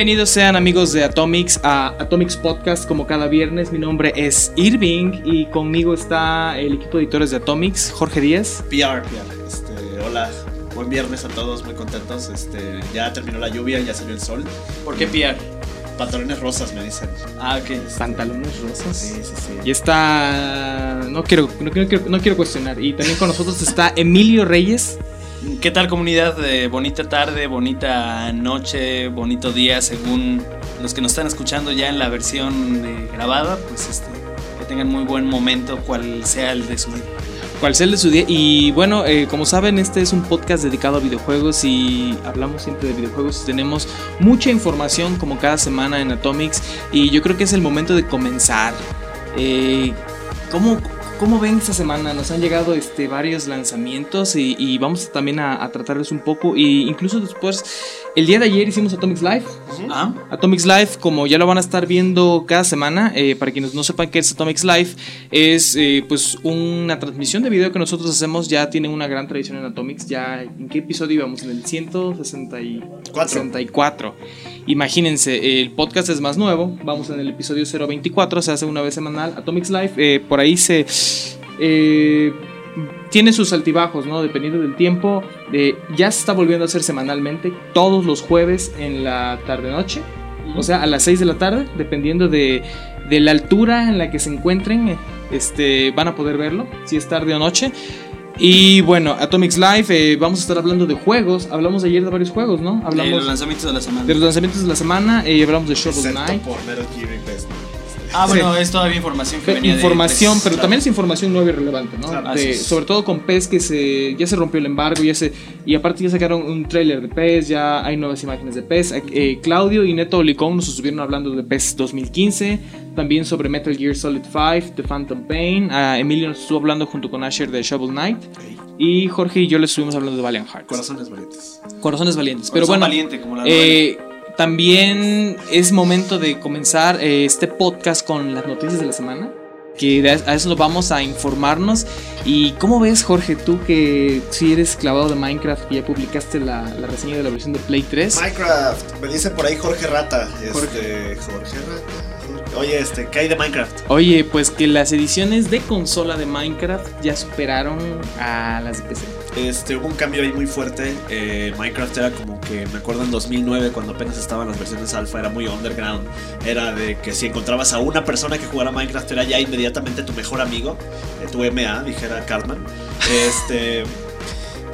Bienvenidos sean amigos de Atomics a Atomics Podcast como cada viernes. Mi nombre es Irving y conmigo está el equipo de editores de Atomics, Jorge Díaz. PR, PR. Este, hola, buen viernes a todos, muy contentos. Este, ya terminó la lluvia, ya salió el sol. ¿Por qué PR? Pantalones rosas me dicen. Ah, ok. Pantalones rosas. Sí, sí, sí. Y está... No quiero, no, quiero, no quiero cuestionar. Y también con nosotros está Emilio Reyes. ¿Qué tal comunidad? Eh, bonita tarde, bonita noche, bonito día, según los que nos están escuchando ya en la versión eh, grabada, pues este, que tengan muy buen momento, cual sea el de su vida. Cual sea el de su día. Y bueno, eh, como saben, este es un podcast dedicado a videojuegos y hablamos siempre de videojuegos. Tenemos mucha información como cada semana en Atomics y yo creo que es el momento de comenzar. ¿cómo, ¿Cómo ven esta semana? Nos han llegado este, varios lanzamientos y, y vamos también a, a, tratarles un poco. Y incluso después, el día de ayer hicimos Atomics Live. Ah, Atomics Live, como ya lo van a estar viendo cada semana, eh, para quienes no sepan qué es Atomics Live, es eh, pues una transmisión de video que nosotros hacemos. Ya tiene una gran tradición en Atomics. Ya, ¿en qué episodio íbamos? En el 164. Imagínense, el podcast es más nuevo. Vamos en el episodio 024, se hace una vez semanal. Atomics Live, eh, por ahí se. Eh, tiene sus altibajos, ¿no? Dependiendo del tiempo. Eh, ya se está volviendo a hacer semanalmente, todos los jueves en la tarde-noche. O sea, a las 6 de la tarde, dependiendo de, de, la altura en la que se encuentren, este, van a poder verlo, si es tarde o noche. Y bueno, Atomics Live, eh, vamos a estar hablando de juegos. Hablamos ayer de varios juegos, ¿no? Hablamos de los lanzamientos de la semana. De los lanzamientos de la semana y eh, hablamos de Shovel Knight. por Metal Gear y Best. Ah, bueno, Sí. es todavía información que Fe- venía información, de pero claro. también es información nueva y relevante, ¿no? Claro. De- sobre todo con PES que se ya se rompió el embargo, ya se y aparte ya sacaron un tráiler de PES, ya hay nuevas imágenes de PES. Eh, Claudio y Neto Olicón nos estuvieron hablando de PES 2015, también sobre Metal Gear Solid 5, The Phantom Pain. Ah, Emilio nos estuvo hablando junto con Asher de Shovel Knight y Jorge y yo les estuvimos hablando de Valiant Hearts. Corazones valientes. Corazones valientes. Pero Pero bueno, valiente, como la eh, también es momento de comenzar eh, este podcast con las noticias de la semana. Que a eso nos vamos a informarnos. ¿Y cómo ves, Jorge, tú que si eres clavado de Minecraft y ya publicaste la, la reseña de la versión de Play 3? Minecraft. Me dice por ahí Jorge Rata. Este, Jorge. Jorge, Rata. Oye, este, ¿qué hay de Minecraft? Oye, pues que las ediciones de consola de Minecraft ya superaron a las de PC. Este, hubo un cambio ahí muy fuerte. Eh, Minecraft era como que, me acuerdo en 2009, cuando apenas estaban las versiones alfa, era muy underground. Era de que si encontrabas a una persona que jugara Minecraft, era ya inmediatamente tu mejor amigo, eh, tu MA, dijera Cartman. Este.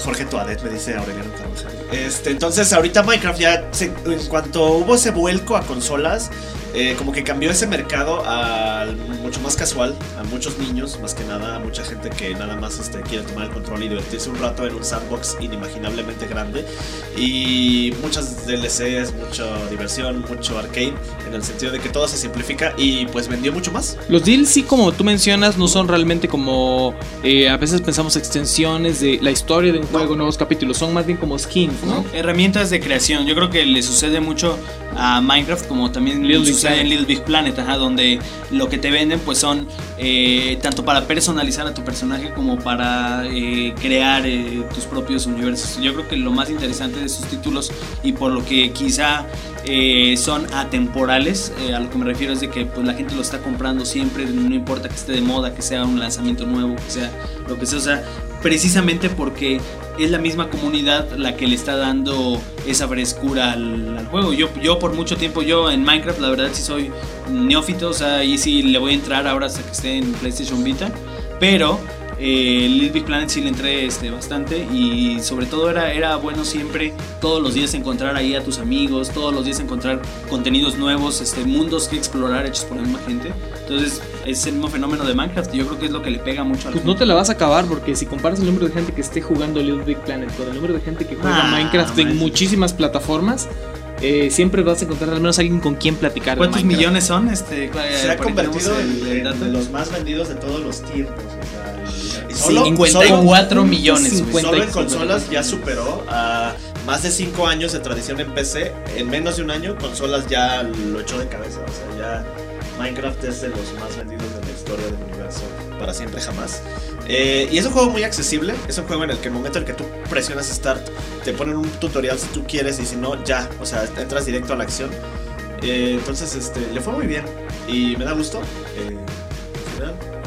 Jorge Tuadet me dice Aureliano Carvajal. Este, entonces, ahorita Minecraft ya, en cuanto hubo ese vuelco a consolas, eh, como que cambió ese mercado al mucho más casual, a muchos niños, más que nada, a mucha gente que nada más este, quiere tomar el control y divertirse un rato en un sandbox inimaginablemente grande. Y muchas DLCs, mucha diversión, mucho arcade, en el sentido de que todo se simplifica y pues vendió mucho más. Los deals, sí, como tú mencionas, no son realmente como. eh, a veces pensamos extensiones de la historia de un juego, nuevos capítulos. Son más bien como skins, ¿no? herramientas de creación. Yo creo que le sucede mucho a Minecraft como también Little sucede en Little Big Planet, ajá, donde lo que te venden pues son eh, tanto para personalizar a tu personaje como para eh, crear eh, tus propios universos. Yo creo que lo más interesante de sus títulos y por lo que quizá son atemporales, a lo que me refiero es de que pues, la gente lo está comprando siempre, no importa que esté de moda, que sea un lanzamiento nuevo, que sea lo que sea, o sea, precisamente porque es la misma comunidad la que le está dando esa frescura al, juego. Yo, yo por mucho tiempo, yo en Minecraft, la verdad sí soy neófito, o sea, ahí sí le voy a entrar ahora hasta que esté en PlayStation Vita, pero eh, Little Big Planet sí le entré este, bastante y sobre todo era, era bueno siempre todos los días encontrar ahí a tus amigos, todos los días encontrar contenidos nuevos, este, mundos que explorar hechos por la misma gente. Entonces es el mismo fenómeno de Minecraft y yo creo que es lo que le pega mucho a la Pues no te la vas a acabar porque si comparas el número de gente que esté jugando Little Big Planet con el número de gente que juega Ah, Minecraft en muchísimas plataformas, eh, siempre vas a encontrar al menos alguien con quien platicar. ¿Cuántos millones son? Este, Se ha convertido el- el en, en los más vendidos de todos los tiempos. O sea, el- Sí, solo- 54 solo- millones. güey. 50 Solo en consolas ya superó a más de 5 años de tradición en PC. En menos de un año, consolas ya lo echó de cabeza. O sea, ya Minecraft es de los más vendidos de la historia del universo. para siempre jamás. Eh, y es un juego muy accesible, es un juego en el que el momento en que tú presionas Start te ponen un tutorial si tú quieres y si no, ya, o sea, entras directo a la acción. Eh, entonces, este, le fue muy bien y me da gusto. Eh,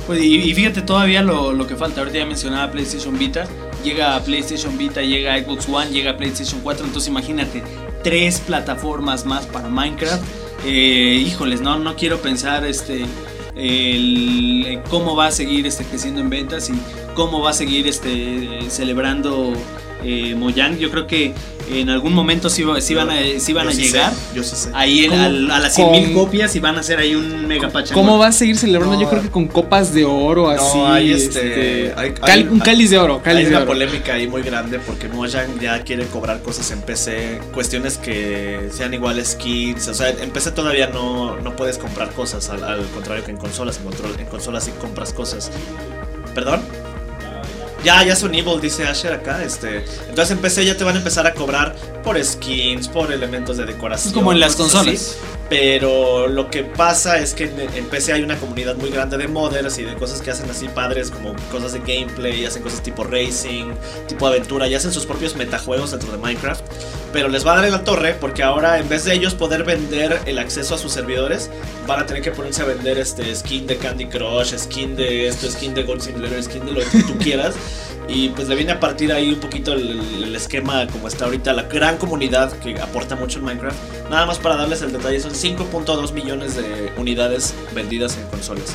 pues, y, fíjate todavía lo, lo, que falta, ahorita ya mencionaba PlayStation Vita, llega a PlayStation Vita, llega a Xbox One, llega a PlayStation 4, entonces imagínate, tres plataformas más para Minecraft. Híjoles, no, no quiero pensar este el, cómo va a seguir este, creciendo en ventas y cómo va a seguir este, celebrando eh, Mojang. Yo creo que en algún momento sí, van a, van a llegar. yo sí sé. Ahí a, las 100 mil copias y van a hacer ahí un mega pachangón. ¿Cómo va a seguir celebrando? Yo creo que con copas de oro así. No, hay este, este un cáliz de oro. hay una polémica ahí muy grande porque Mojang ya quiere cobrar cosas en PC. Cuestiones que sean iguales skins. O sea, en PC todavía no, no puedes comprar cosas. Al, al contrario que en consolas. En, en consolas sí compras cosas. ¿Perdón? Ya, ya son evil, dice Asher acá. Este, entonces en PC ya te van a empezar a cobrar por skins, por elementos de decoración. Como en las consolas. Pero lo que pasa es que en, PC hay una comunidad muy grande de modders y de cosas que hacen así padres, como cosas de gameplay, hacen cosas tipo racing, tipo aventura, y hacen sus propios metajuegos dentro de Minecraft. Pero les va a dar en la torre porque ahora en vez de ellos poder vender el acceso a sus servidores, van a tener que ponerse a vender este skin de Candy Crush, skin de esto, skin de Gold Simulator, skin de lo que tú quieras. Y pues le viene a partir ahí un poquito el, esquema como está ahorita, la gran comunidad que aporta mucho en Minecraft. Nada más para darles el detalle, son 5.2 millones de unidades vendidas en consolas.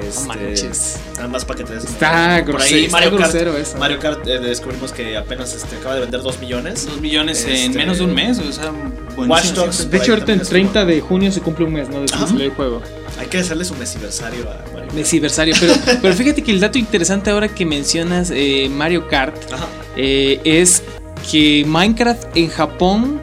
Este, nada más para que te des Está Por ahí Mario Kart, eso. Mario Kart eh, descubrimos que apenas este, acaba de vender 2 millones. 2 millones en este, menos de un mes, o sea, Watch Dogs, De hecho, ahorita el 30 de junio se cumple un mes, ¿no? Desde el juego. Hay que hacerle su mesiversario a Mario Kart. Mesiversario, pero, pero fíjate que el dato interesante ahora que mencionas eh, Mario Kart eh, es que Minecraft en Japón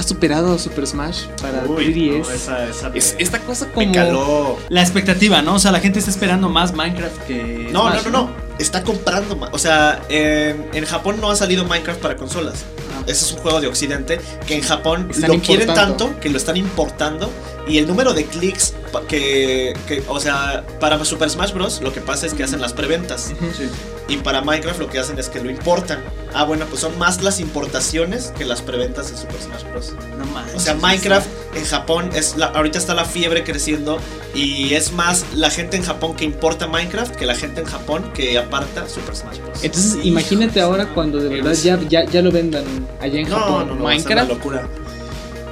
ha superado a Super Smash para 3DS. es, esta cosa como la expectativa, ¿no? O sea, la gente está esperando más Minecraft que No, no, no, no. Está comprando más. O sea, en Japón no ha salido Minecraft para consolas. Ah. Ese es un juego de occidente que en Japón lo quieren tanto que lo están importando y el número de clics que, que, o sea, para Super Smash Bros. lo que pasa es que hacen las preventas. Y para Minecraft lo que hacen es que lo importan. Ah, bueno, pues son más las importaciones que las preventas de Super Smash Bros. No más. O sea, Minecraft en Japón es la, ahorita está la fiebre creciendo y es más la gente en Japón que importa Minecraft que la gente en Japón que aparta Super Smash Bros. Entonces, imagínate ahora cuando de verdad ya, ya, ya lo vendan allá en Japón. No, no, Minecraft. locura.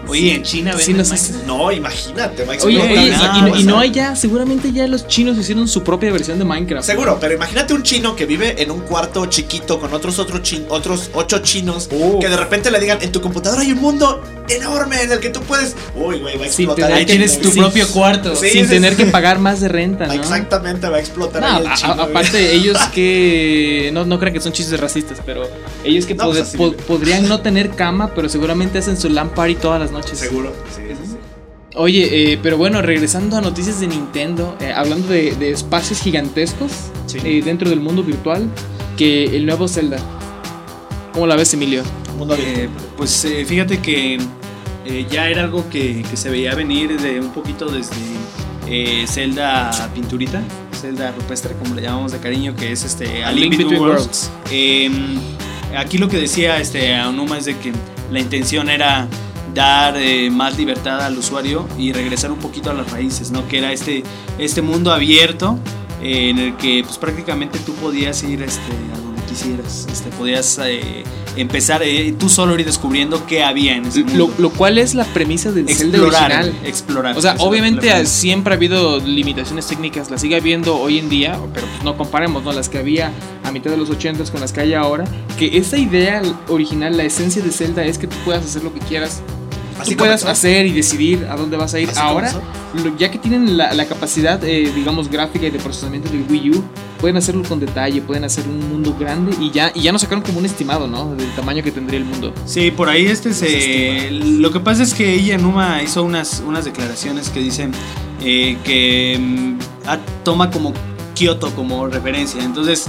Oye, en China venden no, imagínate, Oye, y, no hay ya, seguramente ya los chinos hicieron su propia versión de Minecraft. Seguro, pero imagínate un chino que vive en un cuarto chiquito con otros otros, otros ocho chinos que de repente le digan, en tu computadora hay un mundo enorme en el que tú puedes... Uy, güey, va a explotar. Ahí tienes tu propio cuarto. sin tener que pagar más de renta, ¿no? Exactamente, va a explotar ahí el chino, Aparte, ellos que... No, no crean que son chistes racistas, pero ellos que pues podrían no tener cama, pero seguramente hacen su LAN party todas las noches Seguro, sí, Oye, eh, pero bueno, regresando a noticias de Nintendo, eh, hablando de, espacios gigantescos eh, dentro del mundo virtual, que el nuevo Zelda. ¿Cómo la ves, Emilio? pues fíjate que ya era algo que, se veía venir de un poquito desde Zelda Pinturita, Zelda Rupestre, como le llamamos de cariño, que es este A Link, Between Worlds. Em, aquí lo que decía este Aonuma es de que la intención era dar eh, más libertad al usuario y regresar un poquito a las raíces, ¿no? Que era este, este mundo abierto eh, en el que pues prácticamente tú podías ir este, a donde quisieras, este, podías eh, empezar tú solo ir descubriendo qué había en ese mundo. Lo, cual es la premisa del explorar, original. Explorar. O sea, obviamente siempre ha habido limitaciones técnicas, las sigue habiendo hoy en día, pero pues no comparemos, ¿no? Las que había a mitad de los 80 con las que hay ahora, que esa idea original, la esencia de Zelda es que tú puedas hacer lo que quieras Así puedas hacer y decidir a dónde vas a ir. Ahora, ya que tienen la, capacidad, eh, digamos, gráfica y de procesamiento del Wii U, pueden hacerlo con detalle, pueden hacer un mundo grande y ya, y ya nos sacaron como un estimado, ¿no? Del tamaño que tendría el mundo. Sí, por ahí este se... Lo que pasa es que ella, Numa, hizo unas, unas declaraciones que dicen eh, que mm, toma como Kioto como referencia. Entonces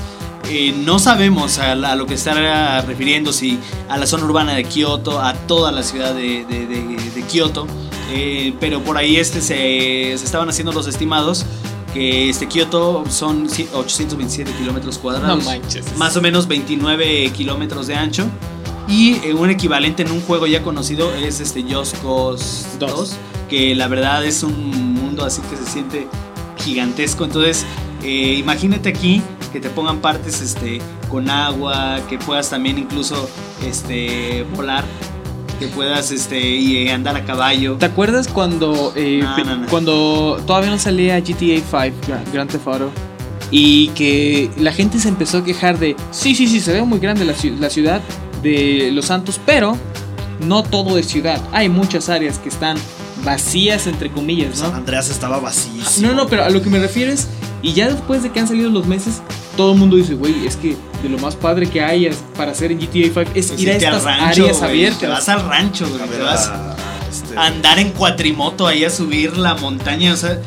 eh, no sabemos a, lo que está refiriendo, si a la zona urbana de Kioto, a toda la ciudad de, Kioto, eh, pero por ahí este se, estaban haciendo los estimados que este Kioto son ci- 827 kilómetros No cuadrados. manches. más o menos 29 kilómetros de ancho. Y eh, un equivalente en un juego ya conocido es este Just Cause Dos. 2, que la verdad es un mundo así que se siente gigantesco. Entonces, eh, imagínate aquí que te pongan partes este, con agua, que puedas también incluso este, volar, que puedas este, y, andar a caballo. ¿Te acuerdas cuando eh, No, no, no. cuando todavía no salía GTA 5 Gra- Grand Theft Auto y que la gente se empezó a quejar de sí sí sí se ve muy grande la, la ciudad de Los Santos pero no todo es ciudad hay muchas áreas que están vacías entre comillas San ¿no? Andreas estaba vacíísimo. No, no, pero a lo que me refiero es, y ya después de que han salido los meses, todo el mundo dice, güey, es que de lo más padre que hay es- para hacer en GTA 5 es ir a estas rancho, áreas abiertas. Te vas al rancho, güey. Te vas a- este- a andar en cuatrimoto ahí a subir la montaña. O sea,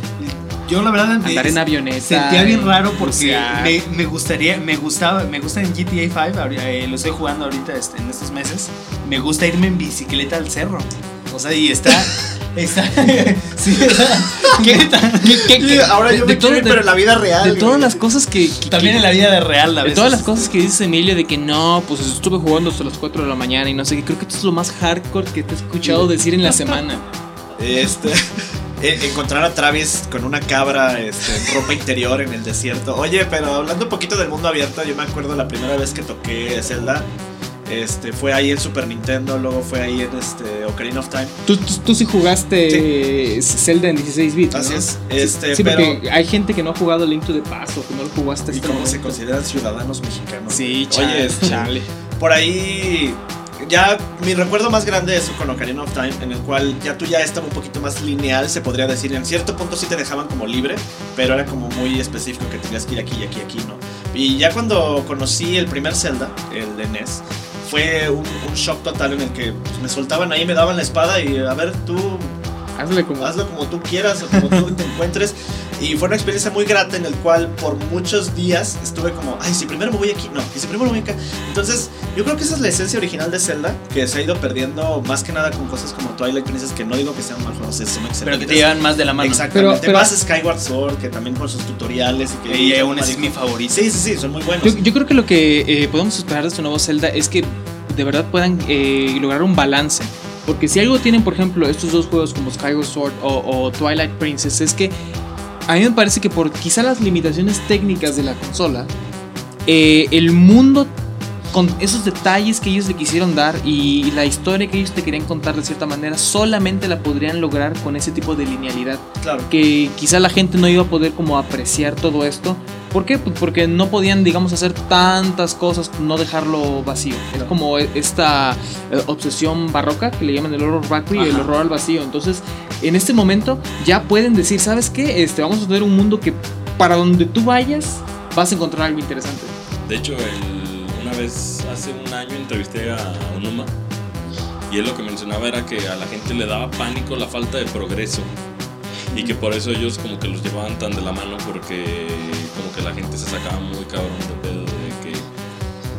yo la verdad me Andar en avioneta. sentía bien raro porque me, me gustaría, me gustaba, me gusta en GTA 5, ahori- eh, lo estoy jugando ahorita este, en estos meses. Me gusta irme en bicicleta al cerro. O sea, y está. está sí, ¿Qué- qué- qué- qué- ahora yo de me todo- quiero ir, de- pero en la vida real. De güey. todas las cosas que. que- También que- en la vida de real, a De veces. todas las cosas que dice Emilio de que no, pues estuve jugando hasta las 4 de la mañana y no sé qué, creo que esto es lo más hardcore que te he escuchado decir en la semana. Este, eh, encontrar a Travis con una cabra este, en ropa interior en el desierto. Oye, pero hablando un poquito del mundo abierto, yo me acuerdo la primera vez que toqué Zelda. Este, fue ahí en Super Nintendo, luego fue ahí en este, Ocarina of Time. Tú, tú, tú sí jugaste Zelda en 16 bits. Así ¿no? es. Este, Sí, pero porque hay gente que no ha jugado Link to the Past o que no lo jugó hasta y este como se consideran ciudadanos mexicanos. Sí, Oye, este, chale. por ahí ya mi recuerdo más grande es con Ocarina of Time en el cual ya tú ya estaba un poquito más lineal se podría decir en cierto punto sí te dejaban como libre pero era como muy específico que tenías que ir aquí y aquí y aquí no y ya cuando conocí el primer Zelda el de NES fue un, un shock total en el que pues, me soltaban ahí me daban la espada y a ver tú Hazle como. hazlo como tú quieras o como tú te encuentres. Y fue una experiencia muy grata en el cual por muchos días estuve como, ay, si primero me voy aquí, no, y si primero me voy acá. Entonces, yo creo que esa es la esencia original de Zelda, que se ha ido perdiendo más que nada con cosas como Twilight Princess, que no digo que sean mal juegos, son excelentes. Pero que te llevan más de la mano. Exactamente. Pero- pero- más Skyward Sword, que también con sus tutoriales y que... Y aún es mi favorito. Sí, sí, sí, son muy buenos. Yo, yo creo que lo que eh, podemos esperar de este nuevo Zelda es que de verdad puedan eh, lograr un balance. Porque si algo tienen, por ejemplo, estos dos juegos como Skyward Sword o, o Twilight Princess, es que a mí me parece que por quizá las limitaciones técnicas de la consola, eh, el mundo con esos detalles que ellos le quisieron dar y la historia que ellos te querían contar de cierta manera, solamente la podrían lograr con ese tipo de linealidad claro. que quizá la gente no iba a poder como apreciar todo esto. ¿Por qué? Pues porque no podían, digamos, hacer tantas cosas, no dejarlo vacío. Es Claro. como esta eh, obsesión barroca que le llaman el horror vacui y el horror al vacío. Entonces, en este momento ya pueden decir, ¿sabes qué? Este, vamos a tener un mundo que para donde tú vayas vas a encontrar algo interesante. De hecho, el- una vez hace un año entrevisté a Onuma y él lo que mencionaba era que a la gente le daba pánico la falta de progreso y que por eso ellos como que los llevaban tan de la mano porque como que la gente se sacaba muy cabrón de pedo de que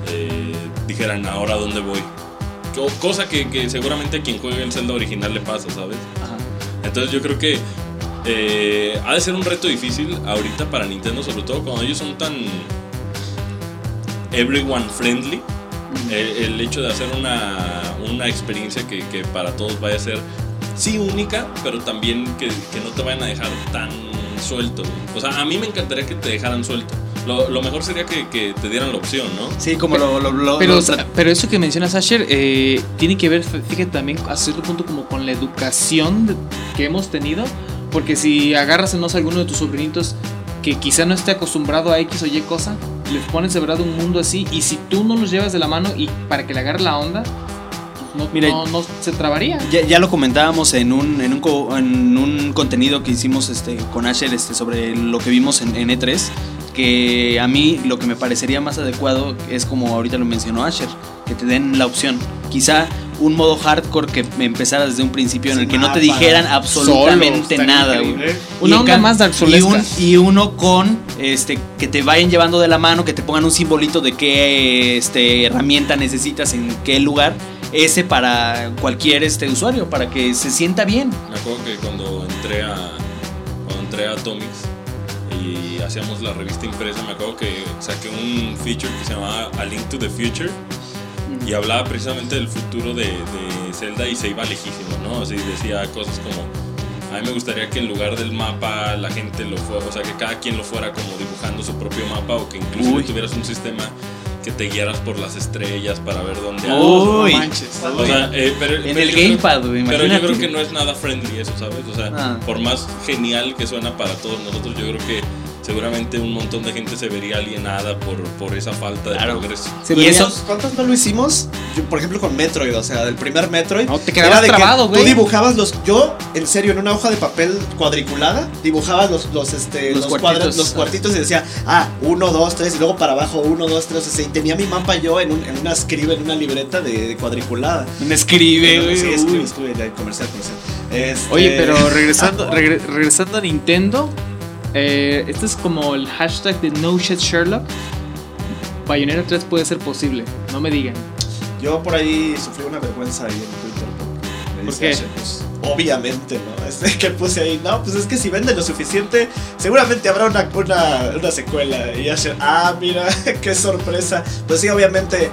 eh, dijeran ahora dónde voy. Co- Cosa que, que seguramente a quien juegue el Zelda original le pasa, ¿sabes? Entonces yo creo que eh, ha de ser un reto difícil ahorita para Nintendo, sobre todo cuando ellos son tan everyone friendly. El, el hecho de hacer una, una experiencia que, que para todos vaya a ser, sí, única, pero también que, que no te vayan a dejar tan suelto. O sea, a mí me encantaría que te dejaran suelto. Lo, lo mejor sería que, que te dieran la opción, ¿no? Sí, como lo, lo, lo- Pero, lo- pero eso que mencionas, Asher, eh, tiene que ver, fíjate, también a cierto punto como con la educación que hemos tenido. Porque si agarras, no sé, alguno de tus sobrinitos que quizá no esté acostumbrado a X o Y cosa, les pones de verdad un mundo así. Y si tú no los llevas de la mano y para que le agarre la onda, no, Mira, no, no se trabaría. Ya, ya lo comentábamos en un, en un, co- en un contenido que hicimos este, con Asher este, sobre lo que vimos en, en E3, que a mí lo que me parecería más adecuado es como ahorita lo mencionó Asher, que te den la opción. Quizá un modo hardcore que empezara desde un principio en el que no te dijeran absolutamente nada. güey. Una Y onda más Dark y, un- y uno con este que te vayan llevando de la mano, que te pongan un simbolito de qué este, herramienta necesitas en qué lugar. Ese para cualquier este usuario, para que se sienta bien. Me acuerdo que cuando entré a, cuando entré a Atomics hacíamos la revista impresa, me acuerdo que saqué un feature que se llamaba A Link to the Future y hablaba precisamente del futuro de, de Zelda y se iba lejísimo, ¿no? Así decía cosas como, a mí me gustaría que en lugar del mapa la gente lo fuera, o sea, que cada quien lo fuera como dibujando su propio mapa o que incluso tuvieras un sistema que te guiaras por las estrellas para ver dónde Uy. no manches. o sea, eh, pero, En pero el creo- gamepad, güey, Pero yo creo que no es nada friendly eso, ¿sabes? O sea, Ah. por más genial que suena para todos nosotros, yo creo que seguramente un montón de gente se vería alienada por, por esa falta de Claro. progreso. Se Y eso- ¿Cuántos- ¿Cuántos no lo hicimos? Yo, por ejemplo, con Metroid, o sea, del primer Metroid. No, te quedabas era de trabado, güey. Tú dibujabas los. Yo, en serio, en una hoja de papel cuadriculada, dibujaba los, los, este, Los los, cuartitos. cuadra- los cuartitos y decía, ah, uno, dos, tres, y luego para abajo, uno, dos, tres, o sea, y tenía mi mapa yo en, un, en una escribe, en una libreta de, de cuadriculada. Me escribe, Sí, güey. escribe, uy. escribe, ya, comercial, comercial. Este- Oye, pero regresando, regre- regresando a Nintendo, eh, este es como el hashtag de No Shit Sherlock. Bayonetta 3 puede ser posible, no me digan. Yo por ahí sufrí una vergüenza ahí en Twitter. porque me ¿Por dice qué? Asher, pues, obviamente, ¿no? Este, que puse ahí, no, pues es que si vende lo suficiente, seguramente habrá una, una, una secuela. Y Asher, ah, mira, qué sorpresa. Pues sí, obviamente.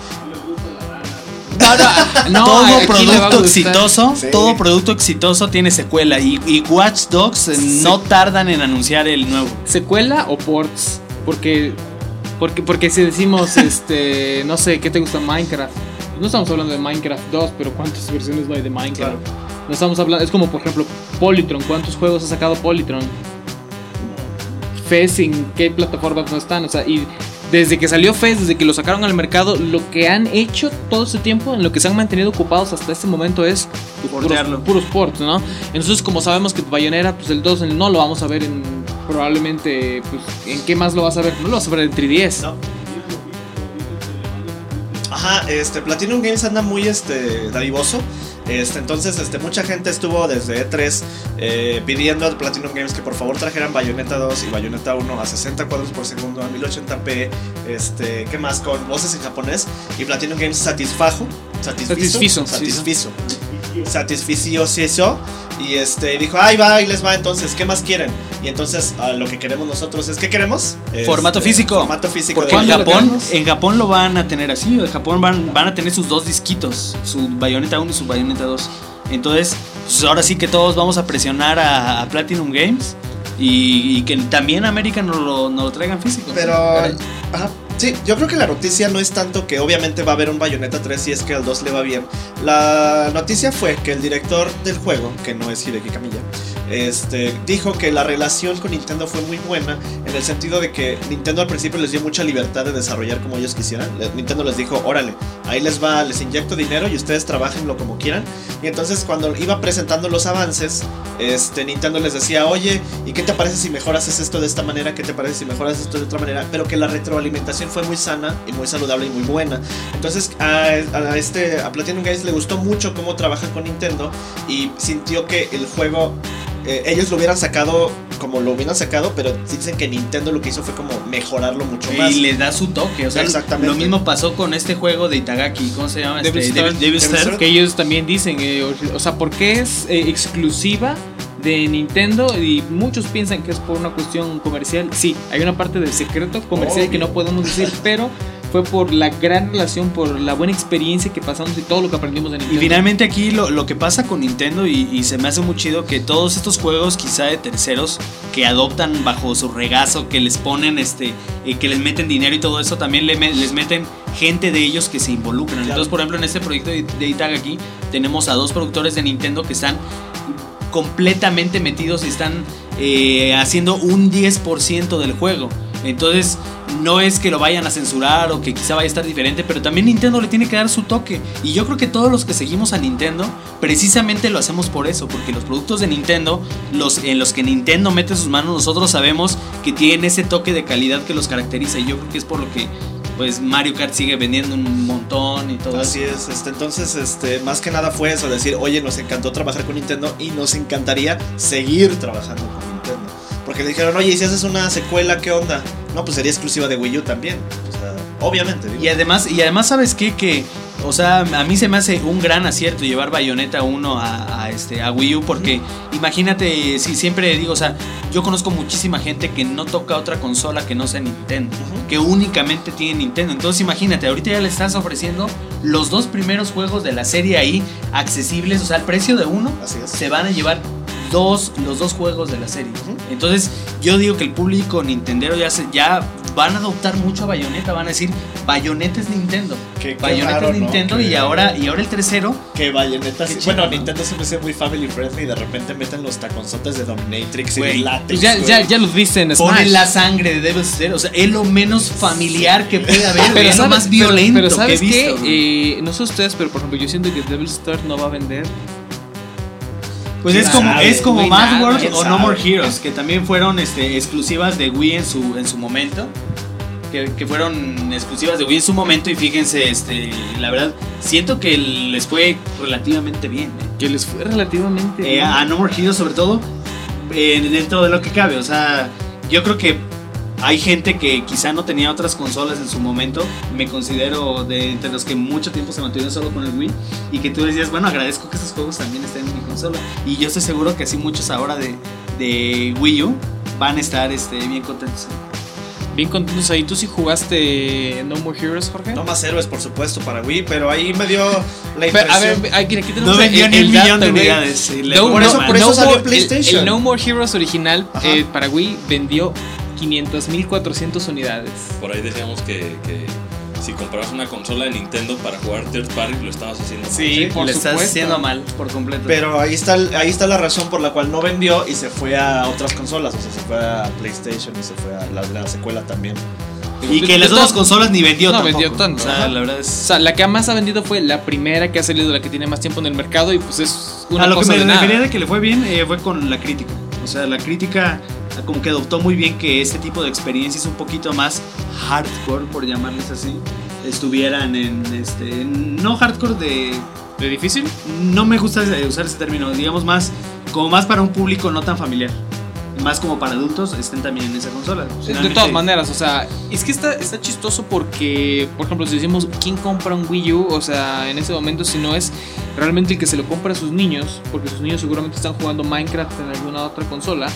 No, todo producto exitoso, Sí. todo producto exitoso tiene secuela y, y Watch Dogs eh, no tardan en anunciar el nuevo. ¿Secuela o ports? Porque, porque, porque si decimos, este, no sé, ¿qué te gusta Minecraft? No estamos hablando de Minecraft 2, pero ¿cuántas versiones no hay de Minecraft? No estamos hablando, es como por ejemplo Polytron, ¿cuántos juegos ha sacado Polytron? Fez en qué plataformas no están, o sea, y desde que salió Fez, desde que lo sacaron al mercado, lo que han hecho todo ese tiempo, en lo que se han mantenido ocupados hasta este momento es puros, puros ports, ¿no? Entonces, como sabemos que Bayonetta, pues el 2 no lo vamos a ver en probablemente, pues, ¿en qué más lo vas a ver? No lo vas a ver en 3DS. No. Ajá, este Platinum Games anda muy este dadivoso. Este, entonces, este, mucha gente estuvo desde E3 eh, pidiendo a Platinum Games que por favor trajeran Bayonetta 2 y Bayonetta 1 a 60 cuadros por segundo, a 1080p, este, ¿qué más? Con voces en japonés. Y Platinum Games satisfajo, satisfizo, Satisfizo, satisfizo, satisfició sí, eso. Y este, dijo, ahí va, ahí les va, entonces, ¿qué más quieren? Y entonces, ah, lo que queremos nosotros es, ¿qué queremos? Formato Este, físico. Formato físico. Porque en ¿Cuándo lo Japón, en Japón lo van a tener así, en Japón van, van a tener sus dos disquitos, su Bayonetta 1 y su Bayonetta 2. Entonces, pues ahora sí que todos vamos a presionar a, a Platinum Games y, y que también América nos lo, nos lo traigan físico. Pero, ajá, sí, yo creo que la noticia no es tanto que obviamente va a haber un Bayonetta 3 si es que al 2 le va bien. La noticia fue que el director del juego, que no es Hideki Kamiya, este, dijo que la relación con Nintendo fue muy buena en el sentido de que Nintendo al principio les dio mucha libertad de desarrollar como ellos quisieran. Nintendo les dijo, órale, ahí les va, les inyecto dinero y ustedes trabajenlo como quieran. Y entonces cuando iba presentando los avances, este, Nintendo les decía, oye, ¿y qué te parece si mejor haces esto de esta manera? ¿Qué te parece si mejor haces esto de otra manera? Pero que la retroalimentación fue muy sana y muy saludable y muy buena. Entonces a, este, a Platinum Games le gustó mucho cómo trabajan con Nintendo y sintió que el juego eh, ellos lo hubieran sacado como lo hubieran sacado, pero dicen que Nintendo lo que hizo fue como mejorarlo mucho más. Y le da su toque, o sea, Exactamente. lo mismo pasó con este juego de Itagaki, ¿cómo se llama? Devil Este, Star. Devil- Devil Devil Star. Star. Que ellos también dicen, eh, o o sea, ¿por qué es eh, exclusiva de Nintendo? Y muchos piensan que es por una cuestión comercial. Sí, hay una parte del secreto comercial que no podemos decir, pero fue por la gran relación, por la buena experiencia que pasamos y todo lo que aprendimos de Y Nintendo. finalmente aquí lo, lo que pasa con Nintendo y, y se me hace muy chido que todos estos juegos quizá de terceros que adoptan bajo su regazo, que les ponen este, eh, que les meten dinero y todo eso, también le les meten gente de ellos que se involucran. Claro. Entonces, por ejemplo, en este proyecto de, de Itagaki tenemos a dos productores de Nintendo que están completamente metidos y están eh, haciendo un 10% del juego. Entonces, no es que lo vayan a censurar o que quizá vaya a estar diferente, pero también Nintendo le tiene que dar su toque. Y yo creo que todos los que seguimos a Nintendo, precisamente lo hacemos por eso, porque los productos de Nintendo, los, en los que Nintendo mete sus manos, nosotros sabemos que tienen ese toque de calidad que los caracteriza. Y yo creo que es por lo que pues Mario Kart sigue vendiendo un montón y todo eso. Así es, este, entonces, este, más que nada fue eso, decir, oye, nos encantó trabajar con Nintendo y nos encantaría seguir trabajando con Nintendo. Porque le dijeron, oye, ¿y si haces una secuela, qué onda? No, pues sería exclusiva de Wii U también. O sea, obviamente. digo. Y además, y además ¿sabes qué? Que o sea, a mí se me hace un gran acierto llevar Bayonetta 1 a, a, este, a Wii U porque imagínate, si siempre digo, o sea, yo conozco muchísima gente que no toca otra consola que no sea Nintendo, que únicamente tiene Nintendo. Entonces imagínate, ahorita ya le estás ofreciendo los dos primeros juegos de la serie ahí accesibles, o sea, al precio de uno, Así es. se van a llevar dos, los dos juegos de la serie. Entonces, yo digo que el público Nintendero ya, se, ya van a adoptar mucho a Bayonetta, van a decir, Bayonetta es Nintendo. Qué Bayonetta es ¿no? Nintendo Que- y ahora y ahora el tercero Que Bayonetta. Sí- bueno, ¿no? Nintendo me hace muy family friendly y de repente meten los taconzotes de Dominatrix y Güey, de látex. Pues ya, ya, ya los viste en pone Smash. la sangre de Devil's Zero, o sea, es lo menos familiar que puede haber, pero es lo más pero- violento pero, sabes que he visto. qué? Eh, no sé ustedes, pero por ejemplo, yo siento que Devil's Start no va a vender. Pues ¿Quién es como, sabe? es como Mad nada, World ¿quién o No? More Heroes, que también fueron este, exclusivas de Wii en su, en su momento. Que, que fueron exclusivas de Wii en su momento y fíjense, este, la verdad, siento que les fue relativamente bien. ¿eh? Que les fue relativamente. Eh, bien. a No More Heroes sobre todo, eh, dentro de lo que cabe, o sea, yo creo que hay gente que quizá no tenía otras consolas en su momento, me considero de entre los que mucho tiempo se mantuvieron solo con el Wii y que tú decías, bueno, agradezco que esos juegos también estén en mi consola y yo estoy seguro que así muchos ahora de, de Wii U van a estar este, bien contentos. Bien contentos ahí. ¿Tú sí jugaste No More Heroes, Jorge? No más héroes, por supuesto, para Wii, pero ahí me dio la Pero, a impresión. ver, aquí, aquí No tenemos vendió el, ni un el millón dato, de unidades. No- Por eso- por eso No salió More- PlayStation. El, el No More Heroes original eh, para Wii vendió 500.400 unidades. Por ahí decíamos que, que si comprabas una consola de Nintendo para jugar third party, lo estabas haciendo mal. Sí, por le estás haciendo mal por completo. Pero ahí está, el- ahí está la razón por la cual no vendió y se fue a otras consolas. O sea, se fue a PlayStation y se fue a la, la secuela también. y que las todas- consolas ni vendió No tampoco. vendió tanto, O sea, la verdad es... O sea, la que más ha vendido fue la primera que ha salido, la que tiene más tiempo en el mercado y pues es una a lo que cosa me de nada. refería de que le fue bien eh, fue con la crítica. O sea, la crítica como que adoptó muy bien que este tipo de experiencias un poquito más hardcore, por llamarles así, estuvieran en este no hardcore de ¿De difícil? no me gusta usar ese término, digamos más como más para un público no tan familiar. Más como para adultos estén también en esa consola. De todas maneras, o sea, es que está, está chistoso porque, por ejemplo, si decimos quién compra un Wii U, o sea, en ese momento si no es realmente el que se lo compra a sus niños, porque sus niños seguramente están jugando Minecraft en alguna otra consola,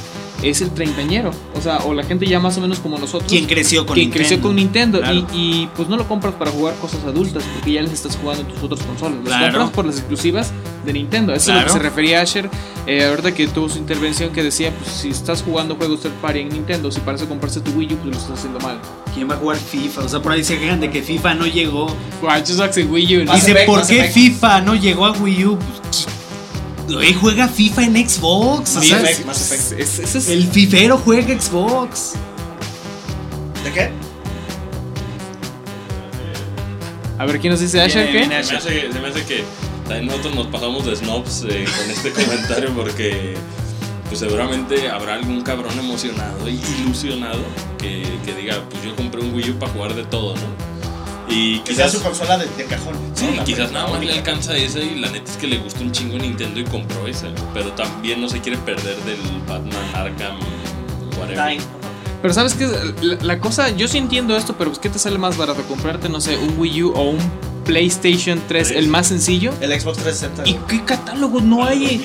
es el treintañero, o sea, o la gente ya más o menos como nosotros. quien creció con quien Nintendo. creció con Nintendo Claro. y, y, pues no lo compras para jugar cosas adultas porque ya les estás jugando en tus otras consolas. Los Claro. compras por las exclusivas de Nintendo. Eso es a lo que se refería Asher eh, ahorita que tuvo su intervención que decía, pues si estás jugando juegos third party en Nintendo, si parece comprarse tu Wii U, pues lo estás haciendo mal. ¿Quién va a jugar FIFA? O sea, por ahí se quejan de que FIFA no llegó. Dice, ¿por qué. FIFA no llegó a Wii U? Pues, ¿qui- güey, juega FIFA en Xbox. Mass Effect, es- Mass Effect. Es- es- es- el fifero juega Xbox. ¿De qué? A ver, ¿quién nos dice Asher? ¿Qué? me, hace, se me hace que también nosotros nos pasamos de snobs eh, con este comentario porque pues seguramente habrá algún cabrón emocionado y ilusionado que, que diga, pues yo compré un Wii U para jugar de todo, ¿no? Y Quizás su consola de, de cajón. sí, quizás nada más le alcanza esa y la neta es que le gustó un chingo Nintendo y compró esa, pero también no se quiere perder del Batman Arkham, whatever. Pero sabes que la, la cosa, yo sí entiendo esto, pero pues ¿qué te sale más barato? Comprarte, no sé, un Wii U o un PlayStation 3, el más sencillo. El Xbox 360. ¿Y qué catálogo no hay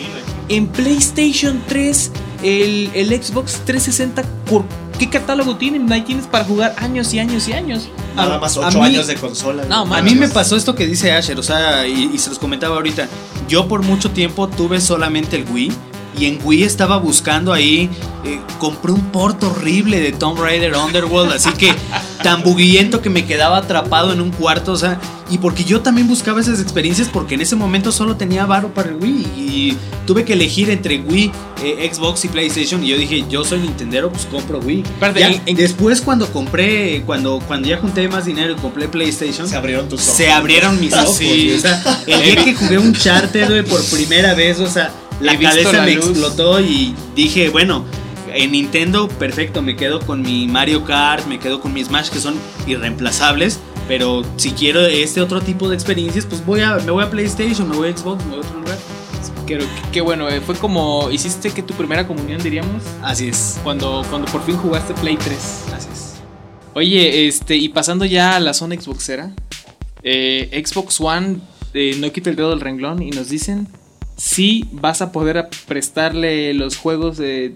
en, en PlayStation 3? El, el Xbox 360, ¿por ¿qué catálogo tienen? Ahí tienes para jugar años y años y años. Nada a- más a 8 mí- años de consola. No, A mí me pasó esto que dice Asher, o sea, y, y se los comentaba ahorita. Yo por mucho tiempo tuve solamente el Wii. Y en Wii estaba buscando ahí, eh, compré un port horrible de Tomb Raider Underworld, así que tan buguiento que me quedaba atrapado en un cuarto, o sea, y porque yo también buscaba esas experiencias porque en ese momento solo tenía varo para el Wii y tuve que elegir entre Wii, eh, Xbox y PlayStation y yo dije, yo soy Nintendero, pues compro Wii. Ya, en- después cuando compré, cuando, cuando ya junté más dinero y compré PlayStation, Se abrieron tus ojos. se abrieron mis ojos. Sí. O sea, el día que jugué un charter, güey, por primera vez, o sea, la cabeza la me luz. explotó y dije, bueno, en Nintendo, perfecto, me quedo con mi Mario Kart, me quedo con mi Smash, que son irreemplazables. Pero si quiero este otro tipo de experiencias, pues voy a, me voy a PlayStation, me voy a Xbox, me voy a otro lugar. Qué, qué bueno, eh, fue como hiciste que tu primera comunión, diríamos, Así es. cuando, cuando por fin jugaste Play 3. Así es. Oye, este, y pasando ya a la zona Xboxera, eh, Xbox One eh, no quita el dedo del renglón y nos dicen si vas a poder prestarle los juegos de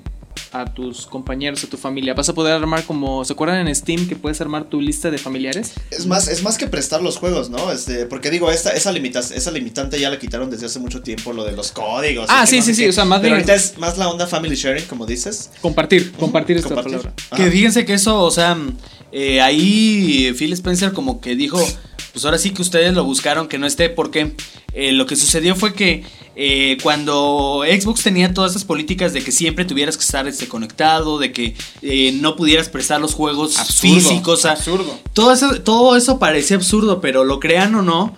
a tus compañeros, a tu familia. Vas a poder armar como, ¿se acuerdan en Steam que puedes armar tu lista de familiares? Es más, es más que prestar los juegos, ¿no? Este, porque digo, esta, esa, esa limitante ya la quitaron desde hace mucho tiempo, lo de los códigos. Ah, sí, sí, sí, o sea, más Pero ahorita es más la onda family sharing, como dices. Compartir, compartir esta palabra. Que fíjense que eso, o sea, eh, ahí Phil Spencer como que dijo, pues ahora sí que ustedes lo buscaron que no esté, porque eh, lo que sucedió fue que eh, cuando Xbox tenía todas esas políticas de que siempre tuvieras que estar este, conectado, de que eh, no pudieras prestar los juegos físicos. Absurdo. Todo eso, todo eso parecía absurdo, pero lo crean o no,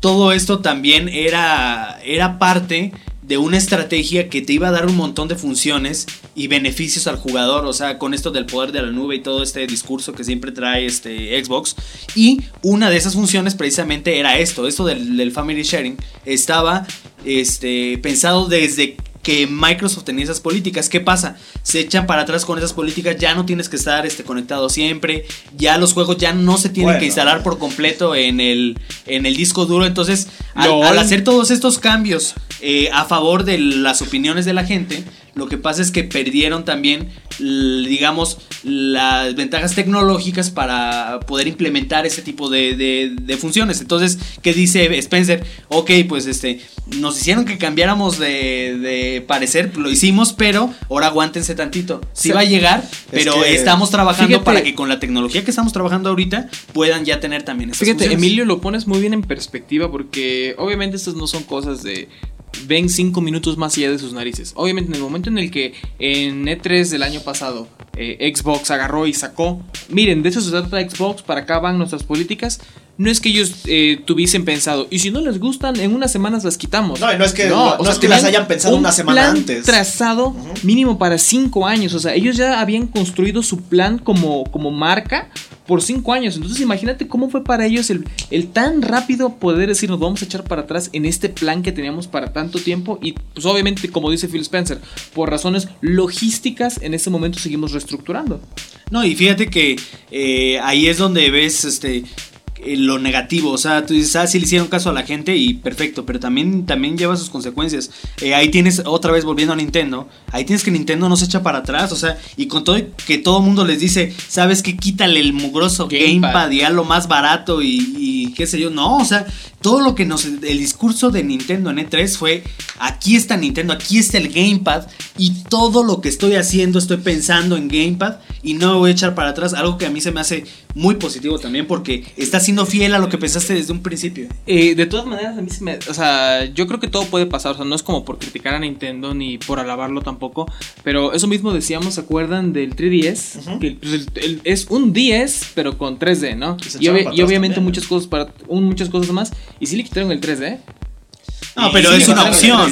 todo esto también era, era parte de una estrategia que te iba a dar un montón de funciones y beneficios al jugador, o sea, con esto del poder de la nube y todo este discurso que siempre trae este Xbox. Y una de esas funciones precisamente era esto, esto del, family sharing, estaba este, pensado desde que Microsoft tenía esas políticas. ¿Qué pasa? Se echan para atrás con esas políticas, ya no tienes que estar este, conectado siempre, ya los juegos ya no se tienen que instalar por completo en el, en el disco duro. Entonces, al, hacer todos estos cambios eh, a favor de las opiniones de la gente, lo que pasa es que perdieron también, digamos, las ventajas tecnológicas para poder implementar ese tipo de, funciones. Entonces, ¿qué dice Spencer? Ok, pues este, nos hicieron que cambiáramos de, parecer, lo hicimos, pero ahora aguántense tantito. Sí va a llegar, pero estamos trabajando para que con la tecnología que estamos trabajando ahorita puedan ya tener también esas Fíjate, Emilio, lo pones muy bien en perspectiva porque obviamente estas no son cosas de ven cinco minutos más allá de sus narices. Obviamente en el momento en el que en E3 del año pasado eh, Xbox agarró y sacó, miren, de eso se trata Xbox, para acá van nuestras políticas. No es que ellos eh, tuviesen pensado, y si no les gustan, en unas semanas las quitamos. No, no es que, no, es que las hayan pensado una semana plan antes. trazado mínimo para cinco años. O sea, ellos ya habían construido su plan como, como marca por cinco años. Entonces imagínate cómo fue para ellos el, el, tan rápido poder decir nos vamos a echar para atrás en este plan que teníamos para tanto tiempo. Y pues obviamente, como dice Phil Spencer, por razones logísticas en ese momento seguimos reestructurando. No, y fíjate que eh, ahí es donde ves este lo negativo. O sea, tú dices, ah, sí le hicieron caso a la gente y perfecto, pero también, también lleva sus consecuencias. Eh, ahí tienes, otra vez volviendo a Nintendo, ahí tienes que Nintendo no se echa para atrás. O sea, y con todo que todo el mundo les dice, ¿sabes qué? Quítale el mugroso Gamepad, y a lo más barato y, y, qué sé yo. No, o sea, todo lo que nos. El discurso de Nintendo en E3 fue: aquí está Nintendo, aquí está el Gamepad y todo lo que estoy haciendo estoy pensando en Gamepad y no voy a echar para atrás. Algo que a mí se me hace muy positivo también porque está siendo fiel a lo que pensaste desde un principio. Eh, de todas maneras, a mí se me. O sea, yo creo que todo puede pasar. O sea, no es como por criticar a Nintendo ni por alabarlo tampoco. Pero eso mismo decíamos, ¿se acuerdan del 3DS? Que pues, es un 10, pero con 3D, ¿no? Y, obviamente muchas cosas para muchas cosas más. Y sí le quitaron el 3D. No, pero es una opción,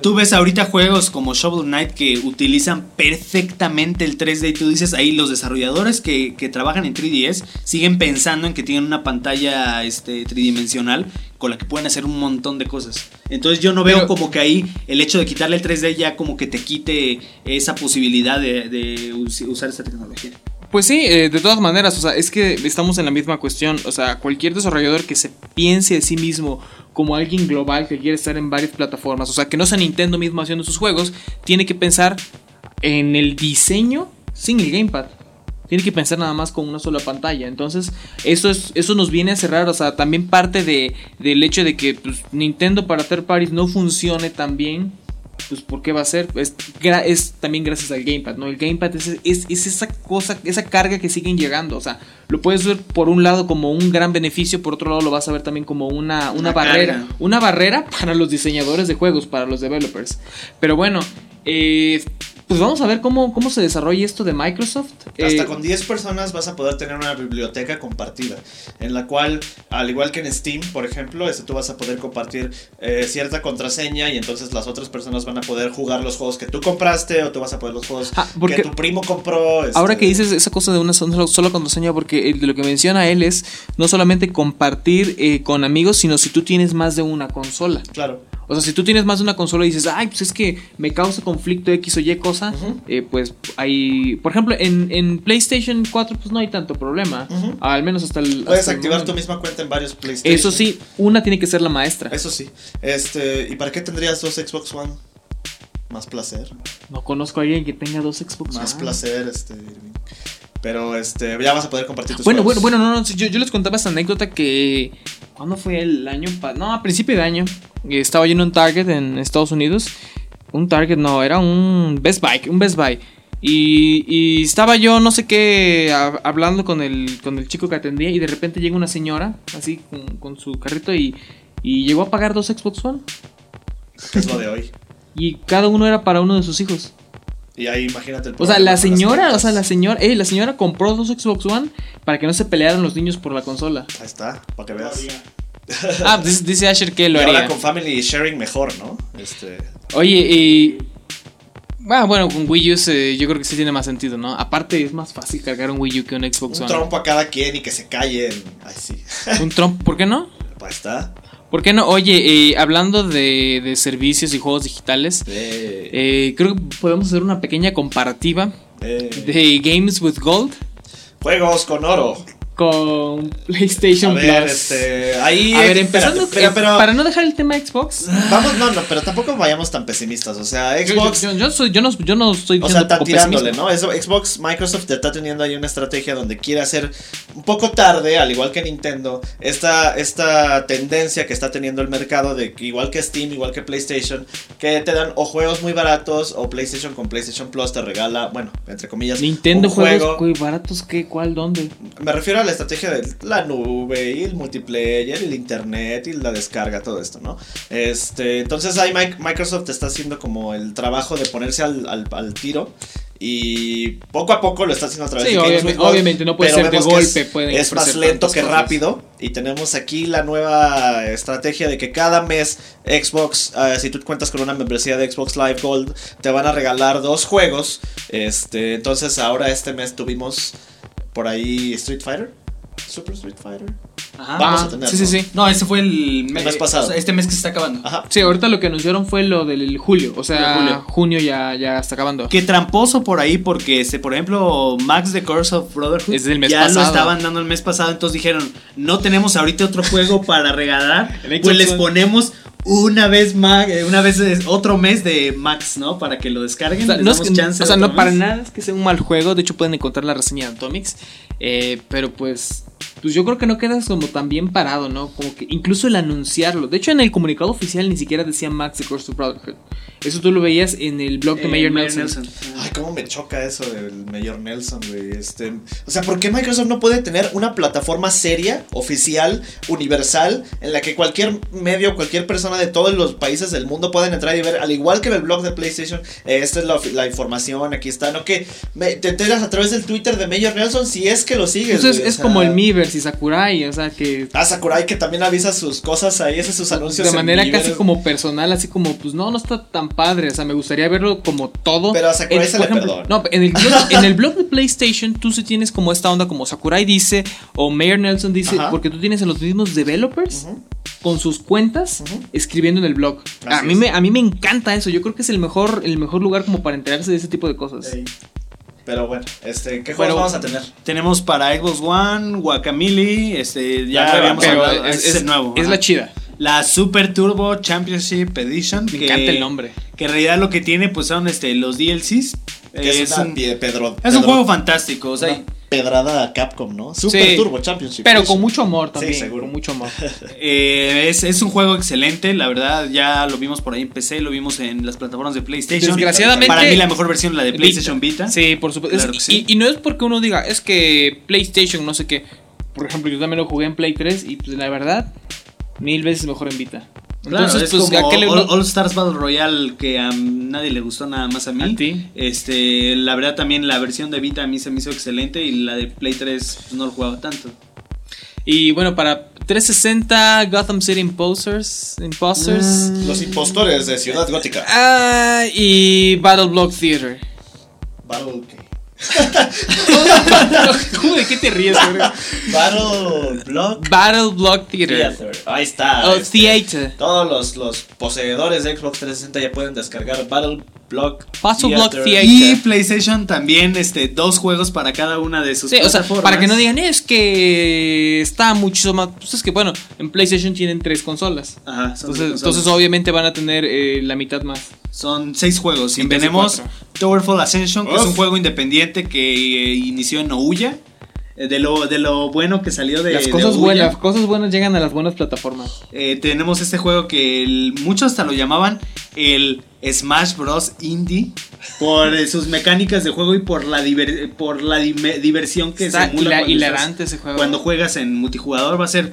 tú, ves ahorita juegos como Shovel Knight que utilizan perfectamente el 3D y tú dices ahí los desarrolladores que, trabajan en 3DS siguen pensando en que tienen una pantalla este, tridimensional con la que pueden hacer un montón de cosas. Entonces yo no veo como que ahí el hecho de quitarle el 3D ya como que te quite esa posibilidad de usar esta tecnología. Pues sí, eh, de todas maneras, o sea, es que estamos en la misma cuestión. O sea, cualquier desarrollador que se piense de sí mismo como alguien global que quiere estar en varias plataformas, o sea, que no sea Nintendo mismo haciendo sus juegos, tiene que pensar en el diseño sin el gamepad. Tiene que pensar nada más con una sola pantalla. Entonces, eso, es, eso nos viene a cerrar. O sea, también parte de, del hecho de que pues, Nintendo para hacer parties no funcione tan bien pues ¿por qué va a ser? Es, es también gracias al gamepad, ¿no? El gamepad es, es, esa cosa, esa carga que siguen llegando, o sea, lo puedes ver por un lado como un gran beneficio, por otro lado lo vas a ver también como una, una, barrera, una barrera para los diseñadores de juegos, para los developers. Pero bueno, eh, pues vamos a ver cómo, cómo se desarrolla esto de Microsoft. Hasta eh, con 10 personas vas a poder tener una biblioteca compartida, en la cual, al igual que en Steam, por ejemplo, este, tú vas a poder compartir eh, cierta contraseña y entonces las otras personas van a poder jugar los juegos que tú compraste o tú vas a poder los juegos ah, que tu primo compró. Este. Ahora que dices esa cosa de una sola contraseña, porque de lo que menciona él es no solamente compartir eh, con amigos, sino si tú tienes más de una consola. Claro. O sea, si tú tienes más de una consola y dices, ay, pues es que me causa conflicto X o Y cosa, eh, pues hay. Por ejemplo, en, en PlayStation 4, pues no hay tanto problema. Al menos hasta el. Puedes hasta el activar tu misma cuenta en varios PlayStation. Eso sí, una tiene que ser la maestra. Eso sí. Este, ¿y para qué tendrías dos Xbox One? Más placer. No conozco a alguien que tenga dos Xbox. Más One. placer, este, Irving. Pero este, ya vas a poder compartir tus Bueno, bueno, juegos. bueno, no, no, sí, yo, yo les contaba esta anécdota que. ¿Cuándo fue el año? No, a principio de año. eh, Estaba yo en un Target en Estados Unidos. Un Target, no, era un Best Buy, un Best Buy. Y, y estaba yo, no sé qué, a- hablando con el, con el chico que atendía. Y de repente llega una señora, así, con, con su carrito. Y, y llegó a pagar dos Xbox One. Es lo de hoy. Y cada uno era para uno de sus hijos. Y ahí imagínate el O sea, la señora, o sea, la señora, eh, la señora compró dos Xbox One para que no se pelearan los niños por la consola. Ahí está, para que veas. Ah, dice, dice Asher que Y lo ahora haría. con Family Sharing mejor, ¿no? Este, Oye, y. Ah, bueno, con Wii U se- yo creo que sí tiene más sentido, ¿no? Aparte, es más fácil cargar un Wii U que un Xbox un One. trompo a cada quien y que se callen. Ay, sí. Un trompo, ¿por qué no? Ahí está. ¿Por qué no? Oye, eh, hablando de, de servicios y juegos digitales, Eh, eh, creo que podemos hacer una pequeña comparativa eh. de Games with Gold Juegos con oro. Con A PlayStation ver, Plus. este. Ahí. A ver, espérate, empezando, pero, eh, pero- para no dejar el tema Xbox. Vamos, no, no, pero tampoco vayamos tan pesimistas. O sea, Xbox. Yo, yo soy, yo, no, yo no estoy O sea, está tirándole. ¿no? Eso, Xbox, Microsoft está teniendo ahí una estrategia donde quiere hacer un poco tarde, al igual que Nintendo, esta, esta tendencia que está teniendo el mercado de que igual que Steam, igual que PlayStation, que te dan o juegos muy baratos o PlayStation con PlayStation Plus te regala, bueno, entre comillas, Nintendo un juegos juego. güey, baratos, ¿qué? ¿Cuál? ¿Dónde? Me refiero a la estrategia de la nube y el multiplayer, el internet y la descarga, todo esto, ¿no? Este, entonces ahí Mic- Microsoft está haciendo como el trabajo de ponerse al, al- al tiro y poco a poco lo está haciendo a través Sí, de obviamente, Gold, obviamente, no puede ser de golpe, Es, más lento que cosas. rápido y tenemos aquí la nueva estrategia de que cada mes Xbox, ah, si tú cuentas con una membresía de Xbox Live Gold, te van a regalar dos juegos. Este, entonces ahora este mes tuvimos por ahí Street Fighter. Super Street Fighter. Ajá. Vamos Ah, a tener. Sí, sí, sí. No, ese fue el, me- mes pasado. o sea, este mes que se está acabando. Ajá. Sí, ahorita lo que anunciaron fue lo del julio. O sea, julio. junio ya, ya está acabando. Qué tramposo por ahí porque, este, por ejemplo, Max The Curse of Brotherhood Es del mes ya lo estaban dando el mes pasado, entonces dijeron, no tenemos ahorita otro juego para regalar, pues les One. ponemos una vez más, eh, una vez es- otro mes de Max, ¿no? Para que lo descarguen. O sea, les no, es que- chance o sea, no para nada es que sea un mal juego. De hecho, pueden encontrar la reseña de Atomics. Eh, pero pues, pues yo creo que no quedas como tan bien parado, ¿no? Como que incluso el anunciarlo. De hecho, en el comunicado oficial ni siquiera decía Max the Curse of Brotherhood. Eso tú lo veías en el blog de Eh, Mayor Mayor Nelson. Ay, cómo me choca eso del Mayor Nelson, güey. Este, o sea, ¿por qué Microsoft no puede tener una plataforma seria, oficial, universal, en la que cualquier medio, cualquier persona de todos los países del mundo puedan entrar y ver, al igual que en el blog de PlayStation, eh, esta es la, la información, aquí está, ¿no? Que me, te enteras a través del Twitter de Mayor Nelson si es que lo sigues. Entonces güey, o es sea, como el Y Sakurai, o sea que Ah, Sakurai que también avisa sus cosas ahí, hace sus anuncios. de en manera casi como personal, así como, pues no, no está tan padre. O sea, me gustaría verlo como todo. Pero a Sakurai se por le perdona. No, en el, blog, en el blog de PlayStation tú sí tienes como esta onda como Sakurai dice o Mayor Nelson dice, Ajá. porque tú tienes a los mismos developers con sus cuentas escribiendo en el blog. A mí, es. me, a mí me encanta eso. Yo creo que es el mejor, el mejor lugar como para enterarse de ese tipo de cosas. Ey. Pero bueno, este, ¿qué juegos vamos a tener? Tenemos para Xbox One, Guacamole, este, ya La habíamos hablado, es, ese es- nuevo. es ajá. la chida. La Super Turbo Championship Edition. Me que- encanta el nombre. Que en realidad lo que tiene pues son este, los DLCs. Es, es, una un, Pedro, es un juego fantástico. O sea, una pedrada a Capcom, ¿no? Super Sí. Turbo Championship. Pero con mucho amor también. seguro. Con mucho amor. eh, es, es un juego excelente. La verdad, ya lo vimos por ahí en PC, lo vimos en las plataformas de PlayStation. Desgraciadamente- Para mí, la mejor versión, la de PlayStation Vita. Sí, por supuesto. Claro sí. y, y no es porque uno diga, es que PlayStation, no sé qué. Por ejemplo, yo también lo jugué en Play 3 y pues la verdad, mil veces mejor en Vita. Claro, Entonces, es pues, como ¿a qué le All, Stars Battle Royale que a nadie le gustó nada más a mí. ¿A ti? Este, la verdad también la versión de Vita a mí se me hizo excelente y la de Play 3 pues, no lo jugaba tanto. Y bueno, para 360, Gotham City Imposters. Imposters. Los impostores de Ciudad Gótica. Ah, y Battle Block Theater. Battle. ¿Cómo de qué te ríes, güey? Battle Block Battle Block Theater. Theater. Ahí está. Oh, este, Theater. Todos los, los poseedores de Xbox 360 ya pueden descargar Battle Block. Puzzle Block Theater. Y PlayStation también, este, dos juegos para cada una de sus Sí, o sea, plataformas. para que no digan, es que está mucho más. Pues es que bueno, en PlayStation tienen tres consolas. Ajá, son, Entonces, entonces obviamente van a tener eh, la mitad más. son seis juegos. Y tenemos. Towerfall Ascension, que es un juego independiente que eh, inició en Ouya. Eh, De lo, de lo bueno que salió de Las cosas buenas, cosas buenas llegan a las buenas plataformas. Eh, tenemos este juego que el- muchos hasta lo llamaban el Smash Bros. Indie por eh, sus mecánicas de juego y por la, diver- por la diversión que Está se emula hila- hilarante ese juego. Cuando juegas en multijugador va a ser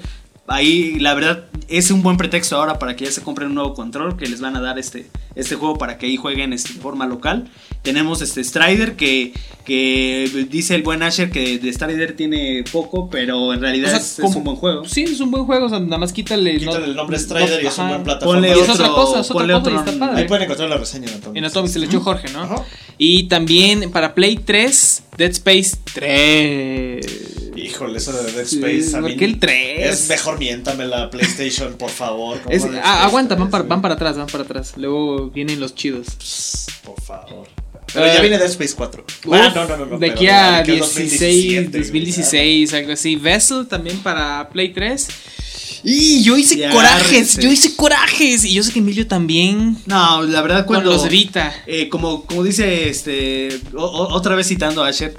ahí la verdad es un buen pretexto ahora para que ya se compren un nuevo control que les van a dar este este juego para que ahí jueguen este, de forma local. Tenemos este Strider que, que dice el buen Asher que de Strider tiene poco, pero en realidad O sea, es, un buen juego. Sí, es un buen juego, o sea, nada más quítale. Quítale no- el nombre Strider y es un buen plataforma. Ponle Y es otro, otra cosa, es otra ponle cosa y otro- está padre. Ahí pueden encontrar la reseña en Atomic. En Atomic se le echó Jorge, ¿no? Ajá. Y también para Play 3, Dead Space 3. Híjole, eso de Dead Sí, Space. a ¿por mí qué el 3? Es mejor miéntame la PlayStation, por favor. ¿cómo Es- Dead ah, Space aguanta, 3, van para, van para atrás, van para atrás. Luego vienen los chidos. Por favor. Pero Eh, ya viene Dead Space 4. Uf, Ah, no, no, no, no, de aquí a de aquí al 16, 2017, güey. 2016, algo así. Vessel también para Play 3. Y yo hice Ya, corajes, yo hice corajes. Y yo sé que Emilio también. No, la verdad Con cuando los Vita. Eh, como, como dice este o- o- otra vez citando a Asher,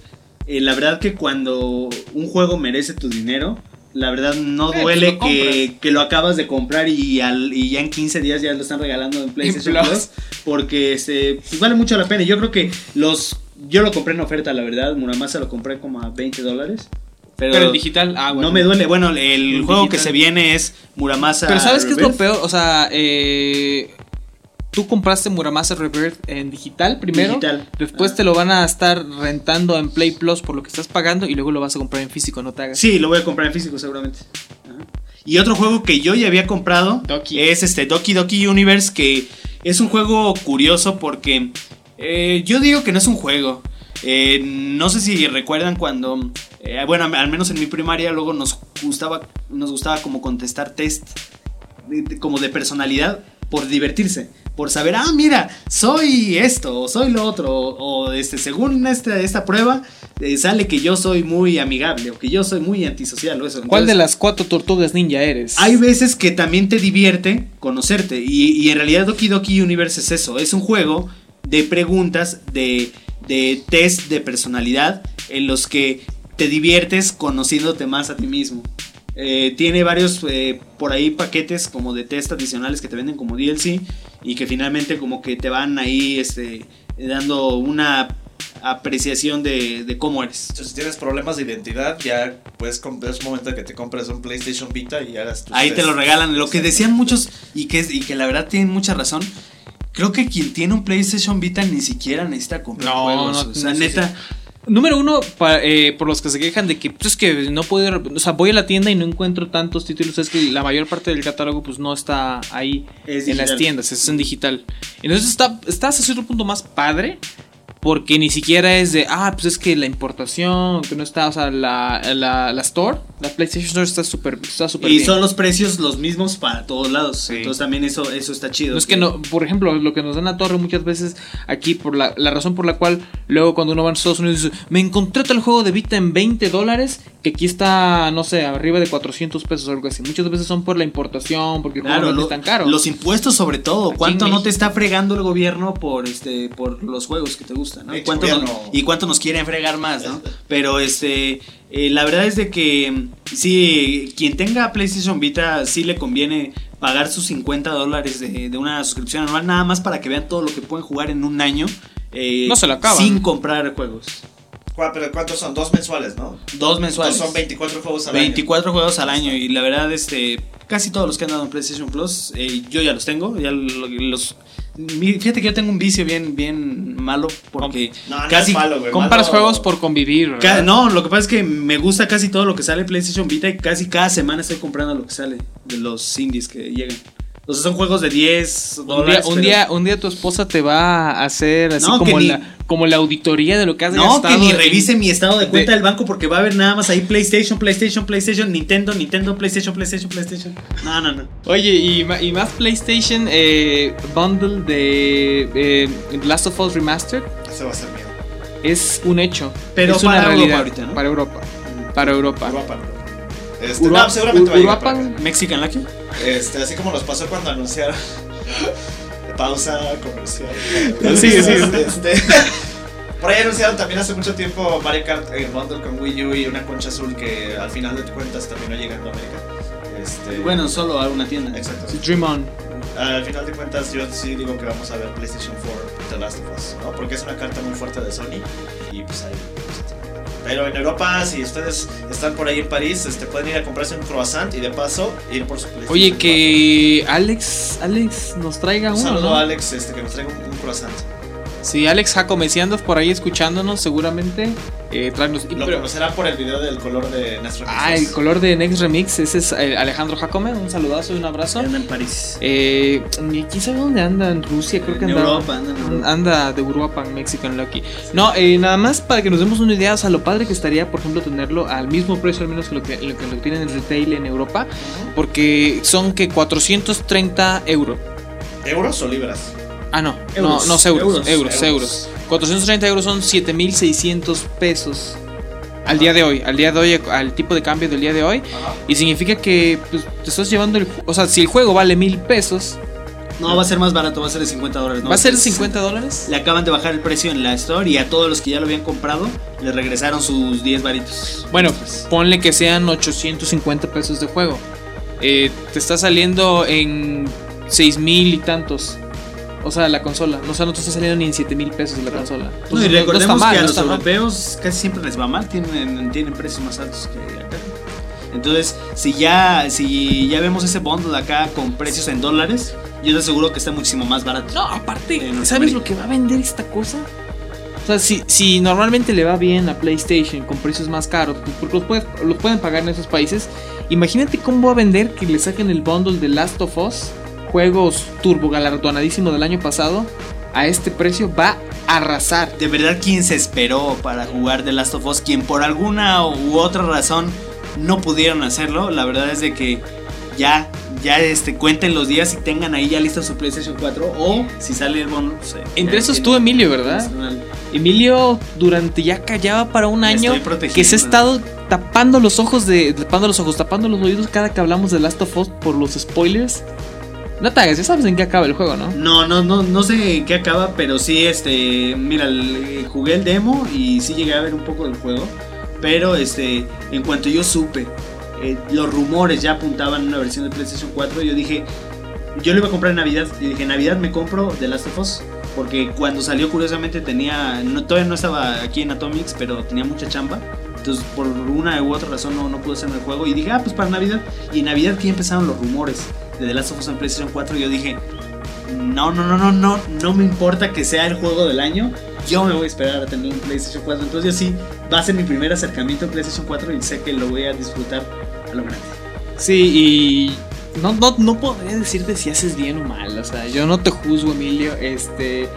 eh, la verdad que cuando un juego merece tu dinero, la verdad no Eh, duele lo que, que lo acabas de comprar y, al, y ya en 15 días ya lo están regalando en PlayStation Plus. Plus, porque este, pues vale mucho la pena. Yo creo que los yo lo compré en oferta, la verdad, Muramasa lo compré como a 20 dólares. Pero, Pero, el digital, ah, bueno. no me duele. Bueno, el, El juego que se viene es Muramasa. Pero ¿sabes qué es lo peor? O sea, eh, tú compraste Muramasa Rebirth en digital primero. Digital. Después Ah. te lo van a estar rentando en Play Plus por lo que estás pagando y luego lo vas a comprar en físico, no te hagas. Sí, lo voy a comprar en físico seguramente. Ajá. Y otro juego que yo ya había comprado Doki. es este Doki Doki Universe, que es un juego curioso porque eh, yo digo que no es un juego. Eh, no sé si recuerdan cuando, eh, bueno, al menos en mi primaria luego nos gustaba, nos gustaba como contestar test de- de- como de personalidad por divertirse, por saber, ah, mira, soy esto, o soy lo otro, o, o, este, según esta, esta prueba, eh, sale que yo soy muy amigable, o que yo soy muy antisocial, o eso. ¿Cuál de las cuatro tortugas ninja eres? hay veces que también te divierte conocerte. Y, y en realidad Doki Doki Universe es eso. Es un juego de preguntas, de, de test de personalidad en los que te diviertes conociéndote más a ti mismo. Eh, tiene varios eh, por ahí paquetes como de test adicionales que te venden como DLC y que finalmente como que te van ahí este, dando una apreciación de, de cómo eres. Entonces, si tienes problemas de identidad, ya puedes es momento de que te compres un PlayStation Vita y hagas tus Ahí te lo regalan. Lo que decían muchos y que, y que la verdad tienen mucha razón. Creo que quien tiene un PlayStation Vita ni siquiera necesita comprar No, juegos. no, o sea, no, sí, neta. Número uno, eh, por los que se quejan de que, pues es que no puedo, ir- o sea, voy a la tienda y no encuentro tantos títulos, es que la mayor parte del catálogo pues no está ahí Es en las tiendas, es en digital. Entonces está, está hasta cierto punto más padre, porque ni siquiera es de, ah, pues es que la importación, que no está, o sea, la, la, la store, la PlayStation Store está súper está súper Y bien. son los precios los mismos para todos lados. Sí. Entonces también eso, eso está chido. No es que no, por ejemplo, lo que nos dan a torre muchas veces aquí, por la, la razón por la cual luego cuando uno va a Estados Unidos dice, me encontré tal juego de Vita en 20 dólares, que aquí está, no sé, arriba de 400 pesos o algo así. Muchas veces son por la importación, porque Claro, lo- es tan caro. los impuestos sobre todo. Aquí ¿Cuánto no te está fregando el gobierno por este por los juegos que te gustan? ¿no? ¿Cuánto nos- y cuánto nos quieren fregar más, ¿no? Pero este eh, la verdad es de que sí, quien tenga PlayStation Vita sí le conviene pagar sus 50 dólares de, de una suscripción anual nada más para que vean todo lo que pueden jugar en un año. eh, No se lo acaban. Sin comprar juegos. ¿Cuá- pero ¿Cuántos son? Dos mensuales, ¿no? Dos mensuales. Entonces son 24 juegos al 24 juegos al año y la verdad este casi todos los que han dado en PlayStation Plus eh, yo ya los tengo ya lo- los fíjate que yo tengo un vicio bien bien malo porque año. No, no casi malo. Compras malo- juegos por convivir, no lo que pasa es que me gusta casi todo lo que sale en PlayStation Vita y casi cada semana estoy comprando lo que sale de los indies que llegan o sea son juegos de 10 Un día, dólares un, día, un día tu esposa te va a hacer así No, como, la, como la auditoría de lo que has No, gastado. que ni en- revise mi estado de cuenta de- del banco porque va a haber nada más ahí PlayStation, PlayStation, PlayStation, Nintendo, Nintendo, PlayStation, PlayStation, PlayStation. No, no, no. Oye, y, más PlayStation eh, Bundle de eh, Last of Us Remastered Ese va a ser miedo. es un hecho. Pero es una para Europa realidad. ahorita, ¿no? Para Europa. Para Europa. Uruapan. Este, Urua- no, seguramente va a llegar. Mexican Lucky. Este, así como nos pasó cuando anunciaron. Pausa comercial. Sigue, sigue. Este, por ahí anunciaron también hace mucho tiempo Mario Kart en bundle con Wii U y una concha azul que al final de cuentas terminó llegando a América. Este, Bueno, solo a una tienda. exacto. Dream On. Al final de cuentas, yo sí digo que vamos a ver PlayStation 4 The Last of Us, ¿no? Porque es una carta muy fuerte de Sony y pues ahí. pues, Pero en Europa, si ustedes están por ahí en París, este, pueden ir a comprarse un croissant y de paso ir por su PlayStation. Oye, 4. que Alex, Alex nos traiga Un uno, saludo ¿no? a Alex, este, que nos traiga un, un croissant. Sí, Alex Jacome, si andas por ahí escuchándonos, seguramente eh, tráenos. y Lo pero- conocerán por el video del color de Nastro ah, el color de Next Remix, ese es eh, Alejandro Jacome, un saludazo y un abrazo. Anda en París. Eh, ni- ¿Quién sabe dónde anda? En Rusia, creo que En anda. Europa, anda en Europa. Anda de Europa, Mexican Lucky. No, eh, nada más para que nos demos una idea, o sea, lo padre que estaría, por ejemplo, tenerlo al mismo precio, al menos que lo que lo, que lo tienen en retail en Europa, porque son que 430 euros. ¿Euros o libras? Ah, no, Euros, no, no, euros, euros, euros, euros, euros. 430 euros son 7600 pesos. Al día de hoy, al día de hoy, al tipo de cambio del día de hoy. Ajá. Y significa que pues, te estás llevando el. O sea, si el juego vale mil pesos, No, va a ser más barato, va a ser de 50 dólares. ¿no? ¿va a ser Es- 50 dólares? Le acaban de bajar el precio en la store y a todos los que ya lo habían comprado le regresaron sus 10 varitos. Bueno, ponle que sean 850 pesos de juego. Eh, te está saliendo en 6 mil y tantos. O sea, la consola. O sea, no te está saliendo ni en 7 mil pesos la consola. No, y recordemos está mal, que a no los está mal. europeos casi siempre les va mal, tienen, tienen precios más altos que acá. Entonces, si ya, si ya vemos ese bundle acá con precios en dólares, yo te aseguro que está muchísimo más barato. No, aparte. ¿sabes lo que va a vender esta cosa? O sea, si, si normalmente le va bien a PlayStation con precios más caros, pues, porque los, puedes- los pueden pagar en esos países, imagínate cómo va a vender que le saquen el bundle de Last of Us, juegos turbo galardonadísimo del año pasado, a este precio va a arrasar. De verdad, quien se esperó para jugar The Last of Us, quien por alguna u otra razón no pudieron hacerlo, la verdad es de que ya, ya este, cuenten los días y tengan ahí ya lista su PlayStation 4 o si sale el bono. pues, eh, Entre ya esos tú, Emilio, ¿verdad? personal. Emilio durante ya callaba para un año que se ha estado tapando los ojos de tapando los ojos, tapando los oídos cada que hablamos de Last of Us por los spoilers. No te hagas, ya sabes en qué acaba el juego, ¿no? No, no, no, no sé en qué acaba, pero sí, este, mira, jugué el demo y sí llegué a ver un poco del juego, pero este, en cuanto yo supe, eh, los rumores ya apuntaban a una versión de PlayStation 4, yo dije, yo lo iba a comprar en Navidad, y dije, Navidad me compro The Last of Us, porque cuando salió curiosamente tenía, no, todavía no estaba aquí en Atomics, pero tenía mucha chamba. Entonces, por una u otra razón no, no pude hacerme el juego. Y dije, ah, pues para Navidad. Y en Navidad que empezaron los rumores de The Last of Us en PlayStation 4. Y yo dije, no, no, no, no, no, no me importa que sea el juego del año. Yo me voy a esperar a tener un PlayStation 4. Entonces, yo sí, va a ser mi primer acercamiento a PlayStation 4 y sé que lo voy a disfrutar a lo grande. Sí, y no, no, no podría decirte si haces bien o mal. O sea, yo no te juzgo, Emilio. Este.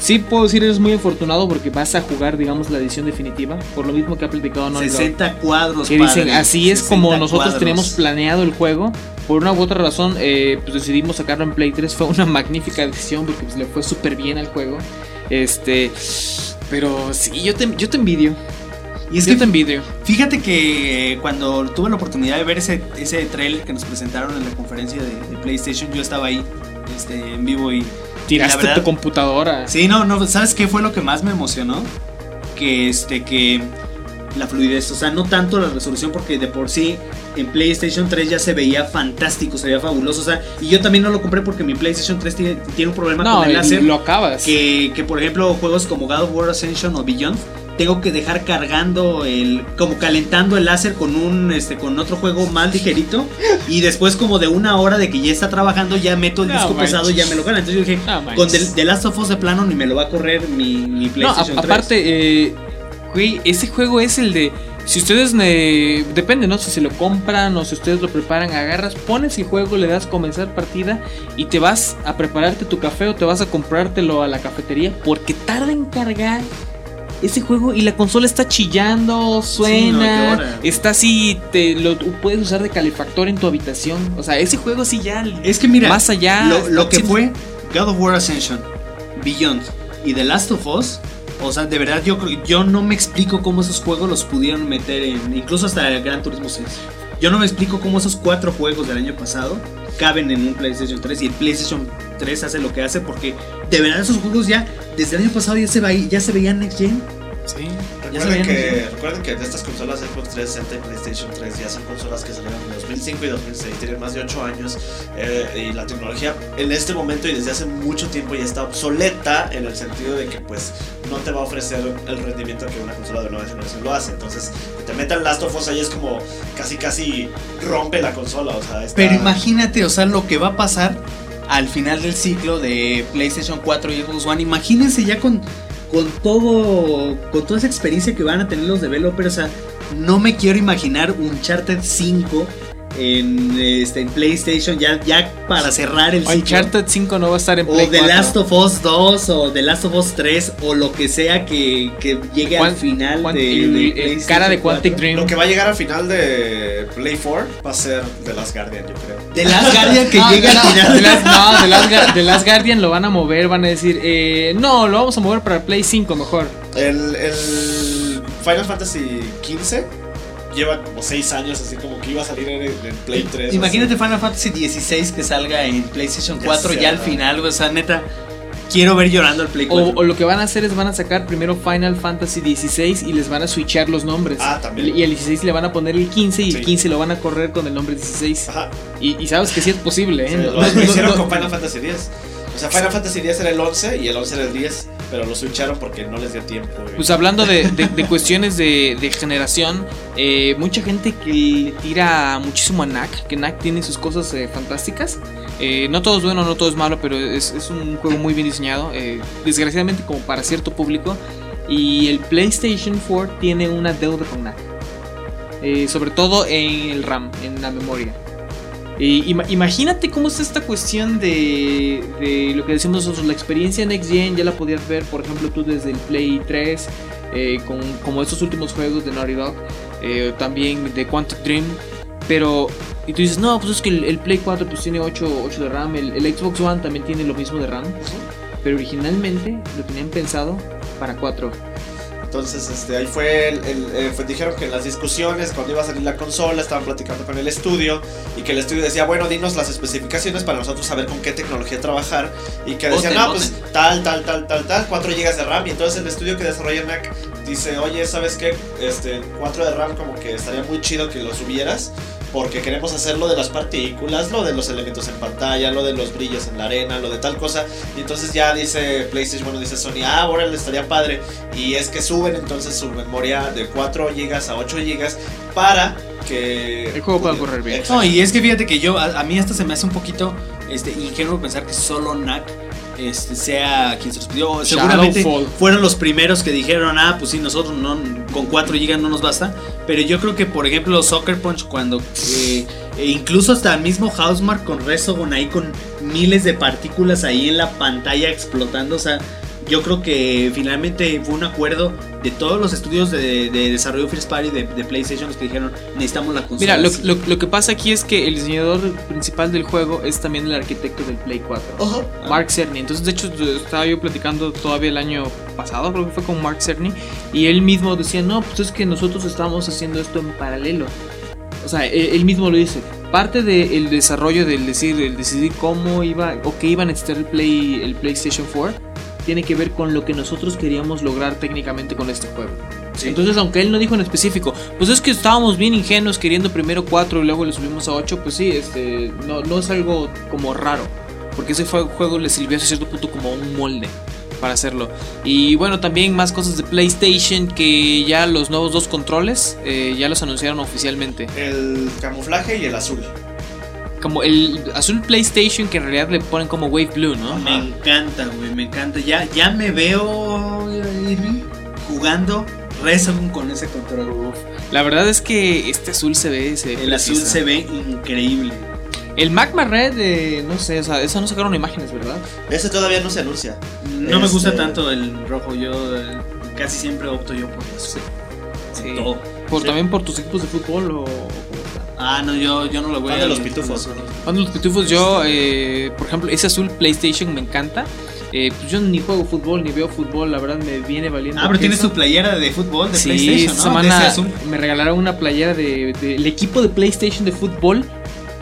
Sí puedo decir eres muy afortunado porque vas a jugar, digamos, la edición definitiva. Por lo mismo que ha platicado Naughty Dog. 60 cuadros, Que dicen, así es 60 como nosotros cuadros. teníamos planeado el juego. Por una u otra razón, eh, pues decidimos sacarlo en Play 3. Fue una magnífica decisión porque pues, le fue súper bien al juego. Este. Pero sí, yo te, yo te envidio. Y es yo que te envidio. Fíjate que cuando tuve la oportunidad de ver ese, ese trailer que nos presentaron en la conferencia de, de PlayStation, yo estaba ahí este, en vivo y... Tiraste verdad- tu computadora. Sí, no, no, ¿sabes qué fue lo que más me emocionó? Que este, que la fluidez, o sea, no tanto la resolución porque de por sí en PlayStation 3 ya se veía fantástico, se veía fabuloso, o sea, y yo también no lo compré porque mi PlayStation 3 tiene, tiene un problema No, con el láser. lo acabas. que, que, por ejemplo juegos como God of War Ascension o Beyond tengo que dejar cargando el como calentando el láser con un este con otro juego más ligerito y después como de una hora de que ya está trabajando ya meto el No disco manches. pesado y ya me lo carga entonces yo dije No con The, Last of Us de plano ni me lo va a correr mi, mi No, a- PlayStation 3 aparte, eh, güey, ese juego es el de Si ustedes, depende, ¿no? Si se lo compran o si ustedes lo preparan, agarras, pones el juego, le das comenzar partida y te vas a prepararte tu café o te vas a comprártelo a la cafetería porque tarda en cargar ese juego y la consola está chillando, suena, está así, te lo puedes usar de calefactor en tu habitación. O sea, ese juego sí ya Es que mira, más allá lo, lo que fue God of War Ascension, Beyond y The Last of Us, o sea, de verdad yo, yo no me explico cómo esos juegos los pudieron meter en, incluso hasta el Gran Turismo 6. Yo no me explico cómo esos cuatro juegos del año pasado caben en un PlayStation 3 y el PlayStation 3 hace lo que hace porque de verdad esos juegos ya desde el año pasado ya se, ya se veían next gen. Sí. Recuerden que, recuerden que de estas consolas Xbox 360 y PlayStation 3 ya son consolas que salieron en 2005 y 2006, tienen más de 8 años eh, y la tecnología en este momento y desde hace mucho tiempo ya está obsoleta en el sentido de que pues no te va a ofrecer el rendimiento que una consola de nueva generación lo hace. Entonces, que te metan Last of Us ahí es como casi casi rompe la consola, o sea, está- Pero imagínate, o sea, lo que va a pasar al final del ciclo de PlayStation 4 y Xbox One. Imagínense ya con, con todo con toda esa experiencia que van a tener los developers. O sea, no me quiero imaginar Uncharted 5 en, este, en PlayStation ya, ya para cerrar el ciclo. Uncharted 5 no va a estar en O Play The 4. Last of Us 2 o The Last of Us 3 o lo que sea que, que llegue al final de, el- de cara de 4. Quantic Dream. Lo que va a llegar al final de Play 4 va a ser The Last Guardian, yo creo. The Last Guardian que No, llega no, al final. The Last, no, The Last The Last Guardian lo van a mover, van a decir, eh, no, lo vamos a mover para Play 5 mejor. El, el Final Fantasy XV lleva como 6 años, así como que iba a salir en, en Play 3. Imagínate así. Final Fantasy 16 que salga en PlayStation Ya 4 sé, ya al final, güey, o sea, neta, quiero ver llorando el Play O, 4. o lo que van a hacer es van a sacar primero Final Fantasy 16 y les van a switchar los nombres. Ah, también. Y al 16 le van a poner el 15 y Sí. el 15 lo van a correr con el nombre 16. Ajá. Y, y sabes que sí es posible, ¿eh? Sí, lo, no- lo hicieron no- con Final Fantasy X. O sea, Final Fantasy X era el 11 y el 11 era el 10, pero lo switcharon porque no les dio tiempo. Pues hablando de, de- de cuestiones de, de generación, eh, mucha gente que le tira muchísimo a NAC, que NAC tiene sus cosas eh, fantásticas. Eh, no todo es bueno, no todo es malo, pero es, es un juego muy bien diseñado, eh, desgraciadamente como para cierto público. Y el PlayStation 4 tiene una deuda con NAC, eh, sobre todo en el RAM, en la memoria. Eh, ima- imagínate cómo es esta cuestión de, de lo que decimos nosotros, la experiencia Next Gen, ya la podías ver, por ejemplo, tú desde el Play 3, eh, con, como estos últimos juegos de Naughty Dog, eh, también de Quantic Dream, pero, y tú dices, no, pues es que el, el Play 4 pues tiene 8, 8 de RAM, el, el Xbox One también tiene lo mismo de RAM, pero originalmente lo tenían pensado para 4. Entonces, este, ahí fue, el, el- eh, fue- dijeron que en las discusiones, cuando iba a salir la consola, estaban platicando con el estudio y que el estudio decía, bueno, dinos las especificaciones para nosotros saber con qué tecnología trabajar. Y que decían, no, pues tal, tal, tal, tal, tal, 4 GB de RAM. Y entonces el estudio que desarrolla NAC dice, oye, ¿sabes qué? Este, 4 de RAM como que estaría muy chido que lo subieras porque queremos hacer lo de las partículas, lo de los elementos en pantalla, lo de los brillos en la arena, lo de tal cosa. Y entonces ya dice PlayStation, bueno, dice Sony, ah, ahora le estaría padre. Y es que suben entonces su memoria de 4 GB a 8 GB para que El juego pueda correr bien. Exacto. No, y es que fíjate que yo, a, a mí esto se me hace un poquito este, ingenuo pensar que solo NAC este, sea quien se los pidió. Seguramente Shadowfall. fueron los primeros que dijeron, ah, pues sí, nosotros no, con 4 GB no nos basta. Pero yo creo que, por ejemplo, Soccer Punch, cuando eh, e incluso hasta el mismo Housemark con Resogon ahí con miles de partículas ahí en la pantalla explotando, o sea. Yo creo que finalmente fue un acuerdo de todos los estudios de, de desarrollo First Party de, de PlayStation los que dijeron necesitamos la consola. Mira, lo, así". lo- lo que pasa aquí es que el diseñador principal del juego es también el arquitecto del Play 4. Ojo. Mark Cerny. Entonces, de hecho, estaba yo platicando todavía el año pasado, creo que fue con Mark Cerny, y él mismo decía, no, pues es que nosotros estábamos haciendo esto en paralelo. O sea, él, él mismo lo dice. Parte del desarrollo del decir, el decidir cómo iba o qué iba a necesitar el, Play, el PlayStation 4 tiene que ver con lo que nosotros queríamos lograr técnicamente con este juego. Sí. Entonces, aunque él no dijo en específico, pues es que estábamos bien ingenuos queriendo primero 4 y luego le subimos a 8, pues sí, este, no, no es algo como raro, porque ese juego le sirvió a cierto punto como un molde para hacerlo. Y bueno, también más cosas de PlayStation que ya los nuevos dos controles eh, ya los anunciaron oficialmente. El camuflaje y el azul. Como el azul PlayStation que en realidad le ponen como Wave Blue, ¿no? Me encanta, güey, me encanta. Ya, ya me veo jugando Resogun con ese control. La verdad es que este azul se ve. Se ve El azul se ve increíble. El Magma Red, eh, no sé, o sea, eso no sacaron imágenes, ¿verdad? Ese todavía no se anuncia. No me gusta Este- tanto el rojo, yo eh, casi siempre opto yo por el azul. Sí. Todo. Por, Sí. También por tus equipos de fútbol o. Ah, no, yo, yo no lo voy Fan a de los pitufos. Cuando los pitufos, yo, eh, por ejemplo, ese azul PlayStation me encanta. Eh, pues yo ni juego fútbol, ni veo fútbol, la verdad me viene valiendo. Ah, pero tienes tu playera de fútbol de Sí, PlayStation, semana De azul. me regalaron una playera del de, del equipo de PlayStation de fútbol.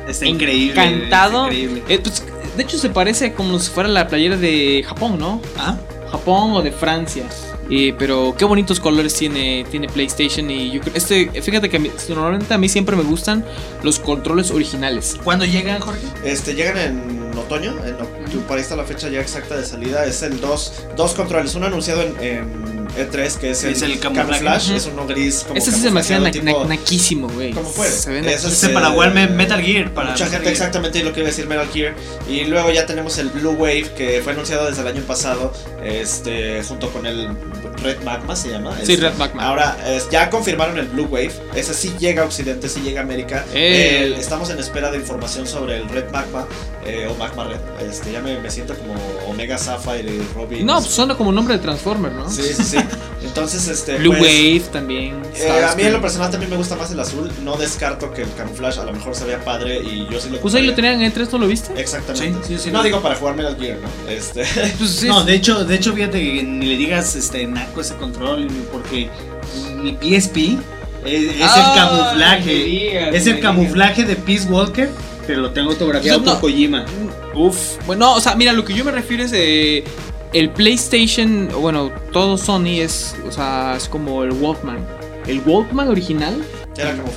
Está increíble. Encantado. está increíble. Eh, pues, de hecho, se parece como si fuera la playera de Japón, ¿no? Ah, Japón o de Francia. Eh, pero qué bonitos colores tiene, tiene PlayStation y yo creo, este, fíjate que a mí- normalmente a mí siempre me gustan los controles originales. ¿Cuándo llegan, Jorge? Este, llegan en otoño, en octu- por ahí está la fecha ya exacta de salida. Es el dos, dos controles, uno anunciado en, en E3 que es el, Es el camuflaje. es uno gris como Ese sí se me hacía na- naquísimo, güey. ¿Cómo fue? Se ven Eso Ese Eh, para jugar me- Metal Gear. Para Mucha Metal gente Gear. exactamente lo que iba a decir Metal Gear. Y luego ya tenemos el Blue Wave que fue anunciado desde el año pasado. Este, junto con el Red Magma se llama. Sí, Este, Red Magma. Ahora es- ya confirmaron el Blue Wave. Ese sí llega a Occidente, sí llega a América. Eh. Estamos en espera de información sobre el Red Magma eh, o Magma Red. Este, ya me, me siento como Omega Sapphire y Robin. No, suena como nombre de Transformer, ¿no? Sí, sí, sí. Entonces, este. Blue pues, Wave también. eh, a mí en lo personal también me gusta más el azul. No descarto que el camuflaje a lo mejor se vea padre y yo sí lo Pues ahí lo tenían en E3, ¿no lo viste? Exactamente. Sí, sí, sí, no digo para jugar Metal Gear, ¿no? Este. Pues sí. No, de hecho, de hecho, fíjate que ni le digas este naco ese control, porque mi PSP es, el me camuflaje. digas, es el camuflaje de Peace Walker, pero lo tengo autografiado O sea, por no. Kojima. Uf. Bueno, o sea, mira, lo que yo me refiero es. eh, el PlayStation, bueno, todo Sony es, o sea, es como el Walkman. El Walkman original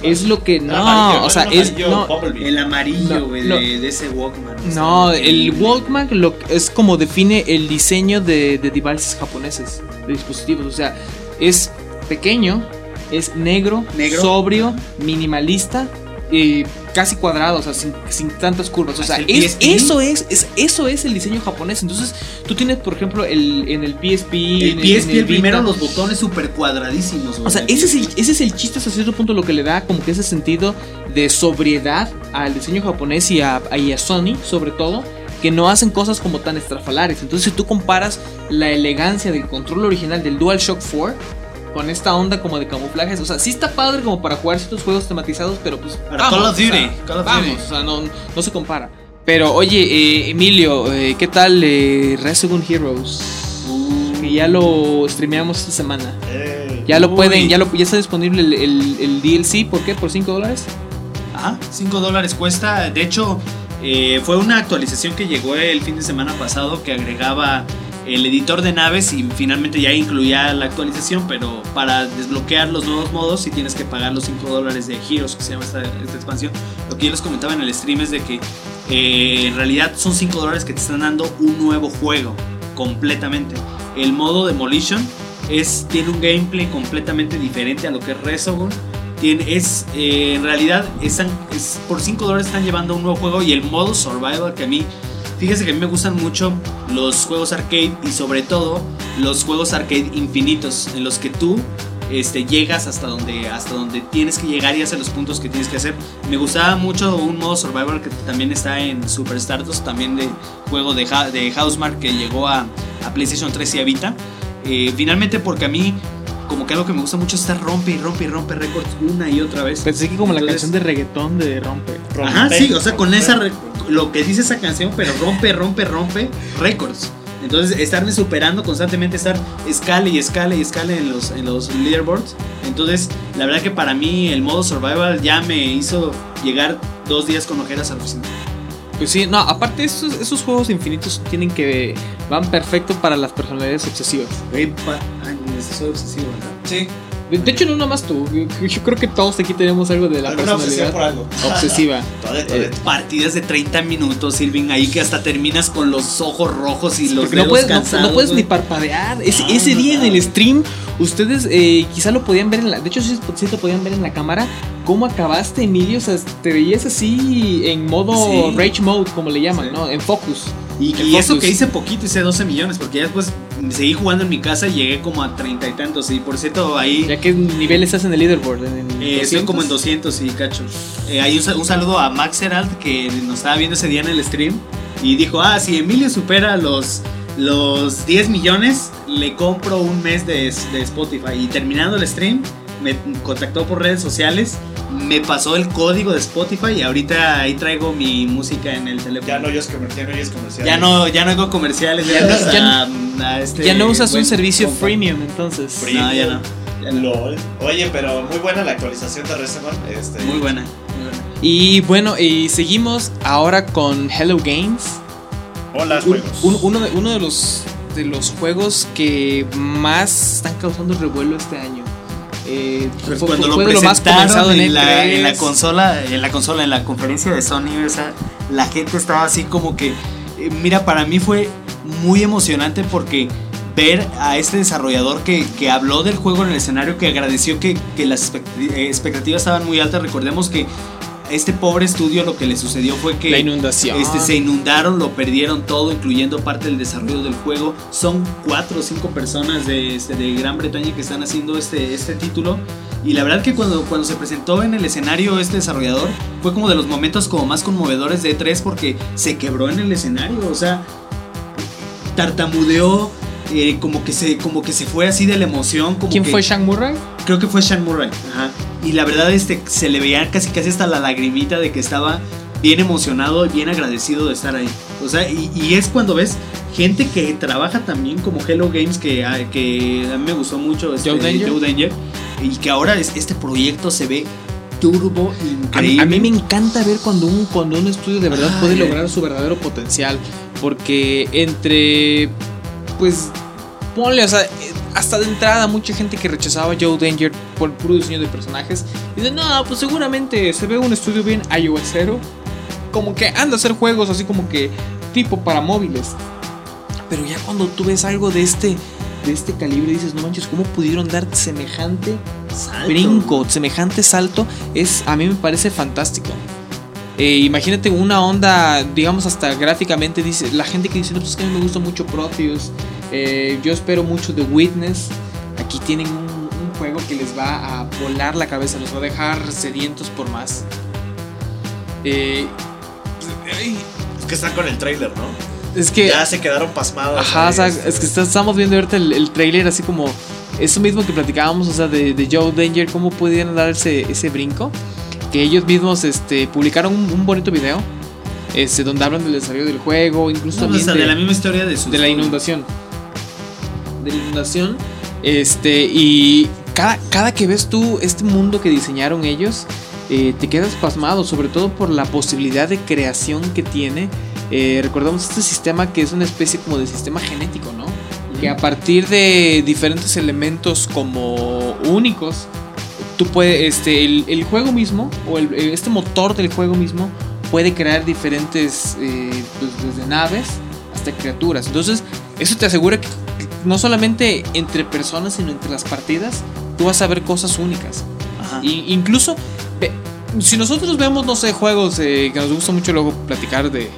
es lo que Era no, amarillo, o sea, es amarillo no, Bumblebee. El amarillo, No, güey, no. de, de ese Walkman. no, el. Walkman lo, es como define el diseño de, de devices japoneses, de dispositivos, o sea, es pequeño, es negro, Negro. sobrio, minimalista, eh, casi cuadrado, o sea, sin, sin tantas curvas, o sea, es- PSP. eso es, es eso es el diseño japonés. Entonces, tú tienes, por ejemplo, el en el PSP, El en PSP, en el primero, los botones súper cuadradísimos. O sea, ese es, el, ese es el chiste hasta cierto punto lo que le da como que ese sentido de sobriedad al diseño japonés y a, y a Sony, sobre todo, que no hacen cosas como tan estrafalarias. Entonces, si tú comparas la elegancia del control original del DualShock 4 con esta onda como de camuflajes, o sea, sí está padre como para jugar ciertos juegos tematizados, pero pues Para Call of o sea, Duty, Call of vamos, Duty. o sea, no, no se compara. Pero oye, eh, Emilio, eh, ¿qué tal eh, Resogun Heroes? Que ya lo streameamos esta semana. Eh, Ya lo Uy. pueden, ya, lo, ya está disponible el, el- el DLC, ¿por qué? ¿Por 5 dólares? Ajá, 5 dólares cuesta. De hecho, eh, fue una actualización que llegó el fin de semana pasado que agregaba el editor de naves y finalmente ya incluía la actualización, pero para desbloquear los nuevos modos sí tienes que pagar los 5 dólares de Heroes, que se llama esta, esta expansión. Lo que yo les comentaba en el stream es de que eh, en realidad son 5 dólares que te están dando un nuevo juego completamente. El modo Demolition es, tiene un gameplay completamente diferente a lo que es Resogun. Tiene, es, eh, en realidad, están, es, por 5 dólares están llevando un nuevo juego y el modo Survival que a mí, fíjese que a mí me gustan mucho los juegos arcade y sobre todo los juegos arcade infinitos en los que tú este, llegas hasta donde, hasta donde tienes que llegar y hacer los puntos que tienes que hacer. Me gustaba mucho un modo Survival que también está en Super Stardust, también de juego de, de Housemark que llegó a, a PlayStation 3 y a Vita. Eh, finalmente porque a mí como que algo que me gusta mucho es estar rompe y rompe y rompe récords una y otra vez. Pensé que como la Entonces- canción de reggaetón de Rompe. Ajá, rompe, sí, o sea, con rompe. esa lo que dice esa canción, pero rompe, rompe, rompe récords. Entonces, estarme superando constantemente, estar escala y escala y escala en los, en los leaderboards. Entonces, la verdad que para mí el modo survival ya me hizo llegar dos días con ojeras a la oficina. Pues sí, no, aparte esos, esos juegos infinitos tienen que van perfecto para las personalidades obsesivas. Güey, pa- soy obsesivo, ¿verdad? Sí, De, de hecho, no nomás tú. Yo, yo creo que todos aquí tenemos algo de la personalidad por algo. obsesiva. Eh. Partidas de 30 minutos, Irving, ahí que hasta terminas con los ojos rojos y los Porque no puedes, cansados. no puedes ni parpadear. Ese, No, ese no, día en el stream, ustedes eh, quizá lo podían ver en la. De hecho, sí, sí lo podían ver en la cámara. ¿Cómo acabaste, Emilio? O sea, te veías así en modo Sí. Rage Mode, como le llaman, Sí. ¿no? En Focus. Y, eso que hice poquito, hice 12 millones, porque ya después seguí jugando en mi casa y llegué como a treinta y tantos. Y por cierto, ahí. ¿Ya qué nivel estás en el leaderboard? ¿En, Eh, estoy 200? como en 200 y cacho. Eh, hay un, un saludo a Max Herald que nos estaba viendo ese día en el stream y dijo, ah, si Emilio supera los, los 10 millones, le compro un mes de, de Spotify. Y terminando el stream, me contactó por redes sociales, me pasó el código de Spotify y ahorita ahí traigo mi música en el teléfono. Ya no oyes comer- ya no oyes comerciales. Ya no, ya no hago comerciales, ya, Ya no- a- a este Ya no usas un servicio compa. freemium, entonces. Free. No, ya no. ya no. LOL. Oye, pero muy buena la actualización de Restemon. Este, Muy buena, muy buena. Y bueno, y seguimos ahora con Hello Games. Hola, Un- juegos. un- uno, de, uno de los de los juegos que más están causando revuelo este año. Eh, Pues fue- cuando fue lo presentaron en, la, E3. en la consola, en la consola, en la conferencia de Sony, o sea, la gente estaba así como que, eh, mira, para mí fue muy emocionante porque ver a este desarrollador que, que habló del juego en el escenario, que agradeció que, que las eh, expectativas estaban muy altas, recordemos que este pobre estudio lo que le sucedió fue que La inundación. este, se inundaron, lo perdieron todo, incluyendo parte del desarrollo del juego. Son cuatro o cinco personas de, este, de Gran Bretaña que están haciendo este, este título. Y la verdad que cuando, cuando se presentó en el escenario este desarrollador, fue como de los momentos como más conmovedores de E3 porque se quebró en el escenario. O sea, tartamudeó, eh, como, que se, como que se fue así de la emoción. Como ¿Quién que- fue Shang Murray? Creo que fue Sean Murray. Ajá. Y la verdad, este, se le veía casi casi hasta la lagrimita de que estaba bien emocionado y bien agradecido de estar ahí. O sea, y, y es cuando ves gente que trabaja también como Hello Games, que, a- que a mí me gustó mucho. Este, Joe Danger. Joe Danger, y que ahora es- este proyecto se ve turbo increíble. a mí me encanta ver cuando un, cuando un estudio de verdad Ay. puede lograr su verdadero potencial. Porque entre. Pues. Ponle, o sea, hasta de entrada, mucha gente que rechazaba a Joe Danger por el puro diseño de personajes. Dice, no, pues seguramente se ve un estudio bien iOSero. Como que anda a hacer juegos así como que tipo para móviles. Pero ya cuando tú ves algo de este. De este calibre dices, no manches, ¿cómo pudieron dar semejante Salto. brinco, semejante salto, es a mí me parece fantástico. Eh, imagínate una onda, digamos hasta gráficamente, dice la gente que dice, no, pues es que a mí me gusta mucho Proteus, eh, yo espero mucho de Witness, aquí tienen un, un juego que les va a volar la cabeza, los va a dejar sedientos por más. Eh, Es que están con el trailer, ¿no? es que... Ya se quedaron pasmados. Ajá, ahí, o sea, es que está- estamos viendo ahorita el, el trailer así como eso mismo que platicábamos, o sea, de, de Joe Danger, cómo pudieron dar ese, ese brinco. Que ellos mismos este, publicaron un, un bonito video este, donde hablan del desarrollo del juego, incluso No, también hasta de, de la misma historia de la inundación. De la inundación. Este, y cada, cada que ves tú este mundo que diseñaron ellos, eh, te quedas pasmado, sobre todo por la posibilidad de creación que tiene. Eh, recordamos este sistema que es una especie como de sistema genético, ¿no? Que a partir de diferentes elementos como únicos, tú puedes, este, el, el juego mismo, o el- este motor del juego mismo, puede crear diferentes, eh, pues, desde naves hasta criaturas. Entonces, eso te asegura que no solamente entre personas, sino entre las partidas, tú vas a ver cosas únicas. Ajá. Y incluso, si nosotros vemos, no sé, juegos eh, que nos gusta mucho luego platicar de,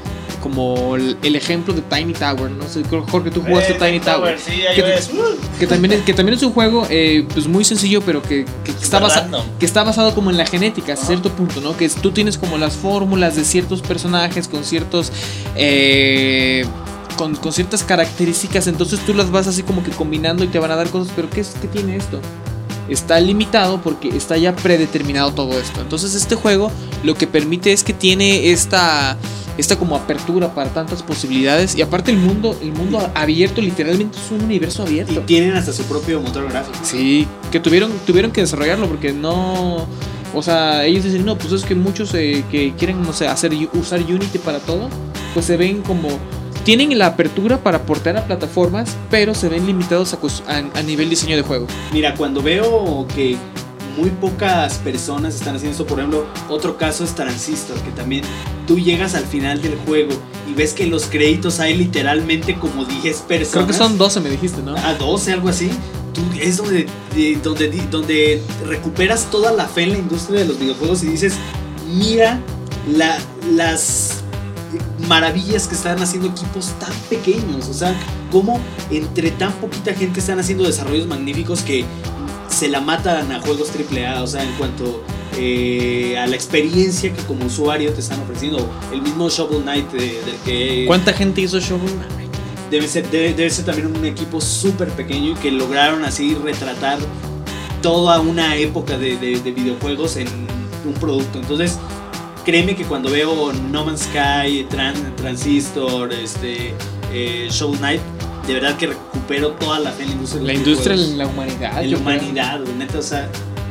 como el, el ejemplo de Tiny Tower, no sé, Jorge, tú jugaste eh, Tiny Tower. Sí, ahí ¿Qué- ves. Uh, Que también, es, que también es un juego eh, pues muy sencillo, pero que, que está basa- que está basado como en la genética, hasta cierto punto, ¿no? Que tú tienes como las fórmulas de ciertos personajes con ciertos... eh, con, con ciertas características, entonces tú las vas así como que combinando y te van a dar cosas, pero ¿qué, es, qué tiene esto? Está limitado porque está ya predeterminado todo esto. Entonces este juego lo que permite es que tiene esta, esta como apertura para tantas posibilidades y aparte el mundo, el mundo abierto literalmente es un universo Y abierto. tienen hasta su propio motor gráfico. Sí, que tuvieron, tuvieron que desarrollarlo porque no. O sea, ellos dicen, no, pues es que muchos eh, que quieren, no sé, hacer, usar Unity para todo, pues se ven como. Tienen la apertura para portar a plataformas, pero se ven limitados a, cos- a, a nivel diseño de juego. Mira, cuando veo que muy pocas personas están haciendo esto, por ejemplo, otro caso es Transistor, que también tú llegas al final del juego y ves que en los créditos hay literalmente como 10 personas. Creo que son 12, me dijiste, ¿no? a 12, algo así. Tú, es donde, de- donde, donde recuperas toda la fe en la industria de los videojuegos y dices, mira la, las maravillas que están haciendo equipos tan pequeños. O sea, cómo entre tan poquita gente están haciendo desarrollos magníficos que se la matan a juegos AAA. O sea, en cuanto eh, a la experiencia que como usuario te están ofreciendo. El mismo Shovel Knight de- del que ¿Cuánta gente hizo Shovel Knight? debe ser, debe, debe ser también un equipo súper pequeño y que lograron así retratar toda una época de, de- de videojuegos en un producto. Entonces, créeme que cuando veo No Man's Sky, Tran- Transistor, este, eh, Shovel Knight, de verdad que recupero toda la fe en la industria. La industria en la humanidad. en la humanidad, neta, o sea,